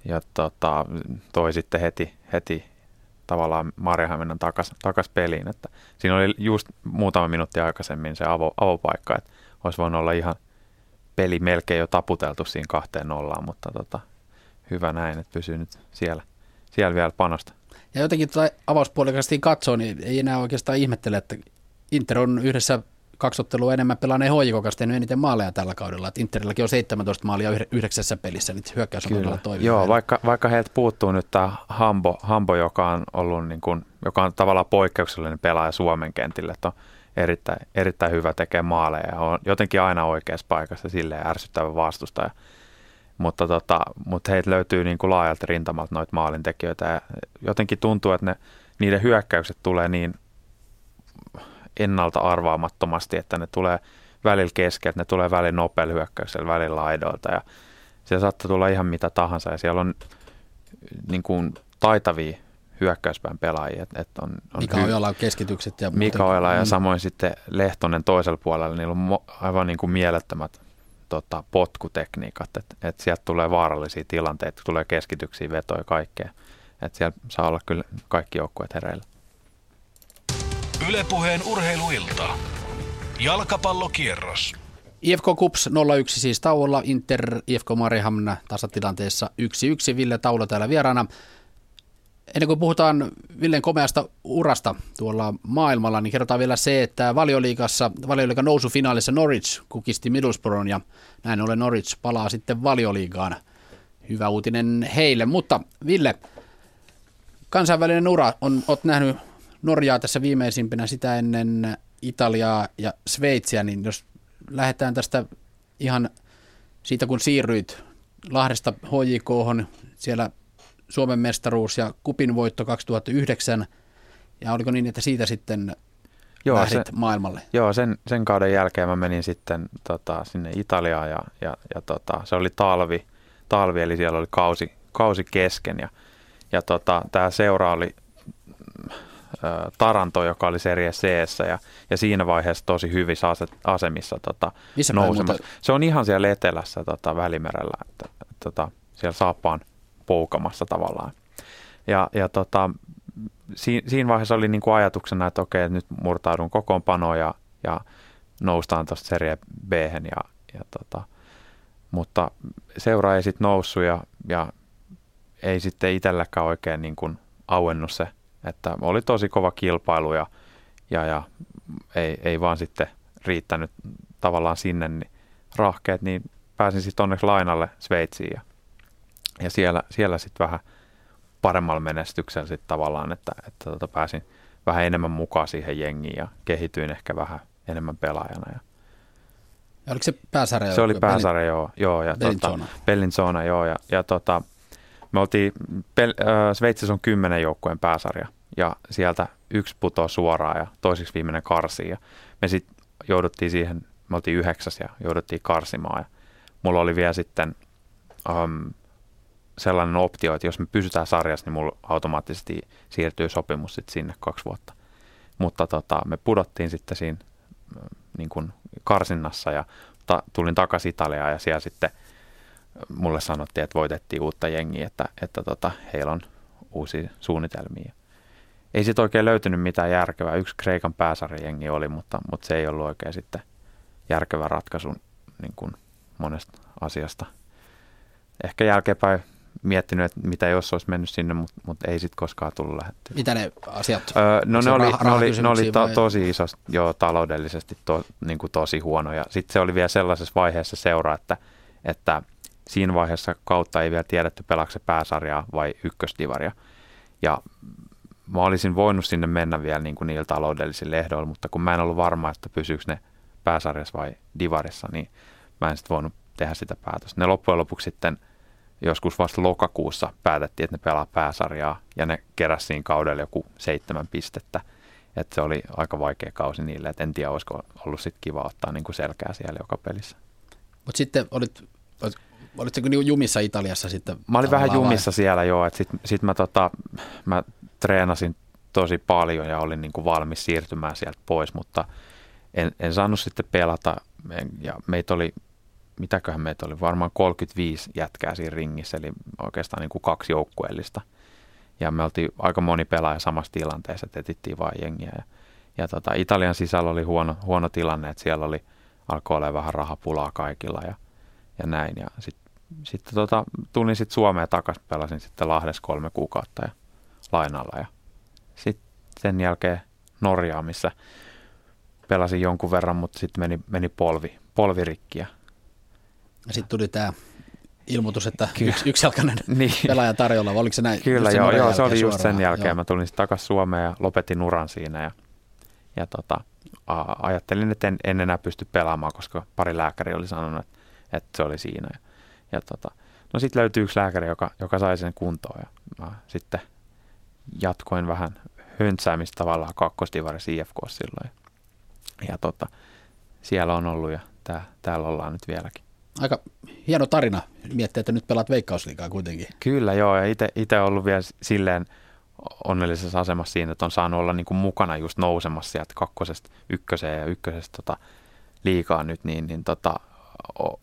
Ja tota, toi sitten heti, heti tavallaan Marjahaminan takas, takas peliin. Että siinä oli just muutama minuutti aikaisemmin se avo, avopaikka, että olisi voinut olla ihan peli melkein jo taputeltu siinä kahteen nollaan, mutta tota, hyvä näin, että pysyy nyt siellä, siellä vielä panosta. Ja jotenkin tuota avauspuolikastiin katsoo, niin ei enää oikeastaan ihmettele, että Inter on yhdessä kaksi ottelua enemmän pelanneen HJK kanssa tehnyt eniten maaleja tällä kaudella. Että Interilläkin on 17 maalia yhdeksässä pelissä, niin hyökkäys on todella toiminut. Joo, vaikka, vaikka heiltä puuttuu nyt tämä Hambo, Hambo joka on ollut niin kuin, joka on tavallaan poikkeuksellinen pelaaja Suomen kentille, että on erittäin, erittäin hyvä tekee maaleja ja on jotenkin aina oikeassa paikassa silleen ärsyttävä vastustaja. Mutta, tota, mutta heitä löytyy niin kuin laajalta rintamalta noita maalintekijöitä ja jotenkin tuntuu, että ne, niiden hyökkäykset tulee niin ennalta arvaamattomasti, että ne tulee välillä keskeltä, ne tulee välillä nopealla hyökkäyksellä, välillä laidoilta ja siellä saattaa tulla ihan mitä tahansa ja siellä on niin kuin taitavia hyökkäyspään pelaajia. Että et on, on Mika Ojala keskitykset. Ja Mika Ojala ja mm. samoin sitten Lehtonen toisella puolella, niillä on aivan niin kuin mielettömät tota, potkutekniikat, että et sieltä tulee vaarallisia tilanteita, tulee keskityksiä, vetoja ja kaikkea. Että siellä saa olla kyllä kaikki joukkueet hereillä. Ylepuheen urheiluilta. Jalkapallokierros. IFK Kups 01 siis tauolla, Inter IFK Marihamna tasatilanteessa 1-1. Ville Taula täällä vieraana. Ennen kuin puhutaan Villen komeasta urasta tuolla maailmalla, niin kerrotaan vielä se, että valioliikassa, valioliikan nousufinaalissa Norwich kukisti Middlesbroughin ja näin ollen Norwich palaa sitten valioliigaan. Hyvä uutinen heille, mutta Ville, kansainvälinen ura, on, oot nähnyt Norjaa tässä viimeisimpänä sitä ennen Italiaa ja Sveitsiä, niin jos lähdetään tästä ihan siitä, kun siirryit Lahdesta HJK, siellä Suomen mestaruus ja kupin voitto 2009. Ja oliko niin, että siitä sitten joo, lähdit sen, maailmalle? Joo, sen, sen kauden jälkeen mä menin sitten tota, sinne Italiaan ja, ja, ja tota, se oli talvi, talvi, eli siellä oli kausi, kausi kesken ja, ja tota, tämä seura oli Taranto, joka oli Serie c ja, ja siinä vaiheessa tosi hyvissä asemissa tota, nousemassa. Se on ihan siellä etelässä tota, Välimerellä, että, tota, siellä saappaan poukamassa tavallaan. Ja, ja tota, siinä, siinä vaiheessa oli niin kuin ajatuksena, että okei, nyt murtaudun kokoonpanoon ja, ja noustaan tuosta Serie b ja, ja tota, mutta seura ei sitten noussut ja, ja ei sitten itselläkään oikein niin kuin auennut se että oli tosi kova kilpailu ja, ja, ja ei, ei vaan sitten riittänyt tavallaan sinne niin rahkeet, niin pääsin sitten onneksi lainalle Sveitsiin ja, ja siellä, siellä sitten vähän paremmalla menestyksellä sitten tavallaan, että, että tota pääsin vähän enemmän mukaan siihen jengiin ja kehityin ehkä vähän enemmän pelaajana. Ja, ja oliko se pääsarja? Se oli pääsarja, joo. joo ja Bellinzona. Tota, Bellinzona, joo. Ja, ja tota, me oltiin, Pel, äh, Sveitsissä on kymmenen joukkueen pääsarja ja sieltä yksi putoaa suoraan ja toiseksi viimeinen karsii. Ja me sitten jouduttiin siihen, me oltiin yhdeksäs ja jouduttiin karsimaan. Ja mulla oli vielä sitten um, sellainen optio, että jos me pysytään sarjassa, niin mulla automaattisesti siirtyy sopimus sitten sinne kaksi vuotta. Mutta tota, me pudottiin sitten siinä niin kuin karsinnassa ja ta- tulin takaisin Italiaan ja siellä sitten mulle sanottiin, että voitettiin uutta jengiä, että, että tota, heillä on uusia suunnitelmia ei sitten oikein löytynyt mitään järkevää. Yksi Kreikan pääsarjajengi oli, mutta, mutta se ei ollut oikein sitten järkevä ratkaisu niin kuin monesta asiasta. Ehkä jälkeenpäin miettinyt, että mitä jos olisi mennyt sinne, mutta, mutta ei sitten koskaan tullut lähettyä. Mitä ne asiat? Öö, no ne oli, ne oli, ne oli to, tosi iso, jo taloudellisesti to, niin kuin tosi huono. Ja sitten se oli vielä sellaisessa vaiheessa seura, että, että siinä vaiheessa kautta ei vielä tiedetty pelaako se pääsarjaa vai ykkösdivaria. Ja mä olisin voinut sinne mennä vielä niin kuin niillä taloudellisilla ehdoilla, mutta kun mä en ollut varma, että pysyykö ne pääsarjassa vai divarissa, niin mä en sitten voinut tehdä sitä päätöstä. Ne loppujen lopuksi sitten joskus vasta lokakuussa päätettiin, että ne pelaa pääsarjaa ja ne keräsi siinä kaudella joku seitsemän pistettä. Että se oli aika vaikea kausi niille, että en tiedä, olisiko ollut sitten kiva ottaa niin kuin selkää siellä joka pelissä. Mutta sitten olit, olitko niin jumissa Italiassa sitten? Mä olin vähän jumissa vai? siellä joo, että sitten sit mä, tota, mä treenasin tosi paljon ja olin niin kuin valmis siirtymään sieltä pois, mutta en, en saanut sitten pelata. Ja meitä oli, mitäköhän meitä oli, varmaan 35 jätkää siinä ringissä, eli oikeastaan niin kuin kaksi joukkueellista. Ja me oltiin aika moni pelaaja samassa tilanteessa, että etittiin vain jengiä. Ja, ja tota, Italian sisällä oli huono, huono tilanne, että siellä oli, alkoi olla vähän rahapulaa kaikilla ja, ja näin. Ja sitten sit, tota, tulin sitten Suomeen takaisin, pelasin sitten Lahdessa kolme kuukautta ja lainalla. Ja sitten sen jälkeen Norjaa, missä pelasin jonkun verran, mutta sitten meni, meni polvi, polvirikki. Ja sitten tuli tämä ilmoitus, että Kyllä. yksi, yksilkainen niin. pelaaja tarjolla, vai oliko se näin? Kyllä, joo, joo se oli just sen jälkeen. Joo. Mä tulin takaisin Suomeen ja lopetin uran siinä ja, ja tota, a, ajattelin, että en, en enää pysty pelaamaan, koska pari lääkäri oli sanonut, että, että se oli siinä. Ja, ja tota, no sitten löytyi yksi lääkäri, joka, joka sai sen kuntoon ja mä sitten – jatkoin vähän höntsäämistä tavallaan kakkosdivarissa IFK silloin. Ja tota, siellä on ollut ja tää, täällä ollaan nyt vieläkin. Aika hieno tarina miettiä, että nyt pelaat veikkausliikaa kuitenkin. Kyllä joo, ja itse ollut vielä silleen onnellisessa asemassa siinä, että on saanut olla niin kuin mukana just nousemassa sieltä kakkosesta ykköseen ja ykkösestä tota, liikaa nyt, niin, niin tota,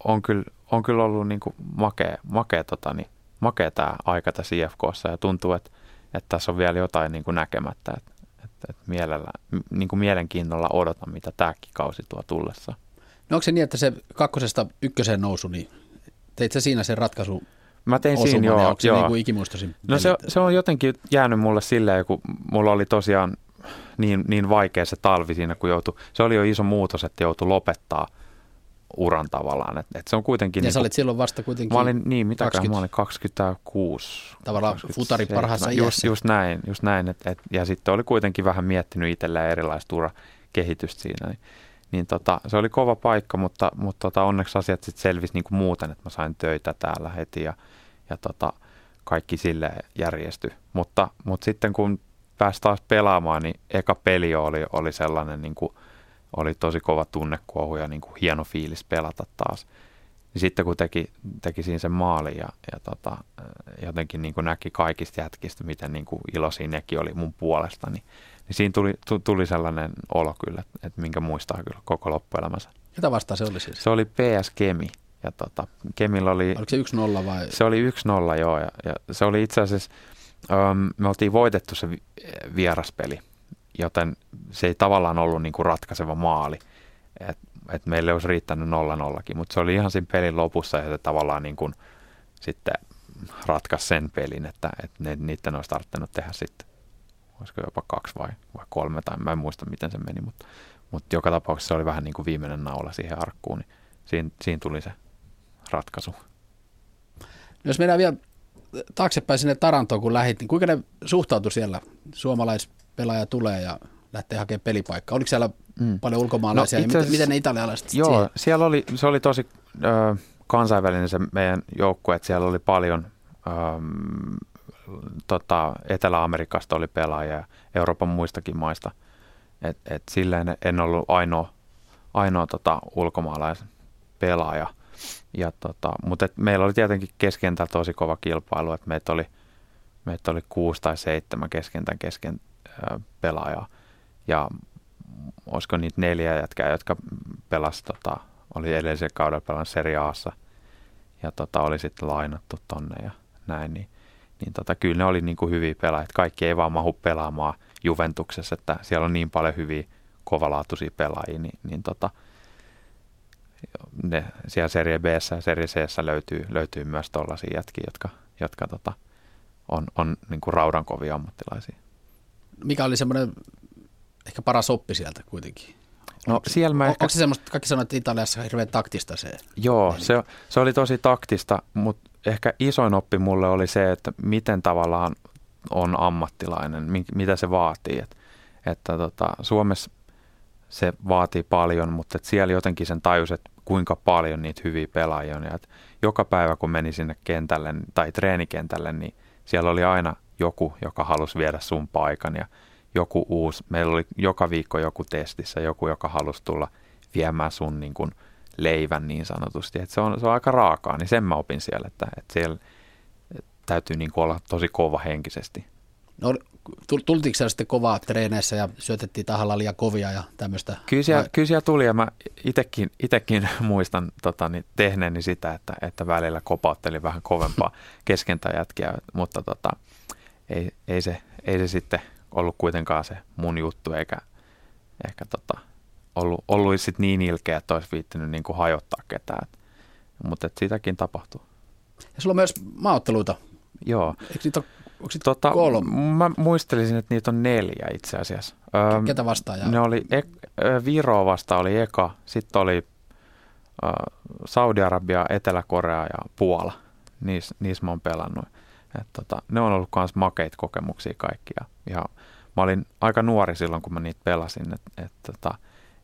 on, kyllä, on kyllä ollut niin kuin makea, makea, tota, niin, makea tämä aika tässä IFKssa ja tuntuu, että että tässä on vielä jotain niin kuin näkemättä, että, että, että mielellä, niin kuin mielenkiinnolla odotan, mitä tämäkin kausi tuo tullessa. No onko se niin, että se kakkosesta ykköseen nousu, niin teit sä siinä sen ratkaisu Mä tein siinä, joo. Onko se joo. niin kuin ikimuistoisin No se, se, on jotenkin jäänyt mulle silleen, kun mulla oli tosiaan niin, niin vaikea se talvi siinä, kun joutui, se oli jo iso muutos, että joutui lopettaa – uran tavallaan. Et, et se on kuitenkin... Ja niin sä olit silloin vasta kuitenkin... Mä olin, niin, mitä 20, mä olin 26. Tavallaan 27, futari parhaassa just, just näin, just näin. Et, et, ja sitten oli kuitenkin vähän miettinyt itselleen erilaista urakehitystä siinä. Niin, niin tota, se oli kova paikka, mutta, mutta tota, onneksi asiat sitten selvisi niin kuin muuten, että mä sain töitä täällä heti ja, ja tota, kaikki sille järjesty. Mutta, mutta sitten kun pääsi taas pelaamaan, niin eka peli oli, oli sellainen, niin kuin, oli tosi kova tunnekuohu ja niin kuin hieno fiilis pelata taas. Niin sitten kun teki, teki siinä sen maalin ja, ja tota, jotenkin niin kuin näki kaikista jätkistä, miten niin kuin iloisia nekin oli mun puolesta, niin, niin siinä tuli, tuli sellainen olo kyllä, että, minkä muistaa kyllä koko loppuelämänsä. Mitä vastaan se oli siis? Se oli PS Kemi. Ja tota, Kemillä oli... Oliko se 1-0 vai? Se oli 1-0 joo. Ja, ja se oli itse asiassa, um, me oltiin voitettu se vieraspeli, joten se ei tavallaan ollut niin kuin ratkaiseva maali. Et, et meille olisi riittänyt 0-0kin, mutta se oli ihan siinä pelin lopussa ja se tavallaan niin kuin sitten ratkaisi sen pelin, että, että ne, niiden olisi tarvinnut tehdä sitten, olisiko jopa kaksi vai, vai kolme, tai mä en muista miten se meni, mutta, mutta joka tapauksessa se oli vähän niin kuin viimeinen naula siihen arkkuun, niin siinä, siinä tuli se ratkaisu. No jos mennään vielä taaksepäin sinne Tarantoon, kun lähit, niin kuinka ne suhtautui siellä? Suomalaispelaaja tulee ja lähtee hakemaan pelipaikkaa. Oliko siellä mm. paljon ulkomaalaisia no, ja miten, miten ne italialaiset Joo, siihen? siellä oli, se oli tosi ö, kansainvälinen se meidän joukkue, että siellä oli paljon ö, tota, Etelä-Amerikasta oli pelaajia Euroopan muistakin maista. Et, et silleen en ollut ainoa, ainoa tota, ulkomaalaisen pelaaja. Ja tota, mutta et meillä oli tietenkin keskentää tosi kova kilpailu, että meitä oli, meitä oli kuusi tai seitsemän keskentän kesken äh, pelaajaa. Ja olisiko niitä neljä jätkää, jotka pelasi, tota, oli edellisen kaudella pelannut Serie ja tota, oli sitten lainattu tonne ja näin, niin, niin tota, kyllä ne oli niin kuin hyviä pelaajia. Kaikki ei vaan mahu pelaamaan Juventuksessa, että siellä on niin paljon hyviä kovalaatuisia pelaajia, niin, niin tota, ne siellä Serie B ja Serie C löytyy, löytyy myös tuollaisia jätkiä, jotka, jotka tota, on, on niin kuin raudankovia ammattilaisia. Mikä oli semmoinen ehkä paras oppi sieltä kuitenkin? No onko, siellä mä ehkä... Onko se semmoista, kaikki sanoivat, että Italiassa on hirveän taktista se? Joo, se, se oli tosi taktista, mutta ehkä isoin oppi mulle oli se, että miten tavallaan on ammattilainen, mitä se vaatii. Et, että tota, Suomessa se vaatii paljon, mutta et siellä jotenkin sen tajus, että kuinka paljon niitä hyviä pelaajia on. Ja että joka päivä kun meni sinne kentälle tai treenikentälle, niin siellä oli aina joku, joka halusi viedä sun paikan ja joku uusi. Meillä oli joka viikko joku testissä, joku, joka halusi tulla viemään sun niin kuin leivän niin sanotusti. Että se, on, se on aika raakaa, niin sen mä opin siellä, että, että siellä täytyy niin olla tosi kova henkisesti. No, tultiinko siellä sitten kovaa treeneissä ja syötettiin tahalla liian kovia ja tämmöistä? Kyllä siellä, kyllä siellä tuli ja mä itekin, itekin muistan tota, niin tehneeni sitä, että, että välillä kopauttelin vähän kovempaa keskentäjätkiä, mutta tota, ei, ei, se, ei se sitten ollut kuitenkaan se mun juttu eikä ehkä tota, ollut, ollut sit niin ilkeä, että olisi viittinyt niin kuin hajottaa ketään. Mutta sitäkin tapahtuu. Ja sulla on myös maaotteluita. Joo. Eikö niitä ole Onko tota, Mä muistelisin, että niitä on neljä itse asiassa. Ketä vastaan? Ne oli, e, Viro vasta oli eka, sitten oli Saudi-Arabia, Etelä-Korea ja Puola. Niissä niis mä oon pelannut. Et tota, ne on ollut myös makeita kokemuksia kaikkia. Ja mä olin aika nuori silloin, kun mä niitä pelasin, että et, tota,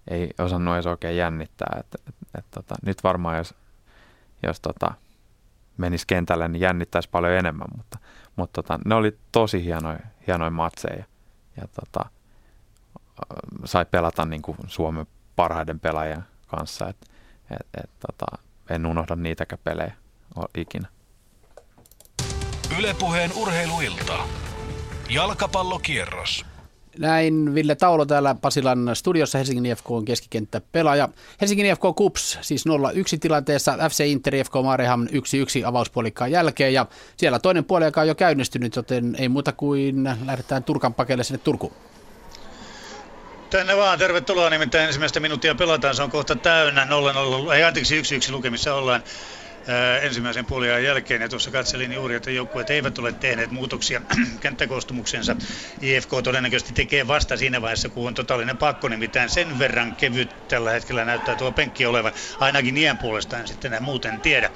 ei osannut edes oikein jännittää. Et, et, et, tota, nyt varmaan jos, jos tota, menisi kentälle, niin jännittäisi paljon enemmän, mutta mutta tota, ne oli tosi hienoja, hienoja matseja. Ja tota, sai pelata niin kuin Suomen parhaiden pelaajien kanssa. Et, et, et, tota, en unohda niitäkään pelejä ikinä. Ylepuheen urheiluilta. Jalkapallokierros. Näin Ville Taulo täällä Pasilan studiossa Helsingin IFK on keskikenttä pelaaja. Helsingin IFK Kups siis 0-1 tilanteessa, FC Inter IFK Mareham 1-1 avauspuolikkaan jälkeen ja siellä toinen puoli on jo käynnistynyt, joten ei muuta kuin lähdetään Turkan pakeille sinne Turkuun. Tänne vaan, tervetuloa. Nimittäin ensimmäistä minuuttia pelataan, se on kohta täynnä 0-0, ei anteeksi 1-1 lukemissa ollaan ensimmäisen puoliajan jälkeen. Ja tuossa katselin juuri, että joukkueet eivät ole tehneet muutoksia kenttäkoostumuksensa. IFK todennäköisesti tekee vasta siinä vaiheessa, kun on totaalinen pakko, nimittäin sen verran kevyt tällä hetkellä näyttää tuo penkki olevan. Ainakin iän puolestaan sitten en muuten tiedä.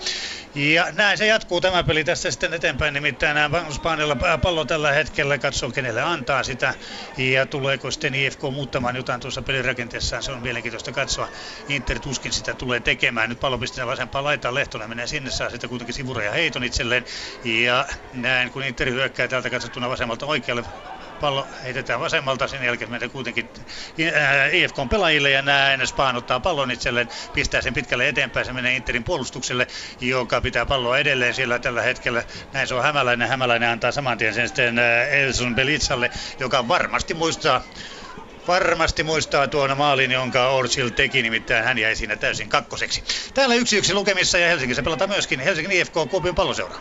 Ja näin se jatkuu tämä peli tässä sitten eteenpäin, nimittäin Spanjalla pallo tällä hetkellä katsoo kenelle antaa sitä ja tuleeko sitten IFK muuttamaan jotain tuossa pelirakenteessaan, se on mielenkiintoista katsoa. Inter tuskin sitä tulee tekemään, nyt pallo pistetään vasempaan laitaan, Lehtonen menee sinne, saa sitten kuitenkin sivureja heiton itselleen. Ja näin kun Inter hyökkää täältä katsottuna vasemmalta oikealle pallo heitetään vasemmalta, sen jälkeen menee kuitenkin IFK on pelaajille ja näin Spaan ottaa pallon itselleen, pistää sen pitkälle eteenpäin, se menee Interin puolustukselle, joka pitää palloa edelleen siellä tällä hetkellä. Näin se on Hämäläinen, Hämäläinen antaa saman tien sen sitten Elson Belitsalle, joka varmasti muistaa varmasti muistaa tuon maalin, jonka Orsil teki, nimittäin hän jäi siinä täysin kakkoseksi. Täällä yksi yksi lukemissa ja Helsingissä pelataan myöskin Helsingin IFK Kuopion palloseura.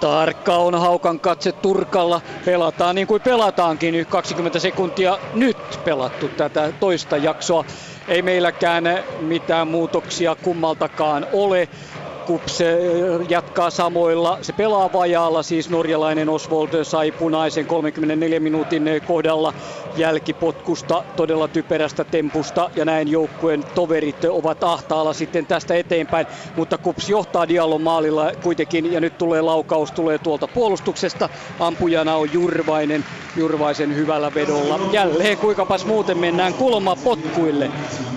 Tarkka on Haukan katse Turkalla. Pelataan niin kuin pelataankin. 20 sekuntia nyt pelattu tätä toista jaksoa. Ei meilläkään mitään muutoksia kummaltakaan ole. Kups jatkaa samoilla. Se pelaa vajaalla, siis norjalainen Oswald sai punaisen 34 minuutin kohdalla jälkipotkusta, todella typerästä tempusta ja näin joukkueen toverit ovat ahtaalla sitten tästä eteenpäin, mutta Kups johtaa Diallon maalilla kuitenkin ja nyt tulee laukaus, tulee tuolta puolustuksesta, ampujana on Jurvainen, Jurvaisen hyvällä vedolla. Jälleen kuinkapas muuten mennään kulma potkuille.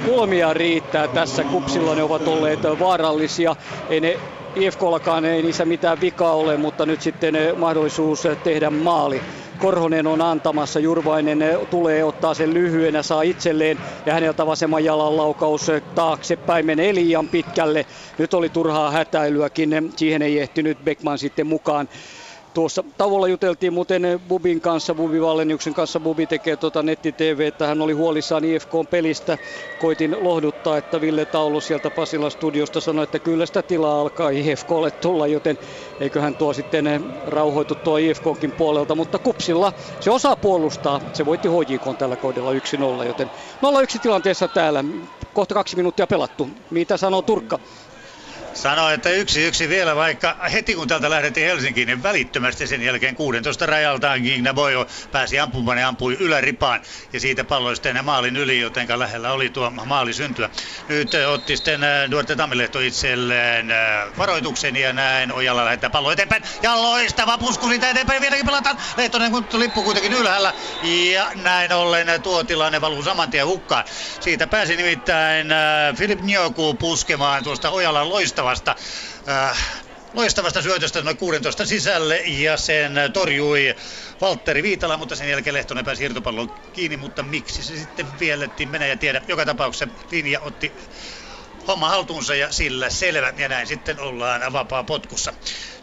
Kulmia riittää tässä, Kupsilla ne ovat olleet vaarallisia, ei ne IFKllakaan ei niissä mitään vikaa ole, mutta nyt sitten mahdollisuus tehdä maali. Korhonen on antamassa, Jurvainen tulee ottaa sen lyhyenä, saa itselleen ja häneltä vasemman jalan laukaus taaksepäin menee liian pitkälle. Nyt oli turhaa hätäilyäkin, siihen ei ehtinyt Beckman sitten mukaan. Tuossa tavolla juteltiin muuten Bubin kanssa, Bubi Valleniuksen kanssa. Bubi tekee tuota netti-TV, että hän oli huolissaan IFK-pelistä. Koitin lohduttaa, että Ville Taulu sieltä Pasilan studiosta sanoi, että kyllä sitä tilaa alkaa IFKlle tulla, joten eiköhän tuo sitten rauhoitu tuo IFKkin puolelta. Mutta Kupsilla se osaa puolustaa. Se voitti HJK tällä kohdalla 1-0, joten 0-1 tilanteessa täällä. Kohta kaksi minuuttia pelattu. Mitä sanoo Turkka? Sanoi, että yksi yksi vielä, vaikka heti kun täältä lähdettiin Helsinkiin, niin välittömästi sen jälkeen 16 rajaltaan Boyo pääsi ampumaan ja ampui yläripaan ja siitä pallo sitten maalin yli, joten lähellä oli tuo maali syntyä. Nyt otti sitten äh, Duarte Tammilehto itselleen äh, varoituksen ja näin Ojalla lähettää pallo eteenpäin ja loistava pusku siitä eteenpäin vieläkin pelataan. Lehtonen kun lippu kuitenkin ylhäällä ja näin ollen tuo tilanne valuu saman tien hukkaan. Siitä pääsi nimittäin Filip äh, Njoku puskemaan tuosta Ojalan loista loistavasta äh, loistavasta syötöstä noin 16 sisälle ja sen torjui Valtteri Viitala, mutta sen jälkeen Lehtonen pääsi irtopallon kiinni, mutta miksi se sitten viellettiin, menee ja tiedä. Joka tapauksessa linja otti homma haltuunsa ja sillä selvä. Ja näin sitten ollaan vapaa potkussa.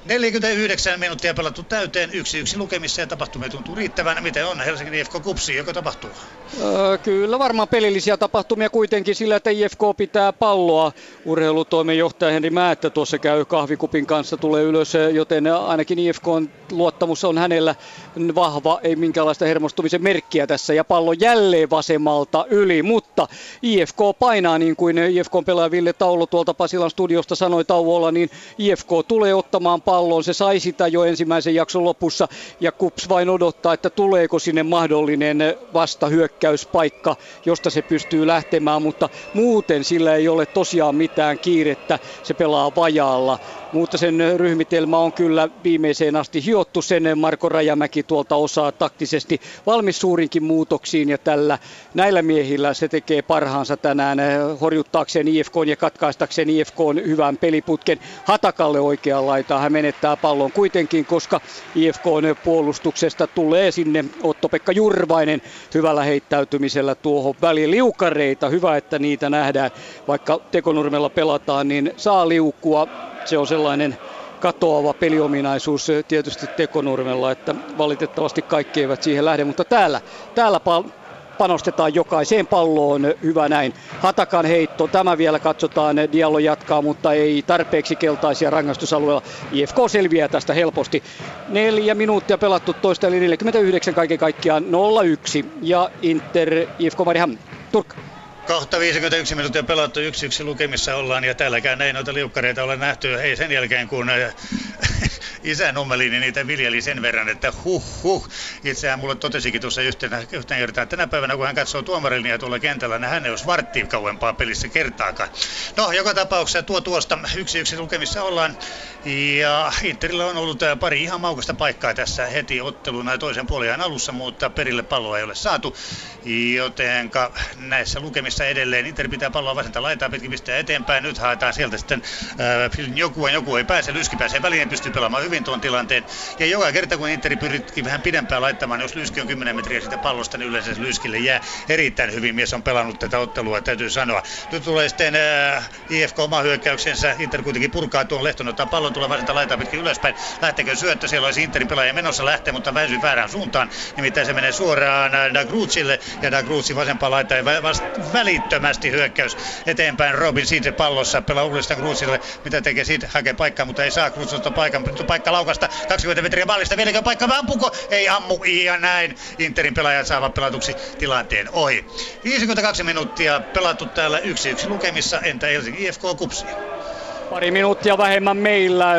49 minuuttia pelattu täyteen, yksi yksi lukemissa ja tapahtumia tuntuu riittävän. Miten on Helsingin IFK Kupsi, joka tapahtuu? Öö, kyllä varmaan pelillisiä tapahtumia kuitenkin sillä, että IFK pitää palloa. Urheilutoimenjohtaja Henri Määttä tuossa käy kahvikupin kanssa, tulee ylös, joten ainakin IFK on luottamus on hänellä vahva, ei minkäänlaista hermostumisen merkkiä tässä. Ja pallo jälleen vasemmalta yli, mutta IFK painaa niin kuin IFK pelaaja Ville Taulu tuolta Pasilan studiosta sanoi tauolla, niin IFK tulee ottamaan pallon. Se sai sitä jo ensimmäisen jakson lopussa ja Kups vain odottaa, että tuleeko sinne mahdollinen vastahyökkäyspaikka, josta se pystyy lähtemään, mutta muuten sillä ei ole tosiaan mitään kiirettä. Se pelaa vajaalla mutta sen ryhmitelmä on kyllä viimeiseen asti hiottu. Sen Marko Rajamäki tuolta osaa taktisesti valmis suurinkin muutoksiin ja tällä näillä miehillä se tekee parhaansa tänään horjuttaakseen IFK ja katkaistakseen IFK hyvän peliputken. Hatakalle oikeaan laitaan hän menettää pallon kuitenkin, koska IFK puolustuksesta tulee sinne Otto-Pekka Jurvainen hyvällä heittäytymisellä tuohon väliin. Liukareita, hyvä että niitä nähdään, vaikka Tekonurmella pelataan, niin saa liukua se on sellainen katoava peliominaisuus tietysti Tekonurmella, että valitettavasti kaikki eivät siihen lähde, mutta täällä, täällä panostetaan jokaiseen palloon, hyvä näin. Hatakan heitto, tämä vielä katsotaan, Diallo jatkaa, mutta ei tarpeeksi keltaisia rangaistusalueella. IFK selviää tästä helposti. Neljä minuuttia pelattu toista, eli 49 kaiken kaikkiaan 0-1. Ja Inter, IFK Mariham, Turkka. Kohta 51 minuuttia pelattu, yksi yksi lukemissa ollaan ja täälläkään ei noita liukkareita ole nähty. Ei sen jälkeen kun äh, isä Nummelini niin niitä viljeli sen verran, että huh huh. Itsehän mulle totesikin tuossa yhtenä, yhtenä kertaa, tänä päivänä kun hän katsoo tuomarilinjaa tuolla kentällä, niin hän ei olisi varttiin kauempaa pelissä kertaakaan. No, joka tapauksessa tuo tuosta yksi yksi lukemissa ollaan. Ja Interillä on ollut äh, pari ihan maukasta paikkaa tässä heti otteluna toisen puolen alussa, mutta perille palloa ei ole saatu. Joten näissä lukemissa edelleen Inter pitää palloa vasenta laitaa pitkin pistää eteenpäin. Nyt haetaan sieltä sitten äh, joku, joku ei pääse, Lyski pääsee väliin, pystyy pelaamaan hyvin tuon tilanteen. Ja joka kerta kun Interi pyrittiin vähän pidempään laittamaan, jos lyski on 10 metriä sitä pallosta, niin yleensä lyskille jää erittäin hyvin. Mies on pelannut tätä ottelua, täytyy sanoa. Nyt tulee sitten äh, IFK oma hyökkäyksensä. Inter kuitenkin purkaa tuon Lehton, ottaa pallon, tulee vasenta laitaa pitkin ylöspäin. Lähteekö syöttö? Siellä olisi Interin pelaaja menossa lähtee, mutta väsyy väärään suuntaan. Nimittäin se menee suoraan äh, Dagrucille ja Dagrucci vasempaan laitaan vasta välittömästi hyökkäys eteenpäin. Robin siitä pallossa pelaa uudestaan Grucille. Mitä tekee siitä? Hakee paikkaa, mutta ei saa Grucilta paikan. Paikka laukasta 20 metriä maalista. Vieläkö paikka? Ampuko? Ei ammu. Ja näin. Interin pelaajat saavat pelatuksi tilanteen ohi. 52 minuuttia pelattu täällä 1-1 lukemissa. Entä Helsingin IFK Kupsi? Pari minuuttia vähemmän meillä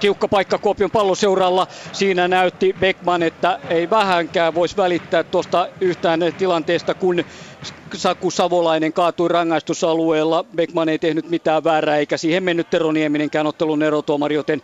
tiukka paikka Kuopion palloseuralla. Siinä näytti Beckman, että ei vähänkään voisi välittää tuosta yhtään tilanteesta, kun Saku Savolainen kaatui rangaistusalueella. Beckman ei tehnyt mitään väärää, eikä siihen mennyt Tero Nieminenkään ottelun erotuomari, joten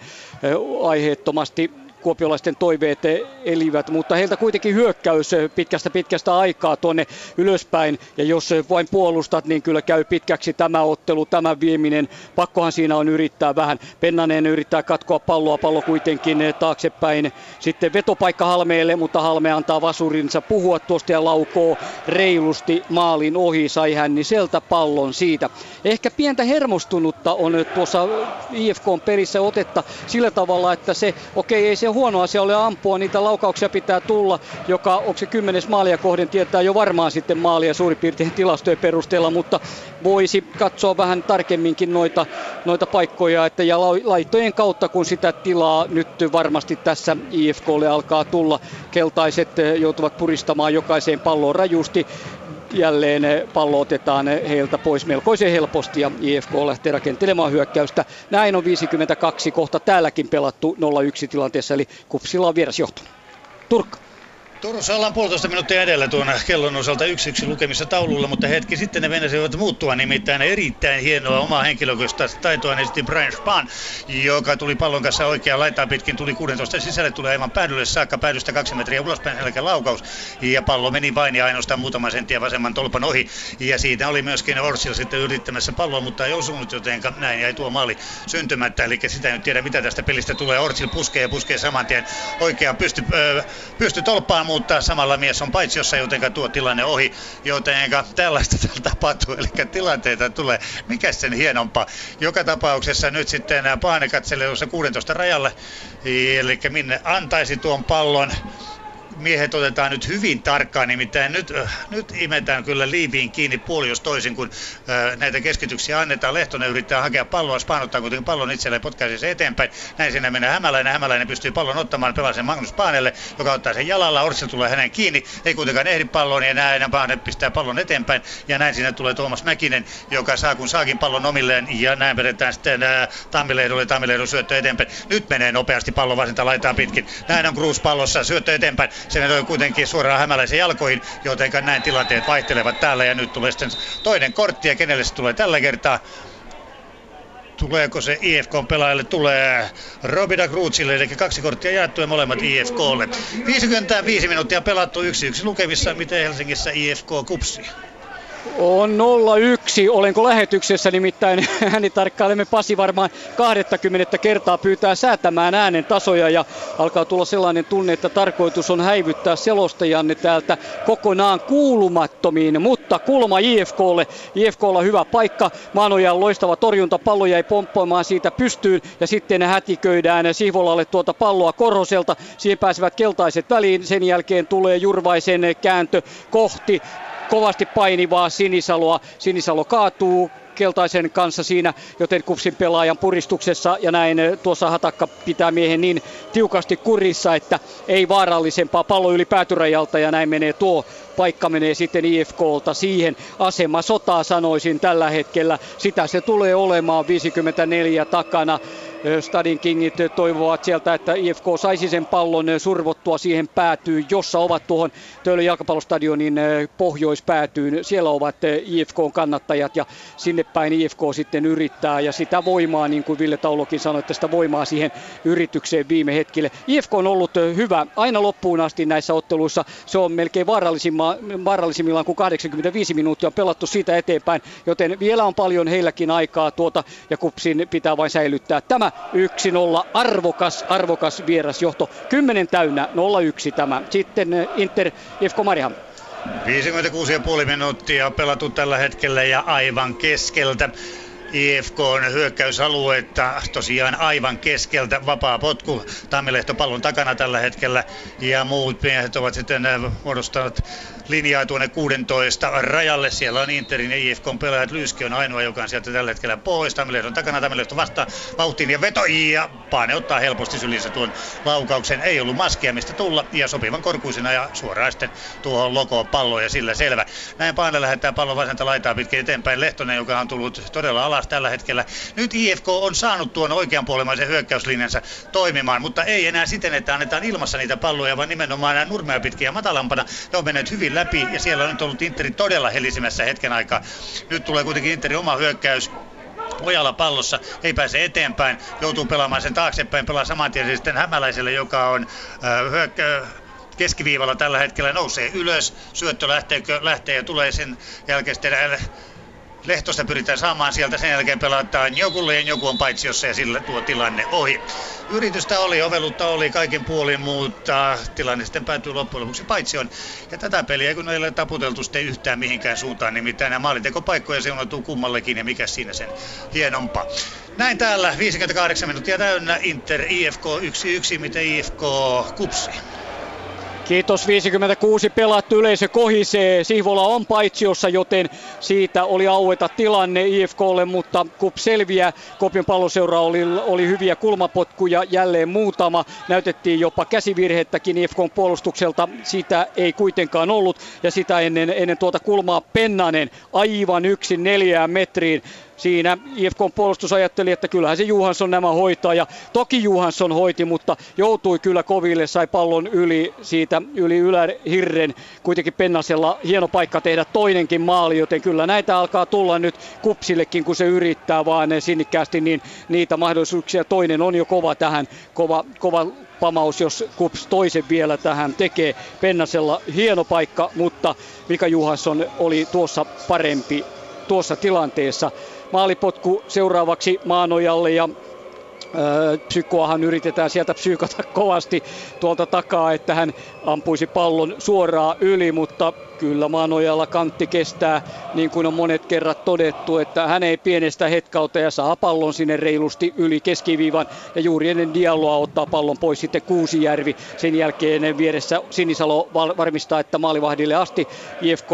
aiheettomasti kuopiolaisten toiveet elivät, mutta heiltä kuitenkin hyökkäys pitkästä pitkästä aikaa tuonne ylöspäin, ja jos vain puolustat, niin kyllä käy pitkäksi tämä ottelu, tämä vieminen. Pakkohan siinä on yrittää vähän. Pennanen yrittää katkoa palloa, pallo kuitenkin taaksepäin. Sitten vetopaikka Halmeelle, mutta Halme antaa vasurinsa puhua tuosta ja laukoo reilusti maalin ohi, sai hän niin sieltä pallon siitä. Ehkä pientä hermostunutta on tuossa IFK perissä otetta sillä tavalla, että se, okei okay, ei se huono asia ole ampua, niitä laukauksia pitää tulla, joka onko se kymmenes maalia kohden tietää jo varmaan sitten maalia suurin piirtein tilastojen perusteella, mutta voisi katsoa vähän tarkemminkin noita, noita paikkoja, että ja laittojen kautta kun sitä tilaa nyt varmasti tässä IFKlle alkaa tulla, keltaiset joutuvat puristamaan jokaiseen palloon rajusti, jälleen pallo otetaan heiltä pois melkoisen helposti ja IFK lähtee rakentelemaan hyökkäystä. Näin on 52 kohta täälläkin pelattu 0-1 tilanteessa, eli Kupsilla on vierasjohto. Turkka. Turussa ollaan puolitoista minuuttia edellä tuon kellon osalta yksi yksi lukemissa taululla, mutta hetki sitten ne venäsivät muuttua, nimittäin erittäin hienoa omaa henkilökohtaista taitoa esitti Brian Spahn, joka tuli pallon kanssa oikeaan laitaan pitkin, tuli 16 sisälle, tulee aivan päädylle saakka, päädystä kaksi metriä ulospäin, selkä laukaus, ja pallo meni vain ja ainoastaan muutama senttiä vasemman tolpan ohi, ja siitä oli myöskin Orsil sitten yrittämässä palloa, mutta ei osunut, joten näin jäi tuo maali syntymättä, eli sitä ei nyt tiedä mitä tästä pelistä tulee, Orsil puskee ja puskee saman tien oikeaan pysty, äh, pysty tolppaan, mutta samalla mies on paitsiossa, joten tuo tilanne ohi, joten tällaista tapahtuu, eli tilanteita tulee. Mikä sen hienompaa? Joka tapauksessa nyt sitten Paane katselee 16 rajalle, eli minne antaisi tuon pallon miehet otetaan nyt hyvin tarkkaan, nimittäin nyt, äh, nyt imetään kyllä liiviin kiinni puoli jos toisin, kun äh, näitä keskityksiä annetaan. Lehtonen yrittää hakea palloa, spaanottaa kuitenkin pallon itselleen, potkaisee se eteenpäin. Näin sinne menee Hämäläinen, Hämäläinen pystyy pallon ottamaan, pelaa sen Magnus Paanelle, joka ottaa sen jalalla, Orsil tulee hänen kiinni, ei kuitenkaan ehdi palloon ja näin Paane pistää pallon eteenpäin ja näin sinne tulee Tuomas Mäkinen, joka saa kun saakin pallon omilleen ja näin vedetään sitten äh, Tammileidolle, Tammileidon syöttö eteenpäin. Nyt menee nopeasti pallon vasenta laitaa pitkin. Näin on Cruz pallossa, syöttö eteenpäin. Se menee kuitenkin suoraan hämäläisen jalkoihin, joten näin tilanteet vaihtelevat täällä. Ja nyt tulee sitten toinen kortti ja kenelle se tulee tällä kertaa. Tuleeko se IFK-pelaajalle? Tulee Robida Gruutsille, eli kaksi korttia jaettu ja molemmat IFKlle. 55 minuuttia pelattu yksi yksi lukevissa, miten Helsingissä IFK kupsi. On 0-1. Olenko lähetyksessä nimittäin tarkkailemme Pasi varmaan 20 kertaa pyytää säätämään äänen tasoja ja alkaa tulla sellainen tunne, että tarkoitus on häivyttää selostajanne täältä kokonaan kuulumattomiin, mutta kulma IFKlle. IFKlla hyvä paikka. Maanojan loistava torjunta. Pallo jäi pomppoimaan siitä pystyyn ja sitten hätiköidään Sihvolalle tuota palloa Korhoselta. Siihen pääsevät keltaiset väliin. Sen jälkeen tulee Jurvaisen kääntö kohti kovasti painivaa Sinisaloa. Sinisalo kaatuu, keltaisen kanssa siinä, joten kupsin pelaajan puristuksessa ja näin eh, tuossa Hatakka pitää miehen niin tiukasti kurissa, että ei vaarallisempaa pallo yli päätyrajalta ja näin menee tuo paikka menee sitten IFKlta siihen. Asema sotaa sanoisin tällä hetkellä. Sitä se tulee olemaan 54 takana. Stadin Kingit toivovat sieltä, että IFK saisi sen pallon survottua siihen päätyyn, jossa ovat tuohon Töölön jalkapallostadionin pohjoispäätyyn. Siellä ovat IFK-kannattajat ja sinne päin IFK sitten yrittää ja sitä voimaa, niin kuin Ville Taulokin sanoi, että sitä voimaa siihen yritykseen viime hetkille. IFK on ollut hyvä aina loppuun asti näissä otteluissa. Se on melkein vaarallisimmillaan, kun 85 minuuttia on pelattu siitä eteenpäin, joten vielä on paljon heilläkin aikaa tuota ja kupsin pitää vain säilyttää tämä tämä 1-0. Arvokas, arvokas vierasjohto. 10 täynnä 0-1 tämä. Sitten eh, Inter IFK Mariham. 56,5 minuuttia pelattu tällä hetkellä ja aivan keskeltä. IFK on hyökkäysaluetta tosiaan aivan keskeltä. Vapaa potku Tammilehto pallon takana tällä hetkellä ja muut miehet ovat sitten äh, muodostaneet linjaa tuonne 16 rajalle. Siellä on Interin ja IFK pelaajat. Lyyski on ainoa, joka on sieltä tällä hetkellä pois. Tammilehdon takana, Tammilehdon vastaa vauhtiin ja veto. Ja Paane ottaa helposti sylissä tuon laukauksen. Ei ollut maskia mistä tulla ja sopivan korkuisena ja suoraan sitten tuohon lokoon pallo ja sillä selvä. Näin Paane lähettää pallon vasenta laitaa pitkin eteenpäin. Lehtonen, joka on tullut todella alas tällä hetkellä. Nyt IFK on saanut tuon oikeanpuolemaisen hyökkäyslinjansa toimimaan, mutta ei enää siten, että annetaan ilmassa niitä palloja, vaan nimenomaan nämä nurmea pitkiä ja matalampana. Ne on menneet hyvin läpi ja siellä on nyt ollut Interi todella helisemässä hetken aikaa. Nyt tulee kuitenkin Interin oma hyökkäys Ojalla pallossa, ei pääse eteenpäin, joutuu pelaamaan sen taaksepäin, pelaa saman tien sitten Hämäläiselle, joka on äh, hyökkä, keskiviivalla tällä hetkellä nousee ylös, syöttö lähtee, lähtee ja tulee sen jälkeen sitten Lehtosta pyritään saamaan sieltä, sen jälkeen pelataan jokulle ja joku on paitsiossa ja sillä tuo tilanne ohi. Yritystä oli, ovelutta oli kaiken puolin, mutta tilanne sitten päätyy loppujen lopuksi paitsioon. Ja tätä peliä kun ei ole taputeltu sitten yhtään mihinkään suuntaan, nimittäin nämä maalintekopaikkoja seunautuu kummallekin ja mikä siinä sen hienompaa. Näin täällä 58 minuuttia täynnä Inter IFK 1-1, miten IFK kupsi. Kiitos 56 pelattu yleisö kohisee. Sihvola on paitsiossa, joten siitä oli aueta tilanne IFKlle, mutta KUP selviää. Kopion palloseura oli, oli hyviä kulmapotkuja, jälleen muutama. Näytettiin jopa käsivirhettäkin IFKn puolustukselta. Sitä ei kuitenkaan ollut ja sitä ennen, ennen tuota kulmaa Pennanen aivan yksin neljään metriin siinä IFKn puolustus ajatteli, että kyllähän se Juhansson nämä hoitaa ja toki Juhansson hoiti, mutta joutui kyllä koville, sai pallon yli siitä yli ylähirren. Kuitenkin Pennasella hieno paikka tehdä toinenkin maali, joten kyllä näitä alkaa tulla nyt kupsillekin, kun se yrittää vaan sinnikkäästi, niin niitä mahdollisuuksia. Toinen on jo kova tähän, kova, kova pamaus, jos Kups toisen vielä tähän tekee. Pennasella hieno paikka, mutta Mika Juhansson oli tuossa parempi tuossa tilanteessa. Maalipotku seuraavaksi Maanojalle ja Psykoahan yritetään sieltä psyykata kovasti tuolta takaa, että hän ampuisi pallon suoraan yli, mutta kyllä Maanojalla kantti kestää, niin kuin on monet kerrat todettu, että hän ei pienestä hetkauta ja saa pallon sinne reilusti yli keskiviivan. Ja juuri ennen Dialloa ottaa pallon pois sitten Kuusijärvi. Sen jälkeen vieressä Sinisalo varmistaa, että maalivahdille asti IFK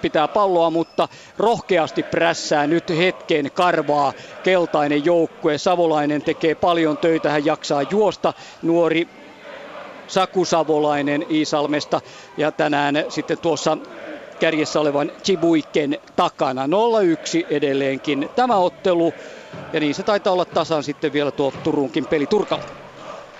pitää palloa, mutta rohkeasti prässää nyt hetken karvaa keltainen joukkue. Savolainen tekee paljon töitä, hän jaksaa juosta. Nuori Saku Savolainen Iisalmesta ja tänään sitten tuossa kärjessä olevan Chibuiken takana. 0-1 edelleenkin tämä ottelu ja niin se taitaa olla tasan sitten vielä tuo Turunkin peli Turkalla.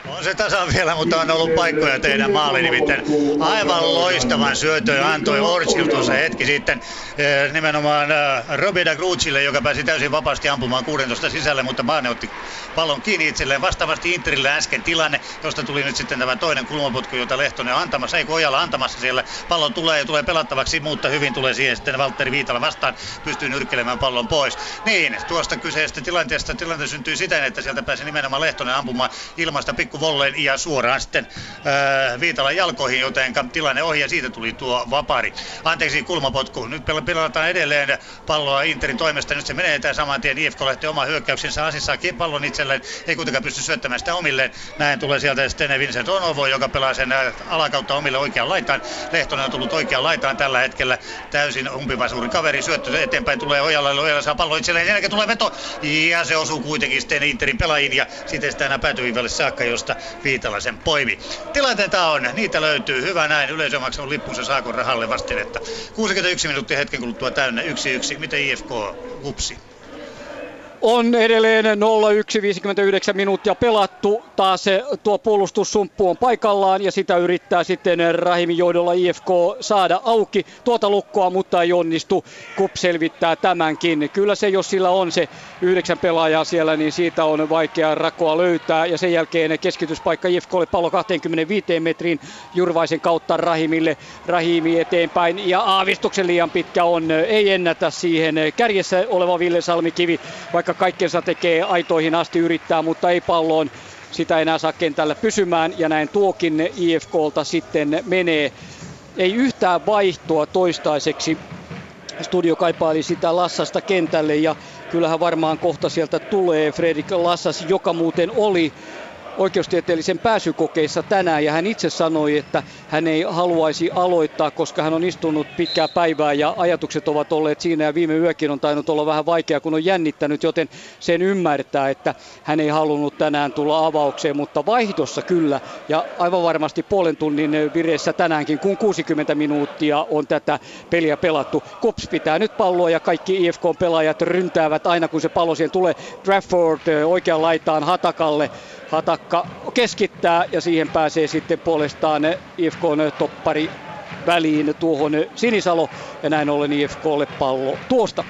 On se tasan vielä, mutta on ollut paikkoja tehdä maali. Nimittäin aivan loistavan syötön antoi Orchil tuossa hetki sitten eh, nimenomaan eh, Robida Grucille, joka pääsi täysin vapaasti ampumaan 16 sisälle, mutta Maane otti pallon kiinni itselleen. Vastaavasti Interille äsken tilanne, josta tuli nyt sitten tämä toinen kulmaputku, jota Lehtonen on antamassa, ei Ojala antamassa siellä. Pallo tulee ja tulee pelattavaksi, mutta hyvin tulee siihen sitten Valtteri Viitala vastaan, pystyy nyrkkelemään pallon pois. Niin, tuosta kyseisestä tilanteesta tilanne syntyi siten, että sieltä pääsi nimenomaan Lehtonen ampumaan ilmasta pikkuvolleen ja suoraan sitten äh, Viitalan jalkoihin, joten tilanne ohi ja siitä tuli tuo vapari. Anteeksi kulmapotku. Nyt pelataan edelleen palloa Interin toimesta. Nyt se menee tämän saman tien. IFK lähtee oma hyökkäyksensä asissa pallon itselleen. Ei kuitenkaan pysty syöttämään sitä omilleen. Näin tulee sieltä sitten Vincent Onovo, joka pelaa sen äh, alakautta omille oikean laitaan. Lehtonen on tullut oikean laitaan tällä hetkellä. Täysin umpivasuuri kaveri. Syöttö eteenpäin tulee Ojalalle. Ojala saa pallon itselleen. Sen tulee veto. Ja se osuu kuitenkin sitten Interin pelaajiin. Ja sitten sitä enää päätyviivalle saakka, josta Viitalaisen poimi. Tilanteita on, niitä löytyy. Hyvä näin. Yleisö on maksanut lippunsa Saakon rahalle vastinetta. 61 minuuttia hetken kuluttua täynnä. 1-1. Miten IFK hupsi? On edelleen 0-1, 59 minuuttia pelattu. taas tuo puolustussumppu on paikallaan ja sitä yrittää sitten Rahimin johdolla IFK saada auki tuota lukkoa, mutta ei onnistu. Kup selvittää tämänkin. Kyllä se, jos sillä on se yhdeksän pelaajaa siellä, niin siitä on vaikea rakoa löytää. Ja sen jälkeen keskityspaikka IFKlle pallo 25 metriin Jurvaisen kautta Rahimille. Rahimi eteenpäin ja aavistuksen liian pitkä on. Ei ennätä siihen. Kärjessä oleva Ville Salmikivi, vaikka kaikkensa tekee aitoihin asti yrittää, mutta ei palloon sitä enää saa kentällä pysymään ja näin tuokin IFKlta sitten menee. Ei yhtään vaihtoa toistaiseksi. Studio kaipaili sitä Lassasta kentälle ja kyllähän varmaan kohta sieltä tulee Fredrik Lassas, joka muuten oli oikeustieteellisen pääsykokeissa tänään ja hän itse sanoi, että hän ei haluaisi aloittaa, koska hän on istunut pitkää päivää ja ajatukset ovat olleet siinä ja viime yökin on tainnut olla vähän vaikea, kun on jännittänyt, joten sen ymmärtää, että hän ei halunnut tänään tulla avaukseen, mutta vaihdossa kyllä ja aivan varmasti puolen tunnin vireessä tänäänkin, kun 60 minuuttia on tätä peliä pelattu. Kops pitää nyt palloa ja kaikki IFK-pelaajat ryntäävät aina kun se pallo siihen tulee. Trafford oikean laitaan Hatakalle Hatakka keskittää ja siihen pääsee sitten puolestaan IFKn toppari väliin tuohon Sinisalo ja näin ollen IFKlle pallo tuosta.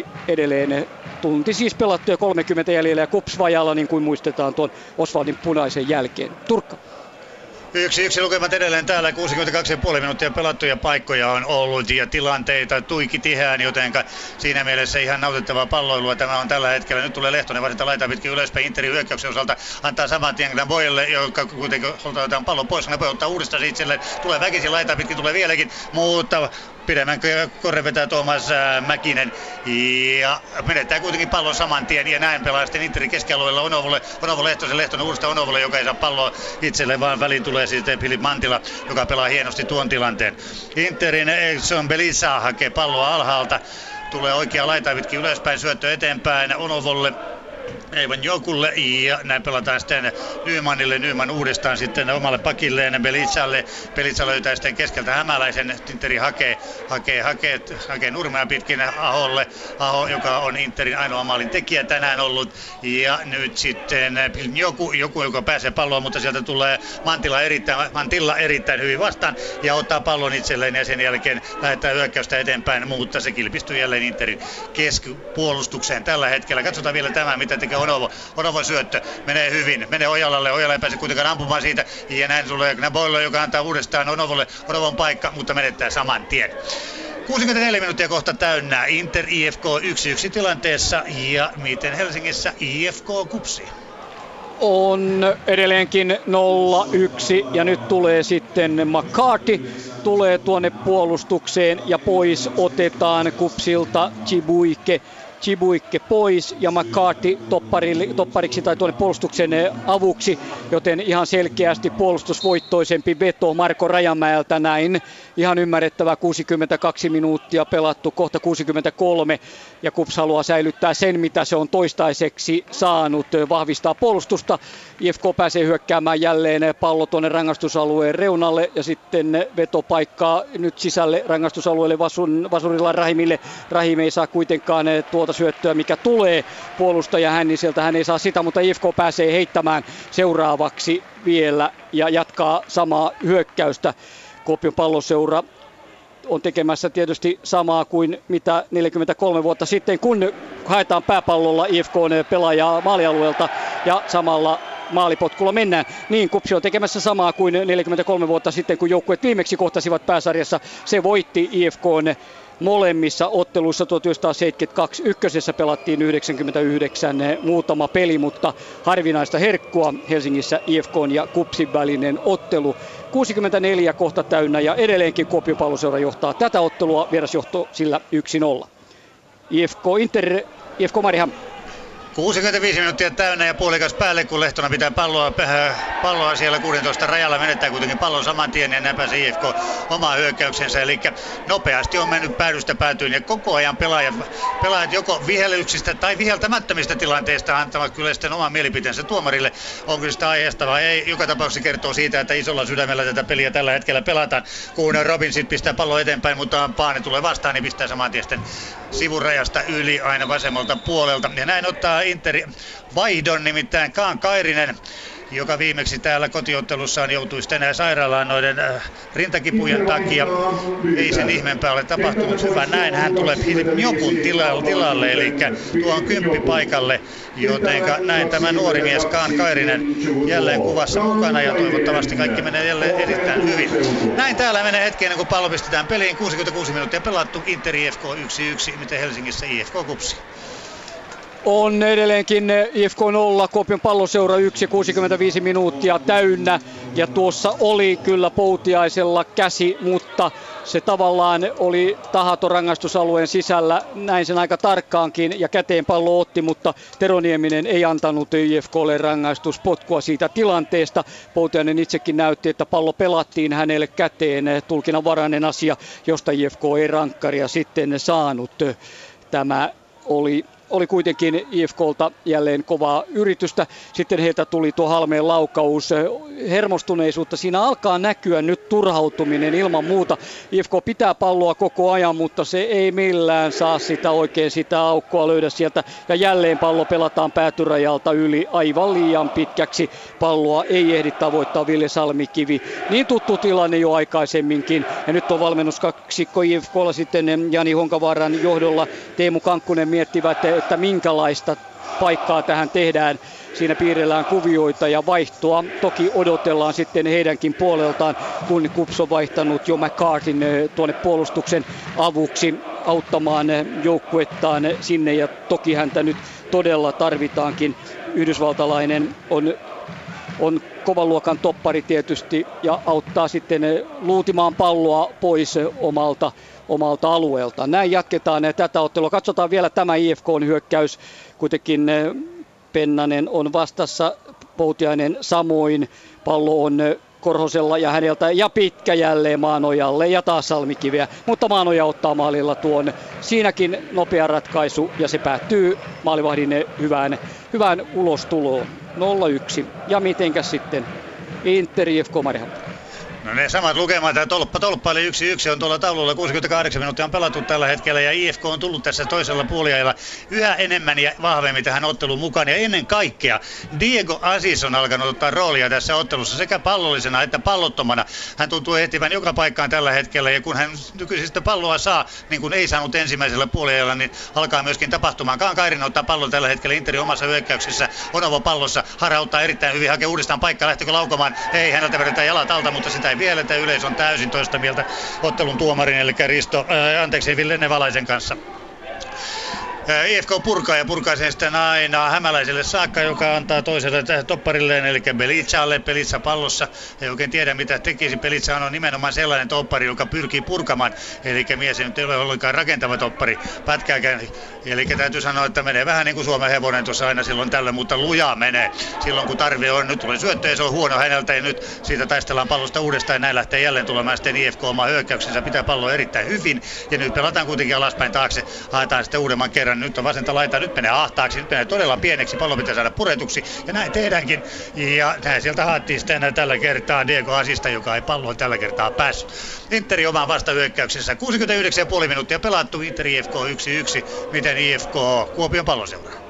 0-1 edelleen tunti siis pelattu ja 30 jäljellä ja Kups vajalla niin kuin muistetaan tuon Osvaldin punaisen jälkeen. Turkka. Yksi yksi lukemat edelleen täällä, 62,5 minuuttia pelattuja paikkoja on ollut ja tilanteita tuiki tihään, joten siinä mielessä ihan nautittavaa palloilua tämä on tällä hetkellä. Nyt tulee Lehtonen vasenta laita pitkin ylöspäin Interin hyökkäyksen osalta, antaa saman tien Boyelle, joka kuitenkin otetaan pallo pois, ne ottaa uudestaan itselleen, tulee väkisin laita pitkin, tulee vieläkin, mutta pidemmän korre vetää Tuomas Mäkinen. Ja menettää kuitenkin pallon saman tien ja näin pelaa sitten Interin keskialueella Onovolle, Onovo Lehtosen, Lehtonen uudestaan Onovolle, joka ei saa palloa itselleen, vaan väliin tulee sitten Filip Mantila, joka pelaa hienosti tuon tilanteen. Interin Exxon Belisa hakee palloa alhaalta, tulee oikea laita pitkin ylöspäin, syöttö eteenpäin Onovolle, Eivan Jokulle ja näin pelataan sitten Nymanille. Nyman uudestaan sitten omalle pakilleen Belitsalle. Belitsa löytää sitten keskeltä hämäläisen. Tinteri hakee, hakee, hakee, hakee nurmea pitkin Aholle. Aho, joka on Interin ainoa maalin tekijä tänään ollut. Ja nyt sitten joku, joku joka pääsee palloon, mutta sieltä tulee Mantilla erittäin, Mantilla erittäin hyvin vastaan ja ottaa pallon itselleen ja sen jälkeen lähettää hyökkäystä eteenpäin, mutta se kilpistyy jälleen Interin keskipuolustukseen tällä hetkellä. Katsotaan vielä tämä, mitä tekee Onovo. Onovo syöttö menee hyvin, menee Ojalalle. Ojala ei pääse kuitenkaan ampumaan siitä. Ja näin tulee Naboilo, joka antaa uudestaan Onovolle Onovon paikka, mutta menettää saman tien. 64 minuuttia kohta täynnä. Inter IFK 1-1 tilanteessa ja miten Helsingissä IFK kupsi? on edelleenkin 0-1 ja nyt tulee sitten McCarthy tulee tuonne puolustukseen ja pois otetaan kupsilta Chibuike Chibuikke pois ja McCarthy toppariksi tai tuonne puolustuksen avuksi, joten ihan selkeästi puolustusvoittoisempi veto Marko Rajamäeltä näin. Ihan ymmärrettävä 62 minuuttia pelattu, kohta 63 ja Kups haluaa säilyttää sen, mitä se on toistaiseksi saanut, vahvistaa puolustusta. IFK pääsee hyökkäämään jälleen pallo tuonne rangaistusalueen reunalle ja sitten vetopaikkaa nyt sisälle rangaistusalueelle vasun, vasurilla Rahimille. Rahim ei saa kuitenkaan tuota syöttöä, mikä tulee puolustaja hän, niin sieltä hän ei saa sitä, mutta IFK pääsee heittämään seuraavaksi vielä ja jatkaa samaa hyökkäystä. Kuopion palloseura on tekemässä tietysti samaa kuin mitä 43 vuotta sitten, kun haetaan pääpallolla IFK pelaajaa maalialueelta ja samalla maalipotkulla mennään. Niin Kupsi on tekemässä samaa kuin 43 vuotta sitten, kun joukkueet viimeksi kohtasivat pääsarjassa. Se voitti IFK molemmissa otteluissa 1972. Ykkösessä pelattiin 99 muutama peli, mutta harvinaista herkkua Helsingissä IFK ja Kupsin välinen ottelu. 64 kohta täynnä ja edelleenkin Kuopion palloseura johtaa tätä ottelua, vierasjohto sillä 1-0. IFK Inter, IFK Mariham 65 minuuttia täynnä ja puolikas päälle, kun Lehtona pitää palloa, äh, palloa siellä 16 rajalla. Menettää kuitenkin pallon saman tien ja näin pääsee IFK omaa hyökkäyksensä. Eli nopeasti on mennyt päädystä päätyyn ja koko ajan pelaajat, pelaajat joko vihelyksistä tai viheltämättömistä tilanteista antavat kyllä sitten oman mielipiteensä tuomarille. On kyllä sitä aiheesta vai ei. Joka tapauksessa kertoo siitä, että isolla sydämellä tätä peliä tällä hetkellä pelataan. Kun Robin sitten pistää pallo eteenpäin, mutta Paane tulee vastaan, niin pistää saman tien sivurajasta yli aina vasemmalta puolelta. Ja näin ottaa Interi vaihdon, nimittäin Kaan Kairinen joka viimeksi täällä kotiottelussaan joutuisi tänään sairaalaan noiden äh, rintakipujen takia. Ei sen ihmeempää ole tapahtunut. Hyvä näin, hän tulee Njokun tilalle, eli tuon paikalle, joten näin tämä nuori mies Kaan Kairinen jälleen kuvassa mukana ja toivottavasti kaikki menee jälleen erittäin hyvin. Näin täällä menee hetki ennen kuin pallo pistetään peliin. 66 minuuttia pelattu, Inter IFK 1-1, miten Helsingissä IFK kupsi on edelleenkin IFK 0, Kuopion palloseura 1, 65 minuuttia täynnä. Ja tuossa oli kyllä Poutiaisella käsi, mutta se tavallaan oli tahaton rangaistusalueen sisällä, näin sen aika tarkkaankin, ja käteen pallo otti, mutta Teronieminen ei antanut IFKlle rangaistuspotkua siitä tilanteesta. Poutiainen itsekin näytti, että pallo pelattiin hänelle käteen, tulkinnanvarainen asia, josta IFK ei rankkaria sitten saanut. Tämä oli oli kuitenkin IFKlta jälleen kovaa yritystä. Sitten heiltä tuli tuo Halmeen laukaus, hermostuneisuutta. Siinä alkaa näkyä nyt turhautuminen ilman muuta. IFK pitää palloa koko ajan, mutta se ei millään saa sitä oikein sitä aukkoa löydä sieltä. Ja jälleen pallo pelataan päätyrajalta yli aivan liian pitkäksi. Palloa ei ehdi tavoittaa Ville Salmikivi. Niin tuttu tilanne jo aikaisemminkin. Ja nyt on valmennuskaksikko IFKlla sitten Jani Honkavaaran johdolla. Teemu Kankkunen miettivät että minkälaista paikkaa tähän tehdään. Siinä piirrellään kuvioita ja vaihtoa. Toki odotellaan sitten heidänkin puoleltaan, kun Kups on vaihtanut jo McCartin eh, tuonne puolustuksen avuksi auttamaan eh, joukkuettaan sinne. Ja toki häntä nyt todella tarvitaankin. Yhdysvaltalainen on, on kovan luokan toppari tietysti ja auttaa sitten eh, luutimaan palloa pois omalta omalta alueelta. Näin jatketaan tätä ottelua. Katsotaan vielä tämä IFK-hyökkäys. Kuitenkin eh, Pennanen on vastassa, Poutiainen samoin. Pallo on eh, Korhosella ja häneltä ja pitkä jälleen Maanojalle ja taas Salmikiviä. Mutta Maanoja ottaa maalilla tuon siinäkin nopea ratkaisu ja se päättyy maalivahdin eh, hyvään, hyvään ulostuloon. 0-1. Ja mitenkäs sitten Inter IFK Marihappa? No ne samat lukemat, ja tolppa tolppa eli yksi yksi on tuolla taululla, 68 minuuttia on pelattu tällä hetkellä ja IFK on tullut tässä toisella puoliajalla yhä enemmän ja vahvemmin tähän otteluun mukaan ja ennen kaikkea Diego Asis on alkanut ottaa roolia tässä ottelussa sekä pallollisena että pallottomana. Hän tuntuu ehtivän joka paikkaan tällä hetkellä ja kun hän nykyisistä palloa saa, niin kuin ei saanut ensimmäisellä puoliajalla, niin alkaa myöskin tapahtumaan. Kaan Kairin ottaa pallon tällä hetkellä Interin omassa hyökkäyksessä, Onovo pallossa, harauttaa erittäin hyvin, hakee uudestaan paikkaa, lähtikö laukomaan, ei häneltä vedetään jalat alta, mutta sitä ei vielä, että yleisö on täysin toista mieltä ottelun tuomarin, eli Risto, ää, anteeksi, Ville Nevalaisen kanssa. IFK purkaa ja purkaa sen sitten aina hämäläiselle saakka, joka antaa toiselle topparilleen, eli Belitsalle. Belitsa pallossa ei oikein tiedä mitä tekisi. Belitsa on nimenomaan sellainen toppari, joka pyrkii purkamaan, eli mies ei nyt ole ollenkaan rakentava toppari pätkääkään. Eli täytyy sanoa, että menee vähän niin kuin Suomen hevonen tuossa aina silloin tällä, mutta lujaa menee silloin kun tarve on. Nyt tulee syöttö ja se on huono häneltä ja nyt siitä taistellaan pallosta uudestaan näin lähtee jälleen tulemaan sitten IFK omaa hyökkäyksensä. Pitää pallo erittäin hyvin ja nyt pelataan kuitenkin alaspäin taakse. Haetaan sitten uudemman kerran kerran. Nyt on vasenta laita, nyt menee ahtaaksi, nyt menee todella pieneksi. Pallo pitää saada puretuksi ja näin tehdäänkin. Ja näin sieltä haettiin sitten tällä kertaa Diego Asista, joka ei palloon tällä kertaa päässyt. Interi omaan vastahyökkäyksessä. 69,5 minuuttia pelattu, Inter IFK 1-1. Miten IFK Kuopion palloseuraa?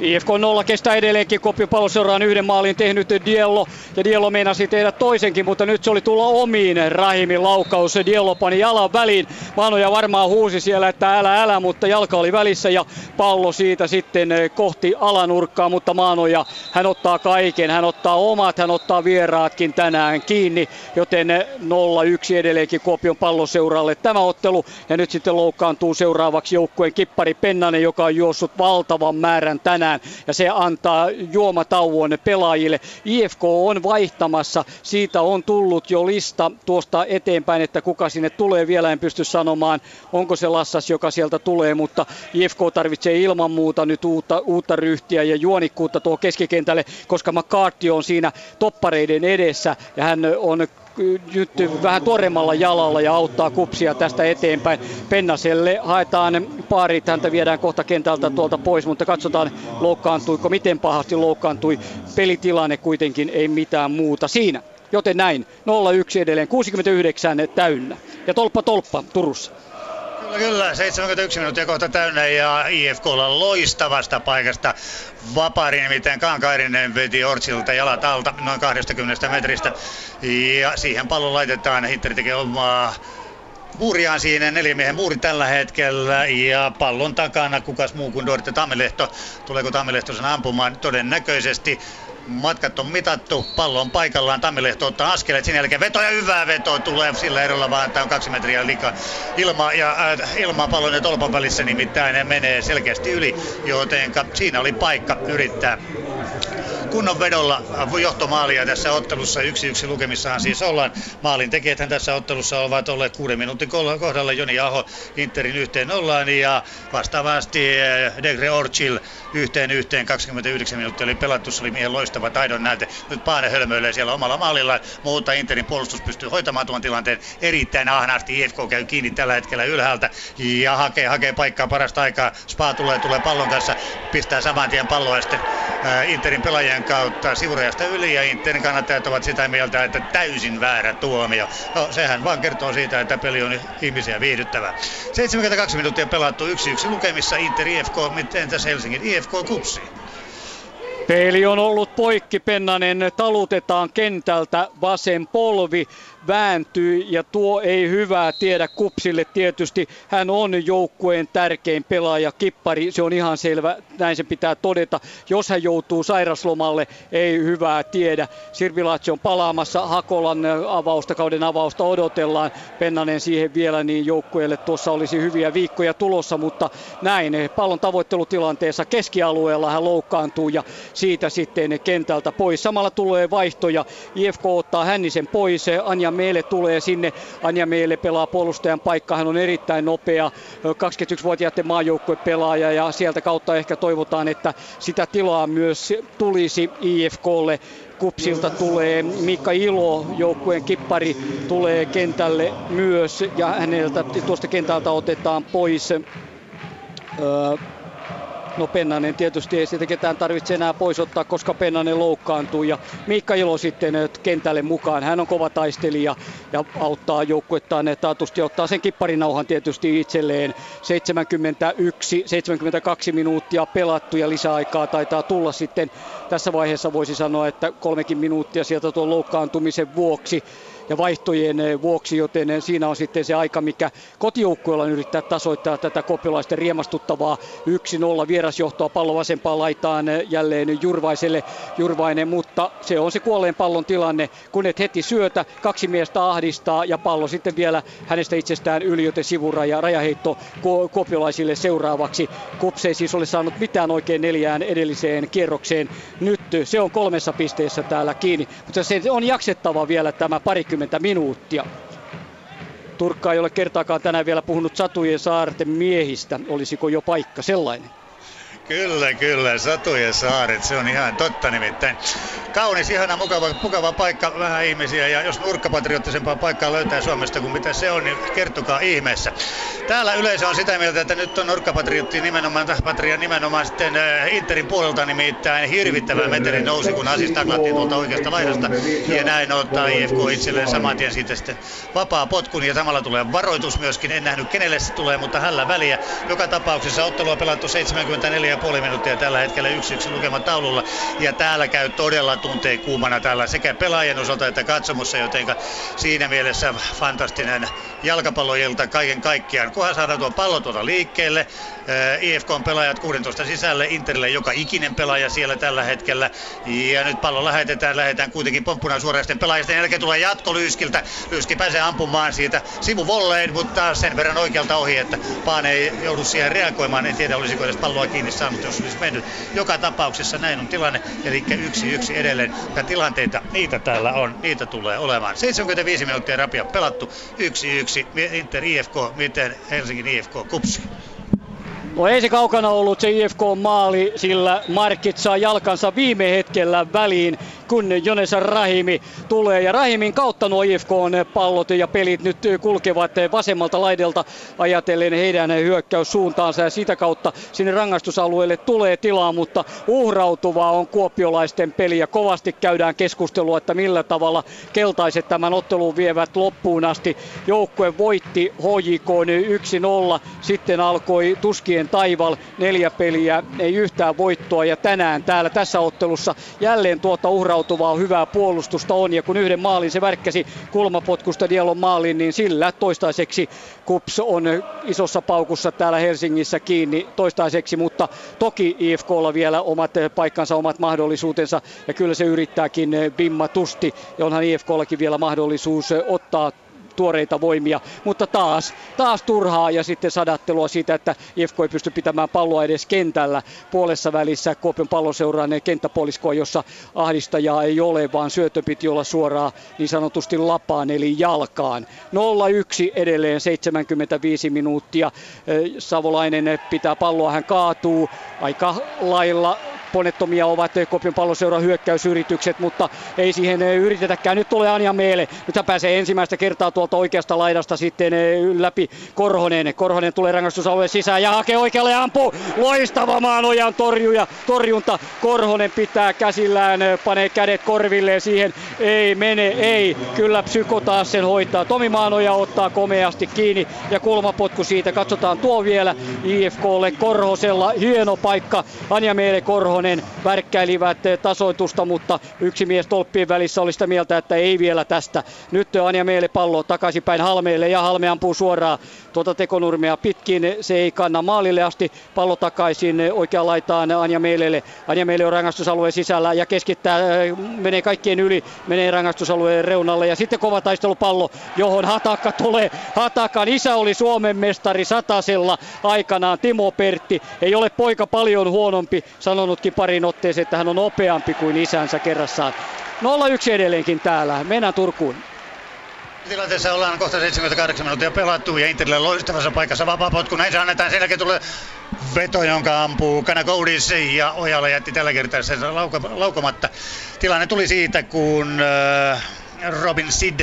IFK 0 kestää edelleenkin, Kuopion palloseuraan yhden maalin tehnyt Diello, ja Diello meinasi tehdä toisenkin, mutta nyt se oli tulla omiin. Rahimin laukaus, Diello pani jalan väliin, Manoja varmaan huusi siellä, että älä älä, mutta jalka oli välissä ja pallo siitä sitten kohti alanurkkaa, mutta Manoja, hän ottaa kaiken, hän ottaa omat, hän ottaa vieraatkin tänään kiinni, joten 0-1 edelleenkin Kuopion palloseuralle tämä ottelu, ja nyt sitten loukkaantuu seuraavaksi joukkueen kippari Pennanen, joka on juossut valtavan määrän tänään tänään ja se antaa juomatauon pelaajille. IFK on vaihtamassa, siitä on tullut jo lista tuosta eteenpäin, että kuka sinne tulee. Vielä en pysty sanomaan, onko se Lassas, joka sieltä tulee, mutta IFK tarvitsee ilman muuta nyt uutta, uutta ryhtiä ja juonikkuutta tuo keskikentälle, koska McCarthy on siinä toppareiden edessä ja hän on nyt vähän tuoremmalla jalalla ja auttaa kupsia tästä eteenpäin. Pennaselle haetaan paarit, häntä viedään kohta kentältä tuolta pois, mutta katsotaan loukkaantuiko, miten pahasti loukkaantui. Pelitilanne kuitenkin ei mitään muuta siinä. Joten näin, 0-1 edelleen, 69 täynnä. Ja tolppa tolppa Turussa. Kyllä, kyllä. 71 minuuttia kohta täynnä ja IFKlla loistavasta paikasta. Vapaari nimittäin Kaankairinen veti Ortsilta jalat alta noin 20 metristä. Ja siihen pallo laitetaan. Hitteri tekee omaa muuriaan siinä, neljämiehen muuri tällä hetkellä ja pallon takana kukas muu kuin Dorte Tammelehto. Tuleeko Tammelehto sen ampumaan? Todennäköisesti matkat on mitattu, pallo on paikallaan, Tammilehto ottaa askeleet, sen jälkeen veto ja hyvää veto tulee sillä erolla vaan, että on kaksi metriä liikaa. Ilma, ja, äh, ilma pallon ja tolpan välissä nimittäin ne menee selkeästi yli, joten siinä oli paikka yrittää kunnon vedolla johtomaalia tässä ottelussa. Yksi yksi lukemissahan siis ollaan. Maalin tekijäthän tässä ottelussa ovat olleet kuuden minuutin kohdalla. Joni Aho Interin yhteen ollaan ja vastaavasti eh, Degre Orchil yhteen yhteen 29 minuuttia oli pelattu. Se oli miehen loistava taidon näyte. Nyt Paane hölmöilee siellä omalla maalilla, mutta Interin puolustus pystyy hoitamaan tuon tilanteen erittäin ahnaasti. IFK käy kiinni tällä hetkellä ylhäältä ja hakee, hakee paikkaa parasta aikaa. Spa tulee, tulee pallon kanssa, pistää saman tien palloa ja sitten äh, Interin pelaajien kautta sivurajasta yli ja Interin kannattajat ovat sitä mieltä, että täysin väärä tuomio. No sehän vaan kertoo siitä, että peli on ihmisiä viihdyttävää. 72 minuuttia pelattu 1-1 lukemissa Inter IFK, miten tässä Helsingin IFK kupsi. Peli on ollut poikki, Pennanen talutetaan kentältä, vasen polvi vääntyy ja tuo ei hyvää tiedä Kupsille tietysti. Hän on joukkueen tärkein pelaaja, kippari, se on ihan selvä, näin se pitää todeta. Jos hän joutuu sairaslomalle, ei hyvää tiedä. Sirvilatsi on palaamassa, Hakolan avausta, kauden avausta odotellaan. Pennanen siihen vielä, niin joukkueelle tuossa olisi hyviä viikkoja tulossa, mutta näin pallon tavoittelutilanteessa keskialueella hän loukkaantuu ja siitä sitten kentältä pois. Samalla tulee vaihtoja, IFK ottaa Hännisen pois, Anja Meele tulee sinne. Anja Meele pelaa puolustajan paikka, hän on erittäin nopea, 21-vuotiaiden maajoukkuepelaaja ja sieltä kautta ehkä toivotaan, että sitä tilaa myös tulisi IFKlle. Kupsilta tulee Mika Ilo, joukkueen kippari, tulee kentälle myös ja häneltä tuosta kentältä otetaan pois No Pennanen tietysti ei sitä ketään tarvitse enää pois ottaa, koska Pennanen loukkaantuu ja Miikka Ilo sitten eh, kentälle mukaan. Hän on kova taistelija ja auttaa joukkuettaan taatusti ottaa sen kipparinauhan tietysti itselleen. 71, 72 minuuttia pelattu ja lisäaikaa taitaa tulla sitten. Tässä vaiheessa voisi sanoa, että kolmekin minuuttia sieltä tuon loukkaantumisen vuoksi ja vaihtojen eh, vuoksi, joten eh, siinä on sitten se aika, mikä kotijoukkueella on yrittää tasoittaa tätä kopilaisten riemastuttavaa 1-0 vierasjohtoa pallo vasempaan laitaan eh, jälleen Jurvaiselle Jurvainen, mutta se on se kuolleen pallon tilanne, kun et heti syötä, kaksi miestä ahdistaa ja pallo sitten vielä hänestä itsestään yli, joten sivuraja, rajaheitto kopiolaisille seuraavaksi. Kups ei siis ole saanut mitään oikein neljään edelliseen kierrokseen. Nyt se on kolmessa pisteessä täällä kiinni, mutta se on jaksettava vielä tämä parikymmentä 20 minuuttia. Turkka ei ole kertaakaan tänään vielä puhunut Satujen saarten miehistä. Olisiko jo paikka sellainen? Kyllä, kyllä. Satujen saaret, se on ihan totta nimittäin. Kaunis, ihana, mukava, mukava paikka, vähän ihmisiä. Ja jos nurkkapatriottisempaa paikkaa löytää Suomesta kuin mitä se on, niin kertokaa ihmeessä. Täällä yleisö on sitä mieltä, että nyt on nurkkapatriotti nimenomaan, patria nimenomaan sitten äh, Interin puolelta nimittäin hirvittävä meteli nousi, kun Asis taklattiin tuolta oikeasta laidasta. Ja näin ottaa IFK itselleen saman tien siitä sitten vapaa potkun ja samalla tulee varoitus myöskin. En nähnyt kenelle se tulee, mutta hällä väliä. Joka tapauksessa ottelua pelattu 74 puoli minuuttia tällä hetkellä yksi yksi lukeman taululla. Ja täällä käy todella tunteen kuumana täällä sekä pelaajien osalta että katsomussa, joten siinä mielessä fantastinen jalkapalloilta kaiken kaikkiaan. Kunhan saadaan tuo pallo tuota liikkeelle, IFK on pelaajat 16 sisälle, Interille joka ikinen pelaaja siellä tällä hetkellä. Ja nyt pallo lähetetään, lähetään kuitenkin pomppuna suoraan sitten pelaajista. Jälkeen tulee jatko Lyyskiltä. Lyyski pääsee ampumaan siitä sivuvolleen, mutta sen verran oikealta ohi, että Paane ei joudu siihen reagoimaan. En tiedä, olisiko edes palloa kiinni saanut, jos olisi mennyt. Joka tapauksessa näin on tilanne, eli yksi yksi edelleen. Ja tilanteita, niitä täällä on, niitä tulee olemaan. 75 minuuttia rapia pelattu, yksi yksi. Inter IFK, miten Helsingin IFK kupsi? No ei se kaukana ollut se IFK-maali, sillä Markit saa jalkansa viime hetkellä väliin kun Jones Rahimi tulee. Ja Rahimin kautta nuo IFKn pallot ja pelit nyt kulkevat vasemmalta laidelta ajatellen heidän hyökkäyssuuntaansa. Ja sitä kautta sinne rangaistusalueelle tulee tilaa, mutta uhrautuvaa on kuopiolaisten peli. Ja kovasti käydään keskustelua, että millä tavalla keltaiset tämän ottelun vievät loppuun asti. Joukkue voitti HJK 1-0, sitten alkoi tuskien taival, neljä peliä, ei yhtään voittoa. Ja tänään täällä tässä ottelussa jälleen tuota uhrautuvaa hyvää puolustusta on. Ja kun yhden maalin se värkkäsi kulmapotkusta Dialon maalin, niin sillä toistaiseksi Kups on isossa paukussa täällä Helsingissä kiinni toistaiseksi, mutta toki IFKlla vielä omat paikkansa, omat mahdollisuutensa. Ja kyllä se yrittääkin bimmatusti ja onhan IFKllakin vielä mahdollisuus ottaa tuoreita voimia, mutta taas, taas turhaa ja sitten sadattelua siitä, että IFK ei pysty pitämään palloa edes kentällä puolessa välissä Kuopion palloseuraan kenttäpoliskoa, jossa ahdistajaa ei ole, vaan syötö piti olla suoraan niin sanotusti lapaan eli jalkaan. 0-1 edelleen 75 minuuttia. Savolainen pitää palloa, hän kaatuu aika lailla ponettomia ovat Kopion palloseuran hyökkäysyritykset, mutta ei siihen yritetäkään. Nyt tulee Anja Meele. Nyt hän pääsee ensimmäistä kertaa tuolta oikeasta laidasta sitten läpi Korhonen. Korhonen tulee rangaistusalueen sisään ja hakee oikealle ja ampuu. Loistava Maanojan torjuja, torjunta. Korhonen pitää käsillään, panee kädet korvilleen siihen. Ei mene, ei. Kyllä Psyko taas sen hoitaa. Tomi Maanoja ottaa komeasti kiinni ja kulmapotku siitä. Katsotaan tuo vielä IFKlle Korhosella. Hieno paikka. Anja Meele Korhonen Korhonen värkkäilivät tasoitusta, mutta yksi mies tolppien välissä oli sitä mieltä, että ei vielä tästä. Nyt Anja Meele pallo takaisinpäin Halmeelle ja Halme ampuu suoraan tuota tekonurmea pitkin. Se ei kanna maalille asti. Pallo takaisin oikeaan laitaan Anja Meelelle. Anja Meele on rangaistusalueen sisällä ja keskittää, menee kaikkien yli, menee rangaistusalueen reunalle ja sitten kova taistelupallo, johon Hataka tulee. Hatakan isä oli Suomen mestari satasella aikanaan Timo Pertti. Ei ole poika paljon huonompi, sanonutkin sanottiin parin otteeseen, että hän on nopeampi kuin isänsä kerrassaan. 0-1 edelleenkin täällä. Mennään Turkuun. Tilanteessa ollaan kohta 78 minuuttia pelattu ja Interille loistavassa paikassa vapaa potku. Näin se annetaan. Sen jälkeen tulee veto, jonka ampuu Kanakoudis ja Ojala jätti tällä kertaa sen laukomatta. Tilanne tuli siitä, kun äh, Robin Sid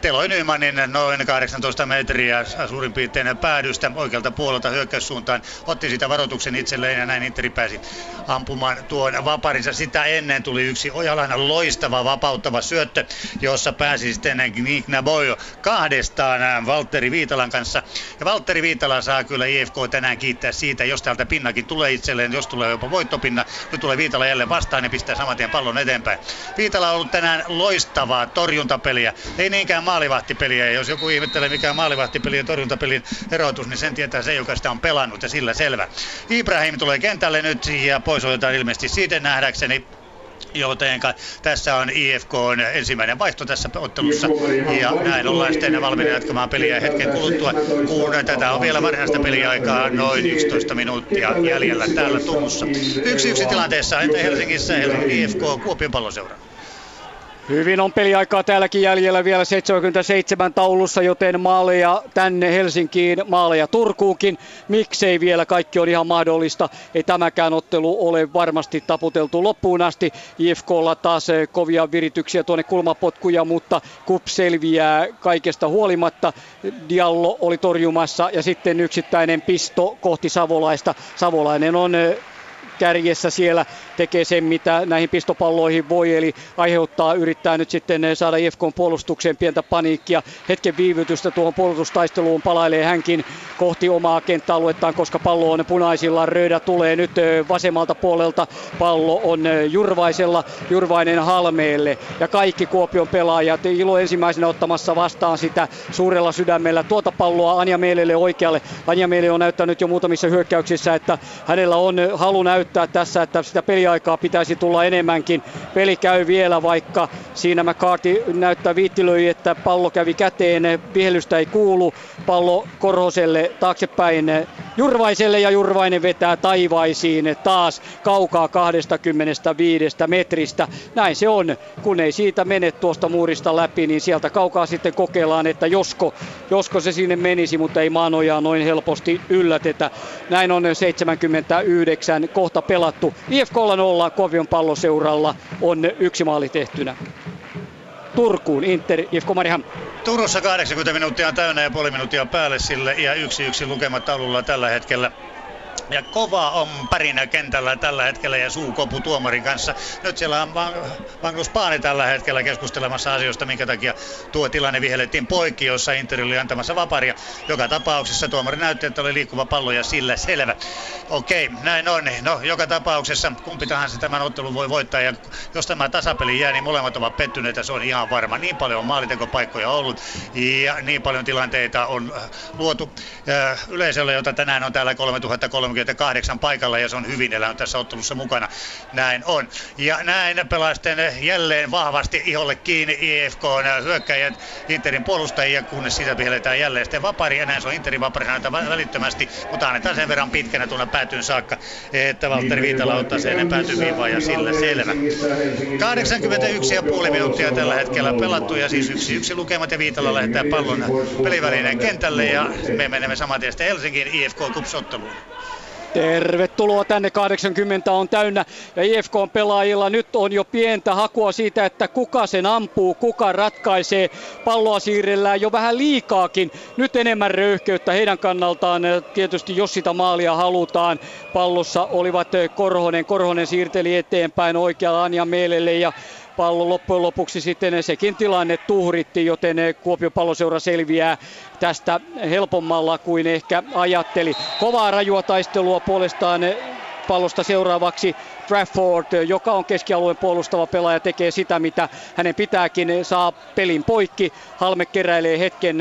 Teloi Nymanin noin 18 metriä suurin piirtein päädystä oikealta puolelta hyökkäyssuuntaan. Otti sitä varoituksen itselleen ja näin Interi pääsi ampumaan tuon vaparinsa. Sitä ennen tuli yksi Ojalan loistava vapauttava syöttö, jossa pääsi sitten Gnikna Boyo kahdestaan Valtteri Viitalan kanssa. Ja Valtteri Viitala saa kyllä IFK tänään kiittää siitä, jos täältä pinnakin tulee itselleen, jos tulee jopa voittopinna. Nyt tulee Viitala jälleen vastaan ja pistää saman tien pallon eteenpäin. Viitala on ollut tänään loistavaa torjuntapeliä. Ei niinkään maalivahtipeliä. Ja jos joku ihmettelee mikä on maalivahtipeli ja torjuntapelin erotus, niin sen tietää se, joka sitä on pelannut ja sillä selvä. Ibrahim tulee kentälle nyt ja pois otetaan ilmeisesti siitä nähdäkseni joten tässä on IFK on ensimmäinen vaihto tässä ottelussa ja näin ollaan sitten valmiina jatkamaan peliä hetken kuluttua, kun tätä on vielä varsinaista peliaikaa noin 11 minuuttia jäljellä täällä Tunnussa. Yksi yksi tilanteessa entä Helsingissä Helsingin IFK Kuopion palloseura. Hyvin on peliaikaa täälläkin jäljellä vielä 77 taulussa, joten maaleja tänne Helsinkiin, maaleja Turkuunkin. Miksei vielä, kaikki on ihan mahdollista. Ei tämäkään ottelu ole varmasti taputeltu loppuun asti. IFKlla taas eh, kovia virityksiä tuonne kulmapotkuja, mutta Kup selviää kaikesta huolimatta. Diallo oli torjumassa ja sitten yksittäinen pisto kohti Savolaista. Savolainen on eh, kärjessä siellä tekee sen, mitä näihin pistopalloihin voi, eli aiheuttaa, yrittää nyt sitten saada IFKn puolustukseen pientä paniikkia. Hetken viivytystä tuohon puolustustaisteluun palailee hänkin kohti omaa kenttäaluettaan, koska pallo on punaisilla. Röydä tulee nyt vasemmalta puolelta. Pallo on Jurvaisella, Jurvainen Halmeelle ja kaikki Kuopion pelaajat. Ilo ensimmäisenä ottamassa vastaan sitä suurella sydämellä. Tuota palloa Anja Meelelle oikealle. Anja Meele on näyttänyt jo muutamissa hyökkäyksissä, että hänellä on halu näyttää tässä, että sitä peliaikaa pitäisi tulla enemmänkin. Peli käy vielä, vaikka siinä McCarthy näyttää viittilöi, että pallo kävi käteen, vihellystä ei kuulu. Pallo Korhoselle taaksepäin Jurvaiselle ja Jurvainen vetää taivaisiin taas kaukaa 25 metristä. Näin se on, kun ei siitä mene tuosta muurista läpi, niin sieltä kaukaa sitten kokeillaan, että josko, josko se sinne menisi, mutta ei maanojaa noin helposti yllätetä. Näin on 79 kohta pelattu. IFK 0 Kovion palloseuralla on yksi maali tehtynä. Turkuun Inter IFK Mariham. Turussa 80 minuuttia on täynnä ja puoli minuuttia päälle sille ja yksi yksi lukemat taululla tällä hetkellä. Ja kova on pärinä kentällä tällä hetkellä ja suukopu tuomarin kanssa. Nyt siellä on Magnus Paani tällä hetkellä keskustelemassa asioista, minkä takia tuo tilanne vihellettiin poikki, jossa Inter oli antamassa vaparia. Joka tapauksessa tuomari näytti, että oli liikkuva pallo ja sillä selvä. Okei, näin on. No, joka tapauksessa kumpi tahansa tämän ottelun voi voittaa. Ja jos tämä tasapeli jää, niin molemmat ovat pettyneitä, se on ihan varma. Niin paljon on maalintekopaikkoja ollut ja niin paljon tilanteita on äh, luotu äh, yleisölle, jota tänään on täällä 3030 38 paikalla ja se on hyvin elänyt tässä ottelussa mukana. Näin on. Ja näin pelaisten jälleen vahvasti iholle kiinni IFK hyökkäjät Interin puolustajia, kunnes siitä vihelletään jälleen sitten vapari. Ja näin se on Interin vapari välittömästi, mutta annetaan sen verran pitkänä tuonne päätyyn saakka, että Valtteri Viitala ottaa sen ennen päätyviivaa ja sillä selvä. 81,5 minuuttia tällä hetkellä pelattu ja siis yksi yksi lukemat ja Viitala lähettää pallon pelivälinen kentälle ja me menemme saman tien Helsinkiin IFK Kupsotteluun. Tervetuloa tänne, 80 on täynnä ja IFK on pelaajilla. Nyt on jo pientä hakua siitä, että kuka sen ampuu, kuka ratkaisee. Palloa siirrellään jo vähän liikaakin, nyt enemmän röyhkeyttä heidän kannaltaan. Tietysti jos sitä maalia halutaan, pallossa olivat Korhonen, Korhonen siirteli eteenpäin oikealla Anja Meelelle ja pallo loppujen lopuksi sitten sekin tilanne tuhritti, joten Kuopion palloseura selviää tästä helpommalla kuin ehkä ajatteli. Kovaa rajua taistelua puolestaan pallosta seuraavaksi Trafford, joka on keskialueen puolustava pelaaja, tekee sitä, mitä hänen pitääkin, saa pelin poikki. Halme keräilee hetken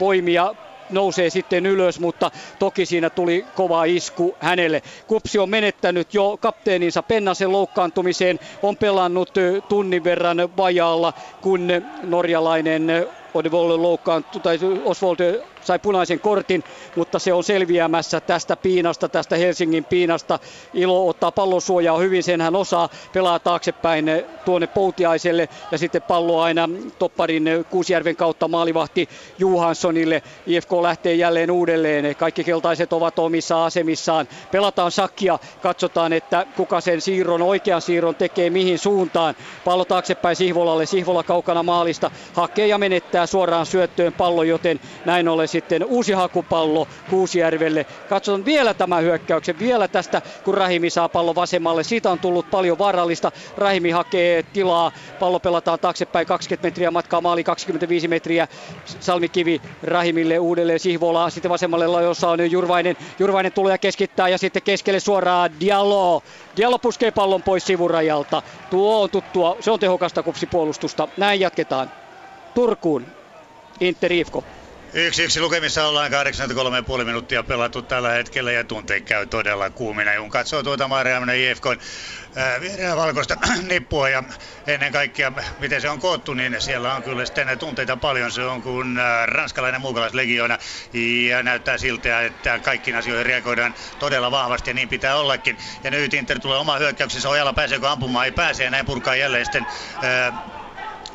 voimia nousee sitten ylös, mutta toki siinä tuli kova isku hänelle. Kupsi on menettänyt jo kapteeninsa Pennasen loukkaantumiseen, on pelannut tunnin verran vajaalla, kun norjalainen Odivolle loukkaantui, tai Oswald sai punaisen kortin, mutta se on selviämässä tästä piinasta, tästä Helsingin piinasta. Ilo ottaa pallon suojaa hyvin, sen hän osaa, pelaa taaksepäin tuonne Poutiaiselle ja sitten pallo aina topparin Kuusjärven kautta maalivahti Juhanssonille. IFK lähtee jälleen uudelleen, kaikki keltaiset ovat omissa asemissaan. Pelataan sakkia, katsotaan, että kuka sen siirron, oikean siirron tekee mihin suuntaan. Pallo taaksepäin Sihvolalle, Sihvola kaukana maalista, hakee ja menettää suoraan syöttöön pallo, joten näin ollen sitten uusi hakupallo Kuusijärvelle. Katsotaan vielä tämä hyökkäyksen, vielä tästä kun Rahimi saa pallo vasemmalle. Siitä on tullut paljon vaarallista. Rahimi hakee tilaa, pallo pelataan taaksepäin 20 metriä matkaa maali 25 metriä. Salmikivi Rahimille uudelleen Sihvolaa, sitten vasemmalle jossa on Jurvainen. Jurvainen tulee ja keskittää ja sitten keskelle suoraan Diallo. Diallo puskee pallon pois sivurajalta. Tuo on tuttua, se on tehokasta kupsipuolustusta. Näin jatketaan. Turkuun. Inter IFK. Yksi yksi lukemissa ollaan 83,5 minuuttia pelattu tällä hetkellä ja tunteet käy todella kuumina. Kun katsoo tuota Mariaminen IFK vihreää valkoista nippua ja ennen kaikkea miten se on koottu, niin siellä on kyllä sitten tunteita paljon. Se on kuin ranskalainen muukalaislegioona ja näyttää siltä, että kaikkiin asioihin reagoidaan todella vahvasti ja niin pitää ollakin. Ja nyt Inter tulee oma hyökkäyksensä, Ojala pääseekö ampumaan, ei pääse ja näin purkaa jälleen sitten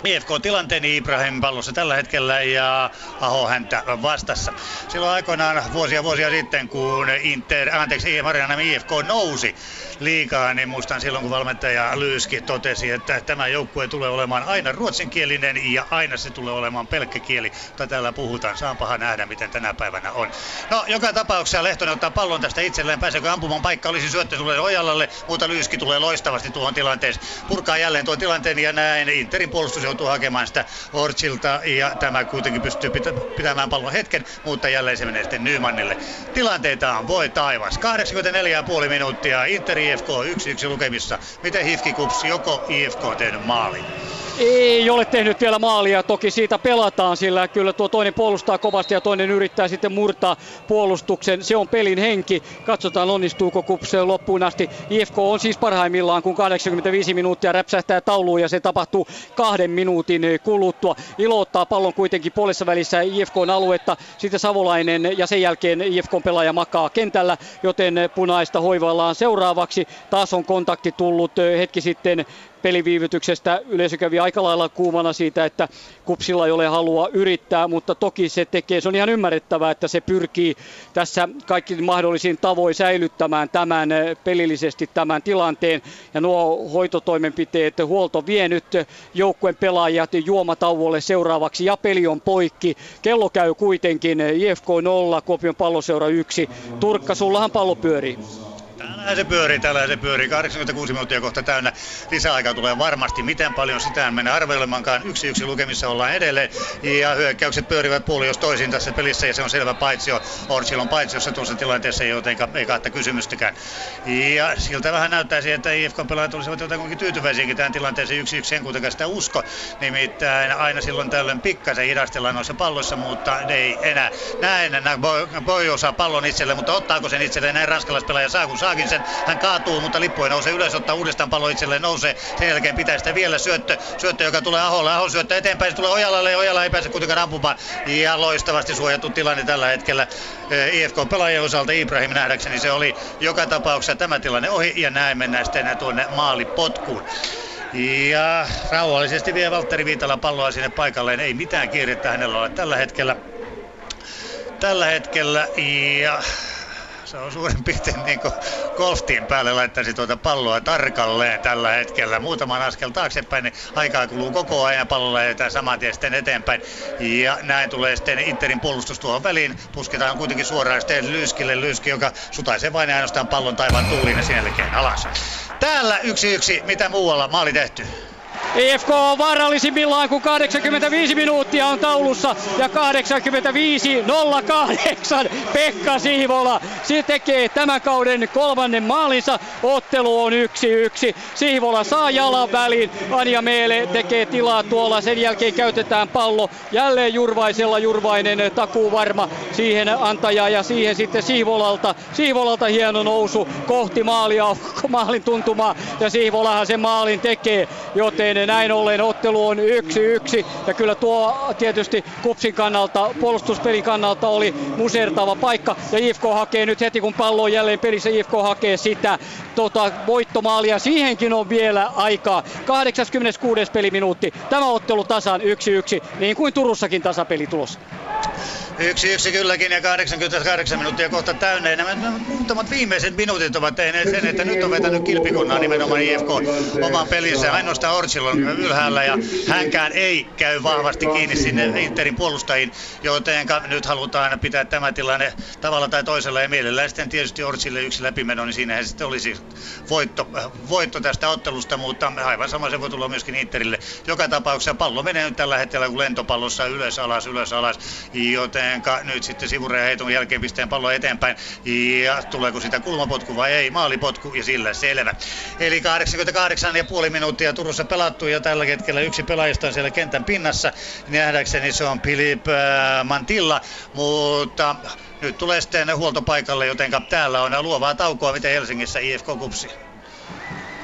IFK-tilanteen Ibrahim pallossa tällä hetkellä ja Aho häntä vastassa. Silloin aikoinaan vuosia vuosia sitten, kun Inter, anteeksi, Marianam IFK nousi liikaa, niin muistan silloin, kun valmentaja Lyyski totesi, että tämä joukkue tulee olemaan aina ruotsinkielinen ja aina se tulee olemaan pelkkä kieli, jota täällä puhutaan. Saapahan nähdä, miten tänä päivänä on. No, joka tapauksessa Lehtonen ottaa pallon tästä itselleen. Pääseekö ampumaan paikka? Olisi syöttö tulee Ojalalle, mutta Lyyski tulee loistavasti tuohon tilanteeseen. Purkaa jälleen tuon tilanteen ja näin Interin puolustus joutuu hakemaan sitä Orchilta ja tämä kuitenkin pystyy pitämään pallon hetken, mutta jälleen se menee sitten Nymannille. Tilanteita on voi taivas. 84,5 minuuttia Interi IFK 1-1 lukemissa. Miten Hifki Kups, joko IFK on tehnyt maali? Ei ole tehnyt vielä maalia, toki siitä pelataan, sillä kyllä tuo toinen puolustaa kovasti ja toinen yrittää sitten murtaa puolustuksen. Se on pelin henki. Katsotaan onnistuuko kupseen loppuun asti. IFK on siis parhaimmillaan, kun 85 minuuttia räpsähtää tauluun ja se tapahtuu kahden minuutin kuluttua. Ilo ottaa pallon kuitenkin puolessa välissä IFKn aluetta. Sitten Savolainen ja sen jälkeen IFKn pelaaja makaa kentällä, joten punaista hoivaillaan seuraavaksi. Taas on kontakti tullut hetki sitten peliviivytyksestä. Yleisö kävi aika lailla kuumana siitä, että kupsilla ei ole halua yrittää, mutta toki se tekee, se on ihan ymmärrettävää, että se pyrkii tässä kaikki mahdollisiin tavoin säilyttämään tämän eh, pelillisesti tämän tilanteen. Ja nuo hoitotoimenpiteet, huolto vie nyt joukkueen pelaajat juomatauolle seuraavaksi ja peli on poikki. Kello käy kuitenkin IFK 0, Kuopion palloseura 1. Turkka, sullahan pallo pyörii. Täällähän se pyörii, täällähän se pyörii. 86 minuuttia kohta täynnä. Lisäaika tulee varmasti. Miten paljon sitä en mennä arvelemankaan. Yksi yksi lukemissa ollaan edelleen. Ja hyökkäykset pyörivät puoli jos toisin tässä pelissä. Ja se on selvä paitsio. Orsil on paitsiossa tuossa tilanteessa, joten ei kahta kysymystäkään. Ja siltä vähän näyttäisi, että IFK-pelaajat olisivat jotenkin tyytyväisiäkin tähän tilanteeseen. Yksi yksi en kuitenkaan sitä usko. Nimittäin aina silloin tällöin pikkasen hidastellaan noissa palloissa, mutta ei enää. Näin, voi, osaa pallon itselle, mutta ottaako sen itselle näin ranskalaispelaaja saa kun saakin sen. Hän kaatuu, mutta lippu ei nouse ylös, ottaa uudestaan pallo itselleen, nousee. Sen jälkeen pitää sitä vielä syöttö, syöttö joka tulee Aholle. Aho syöttö eteenpäin, se tulee Ojalalle ja Ojala ei pääse kuitenkaan ampumaan. Ja loistavasti suojattu tilanne tällä hetkellä eh, IFK-pelaajien osalta Ibrahim nähdäkseni se oli joka tapauksessa tämä tilanne ohi ja näin mennään sitten tuonne maalipotkuun. Ja rauhallisesti vie Valtteri Viitala palloa sinne paikalleen. Ei mitään kiirettä hänellä ole tällä hetkellä. Tällä hetkellä. Ja se on suurin piirtein niin kuin golftiin päälle laittaisi tuota palloa tarkalleen tällä hetkellä. Muutaman askel taaksepäin, niin aikaa kuluu koko ajan, pallo lähdetään saman tien sitten eteenpäin. Ja näin tulee sitten Interin puolustus tuohon väliin. Pusketaan kuitenkin suoraan sitten Lyskille, Lyski, joka sutaisee vain ainoastaan pallon taivaan tuuliin ja sen jälkeen alas. Täällä yksi yksi, mitä muualla maali tehty. EFK on vaarallisimmillaan, kun 85 minuuttia on taulussa ja 85-08 Pekka Siivola. Se tekee tämän kauden kolmannen maalinsa. Ottelu on 1-1. Siivola saa jalan väliin. Anja Meele tekee tilaa tuolla. Sen jälkeen käytetään pallo. Jälleen Jurvaisella Jurvainen takuu varma siihen antaja ja siihen sitten Siivolalta. Siivolalta hieno nousu kohti maalia, maalin tuntumaa ja Siivolahan sen maalin tekee, joten näin ollen ottelu on yksi yksi ja kyllä tuo tietysti Kupsin kannalta, puolustuspelin kannalta oli musertava paikka ja IFK hakee nyt heti kun pallo on jälleen pelissä, IFK hakee sitä tota, voittomaalia. Siihenkin on vielä aikaa. 86. peliminuutti. Tämä ottelu tasan 1-1, niin kuin Turussakin tasapeli tulossa. Yksi yksi kylläkin ja 88 minuuttia kohta täynnä. Nämä muutamat viimeiset minuutit ovat tehneet sen, että nyt on vetänyt kilpikunnaa nimenomaan IFK oman pelinsä. Ainoastaan Orsil on ylhäällä ja hänkään ei käy vahvasti kiinni sinne Interin puolustajiin, joten nyt halutaan pitää tämä tilanne tavalla tai toisella ja mielellään sitten tietysti Orsille yksi läpimeno, niin siinähän sitten olisi voitto, voitto tästä ottelusta, mutta aivan sama se voi tulla myöskin Interille. Joka tapauksessa pallo menee nyt tällä hetkellä kuin lentopallossa ylös alas, ylös alas, joten nyt sitten sivureja heiton jälkeen pisteen pallo eteenpäin ja tuleeko sitä kulmapotku vai ei, maalipotku ja sillä selvä. Eli 88,5 minuuttia Turussa pelattu ja tällä hetkellä yksi pelaajista on siellä kentän pinnassa. Nähdäkseni se on Filip äh, Mantilla, mutta nyt tulee sitten huoltopaikalle, joten täällä on luovaa taukoa, miten Helsingissä IFK Kupsi.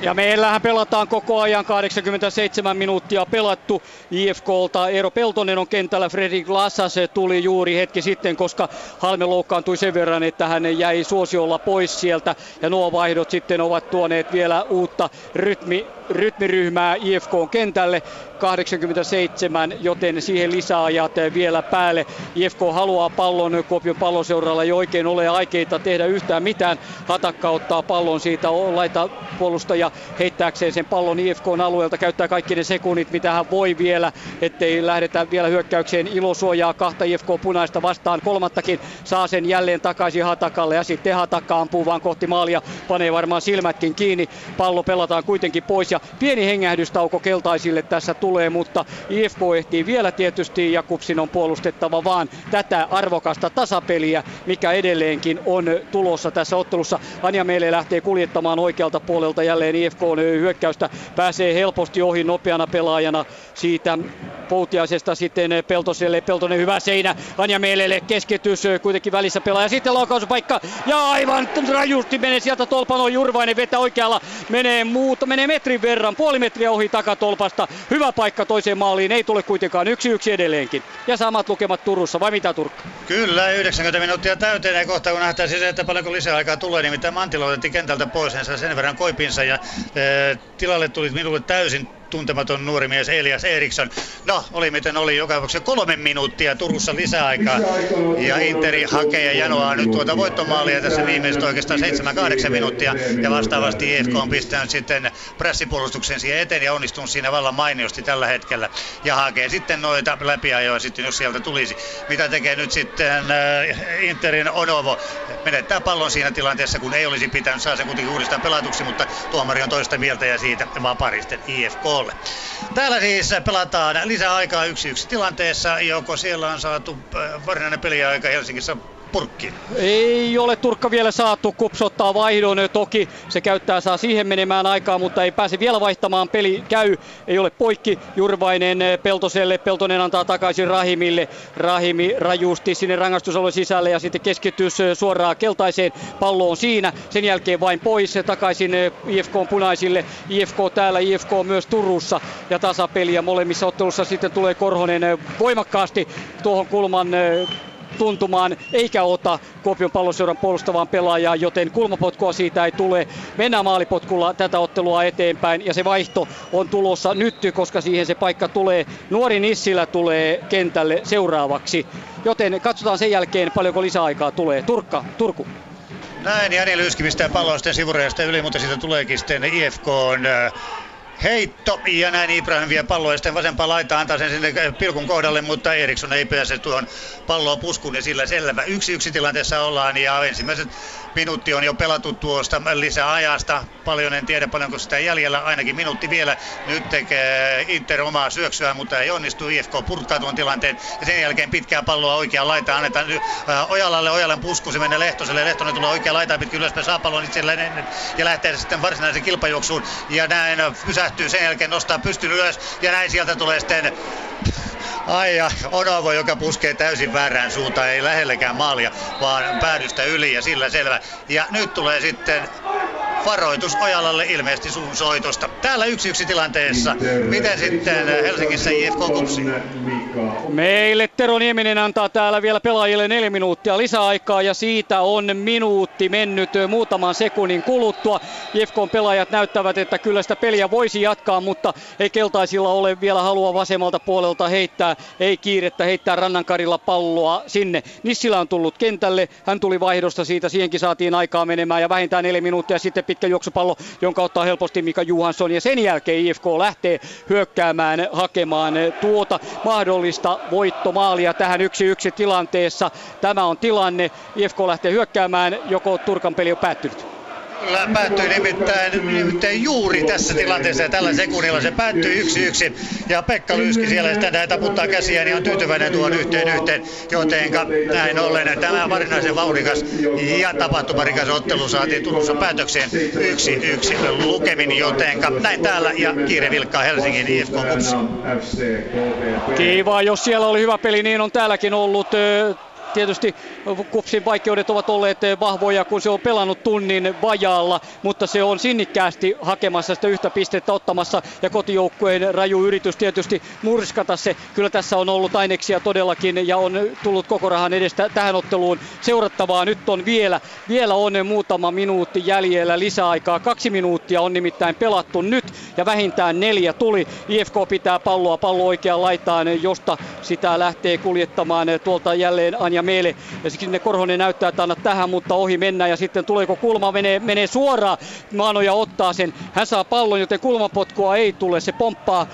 Ja meillähän pelataan koko ajan 87 minuuttia pelattu IFKlta. Eero Peltonen on kentällä, Fredrik Lassas tuli juuri hetki sitten, koska Halme loukkaantui sen verran, että hän jäi suosiolla pois sieltä. Ja nuo vaihdot sitten ovat tuoneet vielä uutta rytmi, rytmiryhmää IFK kentälle. 87, joten siihen lisäajat vielä päälle. IFK haluaa pallon, Kuopion palloseuralla ei oikein ole aikeita tehdä yhtään mitään. Hatakka ottaa pallon siitä laita puolustaja heittääkseen sen pallon IFKn alueelta, käyttää kaikki ne sekunnit, mitä hän voi vielä, ettei lähdetä vielä hyökkäykseen. Ilo suojaa kahta IFK punaista vastaan, kolmattakin saa sen jälleen takaisin Hatakalle ja sitten Hatakka ampuu vaan kohti maalia, panee varmaan silmätkin kiinni. Pallo pelataan kuitenkin pois ja pieni hengähdystauko keltaisille tässä tulee mutta IFK ehtii vielä tietysti ja Kupsin on puolustettava vaan tätä arvokasta tasapeliä, mikä edelleenkin on tulossa tässä ottelussa. Anja meille lähtee kuljettamaan oikealta puolelta jälleen IFK hyökkäystä, pääsee helposti ohi nopeana pelaajana siitä Poutiaisesta sitten Peltoselle, Peltonen hyvä seinä, Anja Meilelle keskitys kuitenkin välissä pelaaja, sitten laukauspaikka ja aivan rajusti menee sieltä tolpan on Jurvainen vetää oikealla, menee muuta, menee metrin verran, puoli metriä ohi takatolpasta, hyvä paikka toiseen maaliin, ei tule kuitenkaan. Yksi yksi edelleenkin. Ja samat lukemat Turussa, vai mitä Turkka? Kyllä, 90 minuuttia täyteen. Kohta kun nähdään se, että paljonko lisäaikaa tulee, nimittäin Mantila otetti kentältä pois, sen verran koipinsa. Ja e, tilalle tuli minulle täysin tuntematon nuori mies Elias Eriksson. No, oli miten oli, joka tapauksessa kolme minuuttia Turussa lisäaikaa. Ja Interi hakee ja janoaa nyt tuota voittomaalia tässä viimeiset oikeastaan 7-8 minuuttia. Ja vastaavasti IFK on pistänyt sitten pressipuolustuksen siihen eteen ja onnistunut siinä vallan mainiosti tällä hetkellä. Ja hakee sitten noita läpiajoja sitten, jos sieltä tulisi. Mitä tekee nyt sitten äh, Interin Onovo? Menettää pallon siinä tilanteessa, kun ei olisi pitänyt. Saa sen kuitenkin uudestaan pelatuksi, mutta tuomari on toista mieltä ja siitä vaparisten IFK Iifolle. Täällä siis pelataan lisäaikaa yksi yksi tilanteessa, joko siellä on saatu äh, varsinainen peliaika Helsingissä purkkiin? Ei ole Turkka vielä saatu. Kups ottaa vaihdon. Toki se käyttää saa siihen menemään aikaa, mutta ei pääse vielä vaihtamaan. Peli käy. Ei ole poikki. Jurvainen Peltoselle. Peltonen antaa takaisin Rahimille. Rahimi rajusti sinne rangaistusalueen sisälle ja sitten keskitys suoraan keltaiseen. Pallo on siinä. Sen jälkeen vain pois takaisin IFK punaisille. IFK täällä, IFK myös Turussa ja tasapeliä molemmissa ottelussa sitten tulee Korhonen voimakkaasti tuohon kulman tuntumaan, eikä ota Kuopion palloseuran puolustavaan pelaajaa, joten kulmapotkua siitä ei tule. Mennään maalipotkulla tätä ottelua eteenpäin ja se vaihto on tulossa nyt, koska siihen se paikka tulee. Nuori Nissilä tulee kentälle seuraavaksi, joten katsotaan sen jälkeen paljonko lisäaikaa tulee. Turkka, Turku. Näin, Jani Lyski pistää palloa sitten sivurajasta yli, mutta siitä tuleekin sitten IFK on heitto ja näin Ibrahim vie palloa ja sitten vasempaan laitaan antaa sen sinne pilkun kohdalle, mutta Eriksson ei pääse tuohon palloon puskuun ja sillä selvä. Yksi yksi tilanteessa ollaan ja ensimmäiset minuutti on jo pelattu tuosta lisäajasta. Paljon en tiedä paljonko sitä jäljellä, ainakin minuutti vielä. Nyt tekee Inter omaa syöksyä, mutta ei onnistu. IFK purkaa tuon tilanteen ja sen jälkeen pitkää palloa oikeaan laitaan. Annetaan äh, Ojalalle, Ojalan pusku, se menee Lehtoselle. Lehtonen tulee oikeaan laitaan pitkin ylöspäin, saa pallon itselleen ja lähtee sitten varsinaisen kilpajuoksuun. Ja näin pysähtyy sen jälkeen, nostaa pystyn ylös ja näin sieltä tulee sitten Ai ja Onovo, joka puskee täysin väärään suuntaan, ei lähellekään maalia, vaan päädystä yli ja sillä selvä. Ja nyt tulee sitten varoitus Ojalalle ilmeisesti suun soitosta. Täällä yksi yksi tilanteessa. Miten sitten Helsingissä IFK Kupsi? Meille Tero Nieminen antaa täällä vielä pelaajille neljä minuuttia lisäaikaa ja siitä on minuutti mennyt muutaman sekunnin kuluttua. IFKn pelaajat näyttävät, että kyllä sitä peliä voisi jatkaa, mutta ei keltaisilla ole vielä halua vasemmalta puolelta heittää, ei kiirettä heittää rannankarilla palloa sinne. Nissilä on tullut kentälle, hän tuli vaihdosta siitä, siihenkin saatiin aikaa menemään ja vähintään neljä minuuttia sitten pitkä juoksupallo, jonka ottaa helposti Mika Johansson. Ja sen jälkeen IFK lähtee hyökkäämään, hakemaan tuota mahdollista voittomaalia tähän yksi yksi tilanteessa. Tämä on tilanne. IFK lähtee hyökkäämään, joko Turkan peli on päättynyt. Päättyi nimittäin, nimittäin juuri tässä tilanteessa ja tällä sekunnilla se päättyi yksi yksi. Ja Pekka Lyyski siellä sitä taputtaa käsiä, niin on tyytyväinen tuon yhteen yhteen. Jotenka näin ollen tämä varsinaisen vauhdikas ja tapahtumarikas ottelu saatiin Turussa päätökseen yksi yksi lukemin. Jotenka näin täällä ja kiire vilkkaa Helsingin IFK. Kiva, jos siellä oli hyvä peli, niin on täälläkin ollut Tietysti Kupsin vaikeudet ovat olleet vahvoja, kun se on pelannut tunnin vajaalla, mutta se on sinnikkäästi hakemassa sitä yhtä pistettä ottamassa ja kotijoukkueen raju yritys tietysti murskata se. Kyllä tässä on ollut aineksia todellakin ja on tullut koko rahan edestä tähän otteluun seurattavaa. Nyt on vielä, vielä on muutama minuutti jäljellä lisäaikaa. Kaksi minuuttia on nimittäin pelattu nyt ja vähintään neljä tuli. IFK pitää palloa pallo oikeaan laitaan, josta sitä lähtee kuljettamaan tuolta jälleen Anja ja Meele. Ja sinne Korhonen näyttää, että anna tähän, mutta ohi mennään. Ja sitten tuleeko kulma, menee, menee suoraan. Maanoja ottaa sen. Hän saa pallon, joten kulmapotkua ei tule. Se pomppaa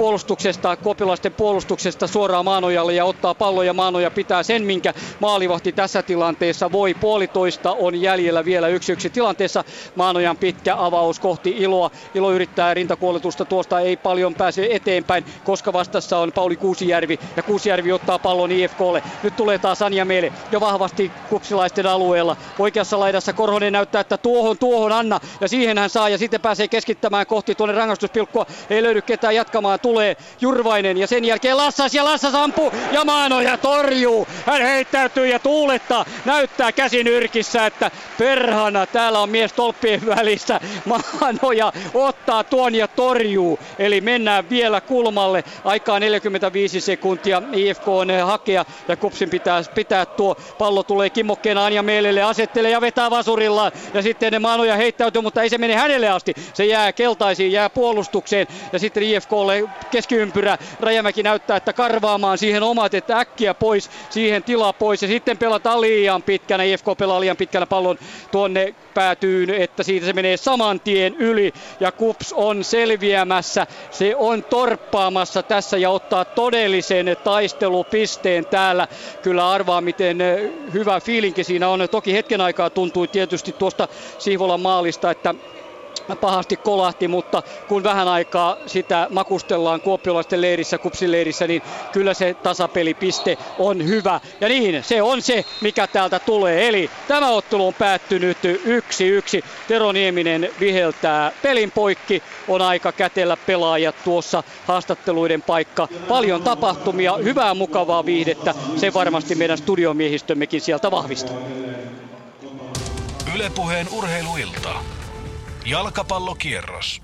puolustuksesta, kopilaisten puolustuksesta suoraan Maanojalle ja ottaa pallo ja Maanoja pitää sen, minkä maalivahti tässä tilanteessa voi. Puolitoista on jäljellä vielä yksi yksi tilanteessa. Maanojan pitkä avaus kohti Iloa. Ilo yrittää rintakuoletusta tuosta, ei paljon pääse eteenpäin, koska vastassa on Pauli Kuusijärvi ja Kuusijärvi ottaa pallon IFKlle. Nyt tulee taas Anja Meele jo vahvasti kupsilaisten alueella. Oikeassa laidassa Korhonen näyttää, että tuohon, tuohon Anna ja siihen hän saa ja sitten pääsee keskittämään kohti tuonne rangaistuspilkkua. Ei löydy ketään jatkamaan. Tulee Jurvainen ja sen jälkeen Lassas ja Lassas ampuu ja Maanoja torjuu. Hän heittäytyy ja tuulettaa. Näyttää käsin yrkissä, että perhana täällä on mies tolppien välissä. Maanoja ottaa tuon ja torjuu. Eli mennään vielä kulmalle. Aikaa 45 sekuntia IFK on hakea ja Kupsin pitää pitää tuo pallo tulee kimmokkeen Anja Meelelle, asettelee ja vetää vasurilla ja sitten Maanoja heittäytyy, mutta ei se mene hänelle asti. Se jää keltaisiin, jää puolustukseen ja sitten IFKlle keskiympyrä. Rajamäki näyttää, että karvaamaan siihen omat, että äkkiä pois, siihen tila pois ja sitten pelataan liian pitkänä. IFK pelaa liian pitkänä pallon tuonne päätyy, että siitä se menee saman tien yli ja Kups on selviämässä. Se on torppaamassa tässä ja ottaa todellisen taistelupisteen täällä. Kyllä arvaa, miten hyvä fiilinki siinä on. Toki hetken aikaa tuntui tietysti tuosta Sihvolan maalista, että pahasti kolahti, mutta kun vähän aikaa sitä makustellaan kuopiolaisten leirissä, kupsileirissä, niin kyllä se tasapelipiste on hyvä. Ja niin, se on se, mikä täältä tulee. Eli tämä ottelu on päättynyt 1-1. Tero Nieminen viheltää pelin poikki. On aika kätellä pelaajat tuossa haastatteluiden paikka. Paljon tapahtumia, hyvää mukavaa viihdettä. Se varmasti meidän studiomiehistömmekin sieltä vahvistaa. Ylepuheen urheiluilta. Jalkapallokierros.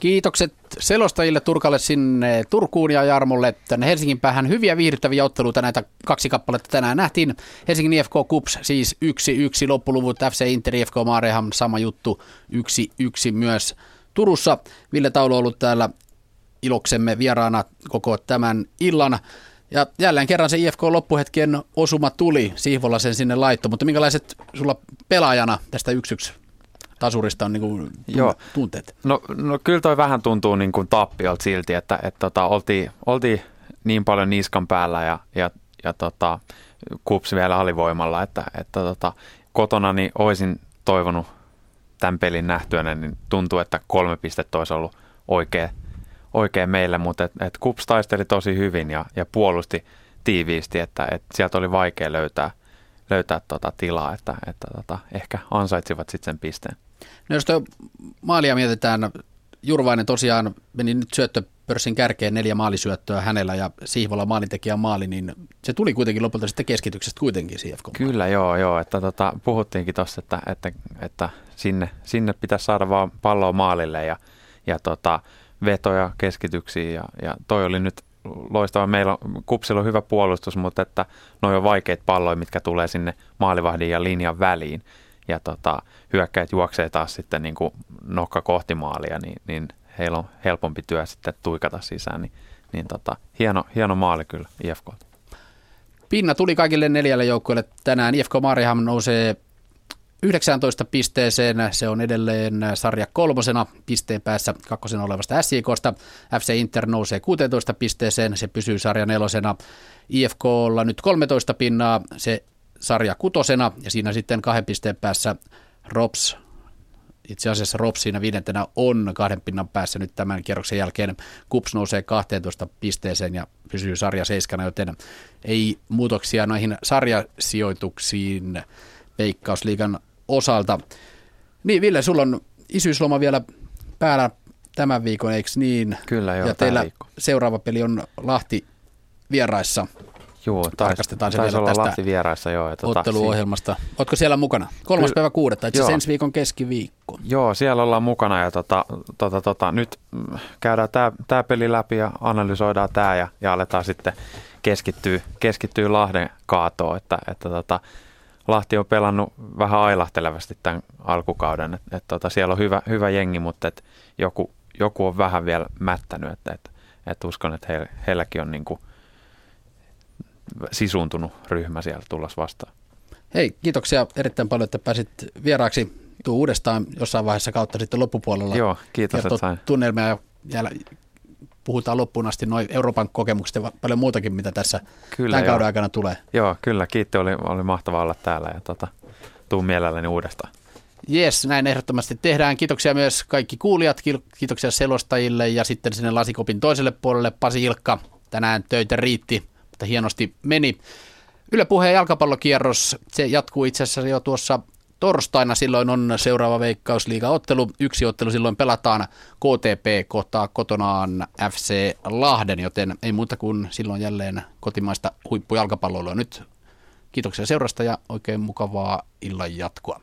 Kiitokset selostajille Turkalle sinne Turkuun ja Jarmolle tänne Helsingin päähän. Hyviä viihdyttäviä otteluita näitä kaksi kappaletta tänään nähtiin. Helsingin IFK Kups siis 1-1 loppuluvut FC Inter IFK Maareham sama juttu 1-1 myös Turussa. Ville Taulu on ollut täällä iloksemme vieraana koko tämän illan. Ja jälleen kerran se IFK loppuhetken osuma tuli, Sihvolla sen sinne laitto, mutta minkälaiset sulla pelaajana tästä 1-1 tasurista on niin kuin Joo. tunteet? No, no kyllä toi vähän tuntuu niin kuin tappiolta silti, että, että tota, oltiin, oltiin niin paljon niskan päällä ja, ja, ja tota, kups vielä alivoimalla, että, että tota, kotona niin olisin toivonut tämän pelin nähtyänä, niin tuntuu, että kolme pistettä olisi ollut oikea, oikea meille, mutta et, et kups taisteli tosi hyvin ja, ja puolusti tiiviisti, että et sieltä oli vaikea löytää, löytää tota tilaa, että, että tota, ehkä ansaitsivat sitten sen pisteen. No jos maalia mietitään, Jurvainen tosiaan meni nyt syöttöpörssin kärkeen neljä maalisyöttöä hänellä ja Sihvola maalintekijän maali, niin se tuli kuitenkin lopulta sitten keskityksestä kuitenkin CFK. Kyllä joo, joo että tota, puhuttiinkin tuossa, että, että, että sinne, sinne pitäisi saada vaan palloa maalille ja, ja tota, vetoja keskityksiin ja, ja toi oli nyt loistava. Meillä on, Kupsilla on hyvä puolustus, mutta että noin on vaikeat palloja, mitkä tulee sinne maalivahdin ja linjan väliin ja tota, hyökkäät juoksee taas sitten niin kuin nokka kohti maalia, niin, niin heillä on helpompi työ sitten tuikata sisään. Niin, niin tota, hieno, hieno maali kyllä IFK. Pinna tuli kaikille neljälle joukkueelle tänään. IFK Mariham nousee 19 pisteeseen. Se on edelleen sarja kolmosena pisteen päässä kakkosena olevasta SIKsta. FC Inter nousee 16 pisteeseen. Se pysyy sarja nelosena. IFKlla nyt 13 pinnaa. Se sarja kutosena ja siinä sitten kahden pisteen päässä Rops, itse asiassa Rops siinä viidentenä on kahden pinnan päässä nyt tämän kierroksen jälkeen. Kups nousee 12 pisteeseen ja pysyy sarja seiskana, joten ei muutoksia noihin sarjasijoituksiin Veikkausliigan osalta. Niin Ville, sulla on isyysloma vielä päällä tämän viikon, eikö niin? Kyllä joo, Ja teillä viikko. seuraava peli on Lahti vieraissa. Joo, tais, tarkastetaan se vielä olla tästä Lahti vieraissa, joo. Tuota, otteluohjelmasta. Si- Oletko siellä mukana? Kolmas Ky- päivä kuudetta, itse ensi viikon keskiviikko. Joo, siellä ollaan mukana ja tota, tota, tota, nyt käydään tämä peli läpi ja analysoidaan tämä ja, ja aletaan sitten keskittyä, keskittyä Lahden kaatoon, että, että tota, Lahti on pelannut vähän ailahtelevasti tämän alkukauden, että et, tota, siellä on hyvä, hyvä jengi, mutta et joku, joku on vähän vielä mättänyt, että et, et uskon, että he, heilläkin on niinku sisuuntunut ryhmä siellä tullas vastaan. Hei, kiitoksia erittäin paljon, että pääsit vieraaksi. Tuu uudestaan jossain vaiheessa kautta sitten loppupuolella. Joo, kiitos, että sain. tunnelmia ja puhutaan loppuun asti noin Euroopan kokemukset ja paljon muutakin, mitä tässä kyllä, tämän kauden aikana tulee. Joo, kyllä. Kiitti, oli, oli mahtavaa olla täällä ja tota, tuun mielelläni uudestaan. Jes, näin ehdottomasti tehdään. Kiitoksia myös kaikki kuulijat, kiitoksia selostajille ja sitten sinne lasikopin toiselle puolelle Pasi Ilkka. Tänään töitä riitti, mutta hienosti meni. Yle Puheen jalkapallokierros, se jatkuu itse asiassa jo tuossa torstaina. Silloin on seuraava veikkausliiga-ottelu. Yksi ottelu silloin pelataan KTP kohtaa kotonaan FC Lahden, joten ei muuta kuin silloin jälleen kotimaista huippujalkapalloilua. Nyt kiitoksia seurasta ja oikein mukavaa illan jatkoa.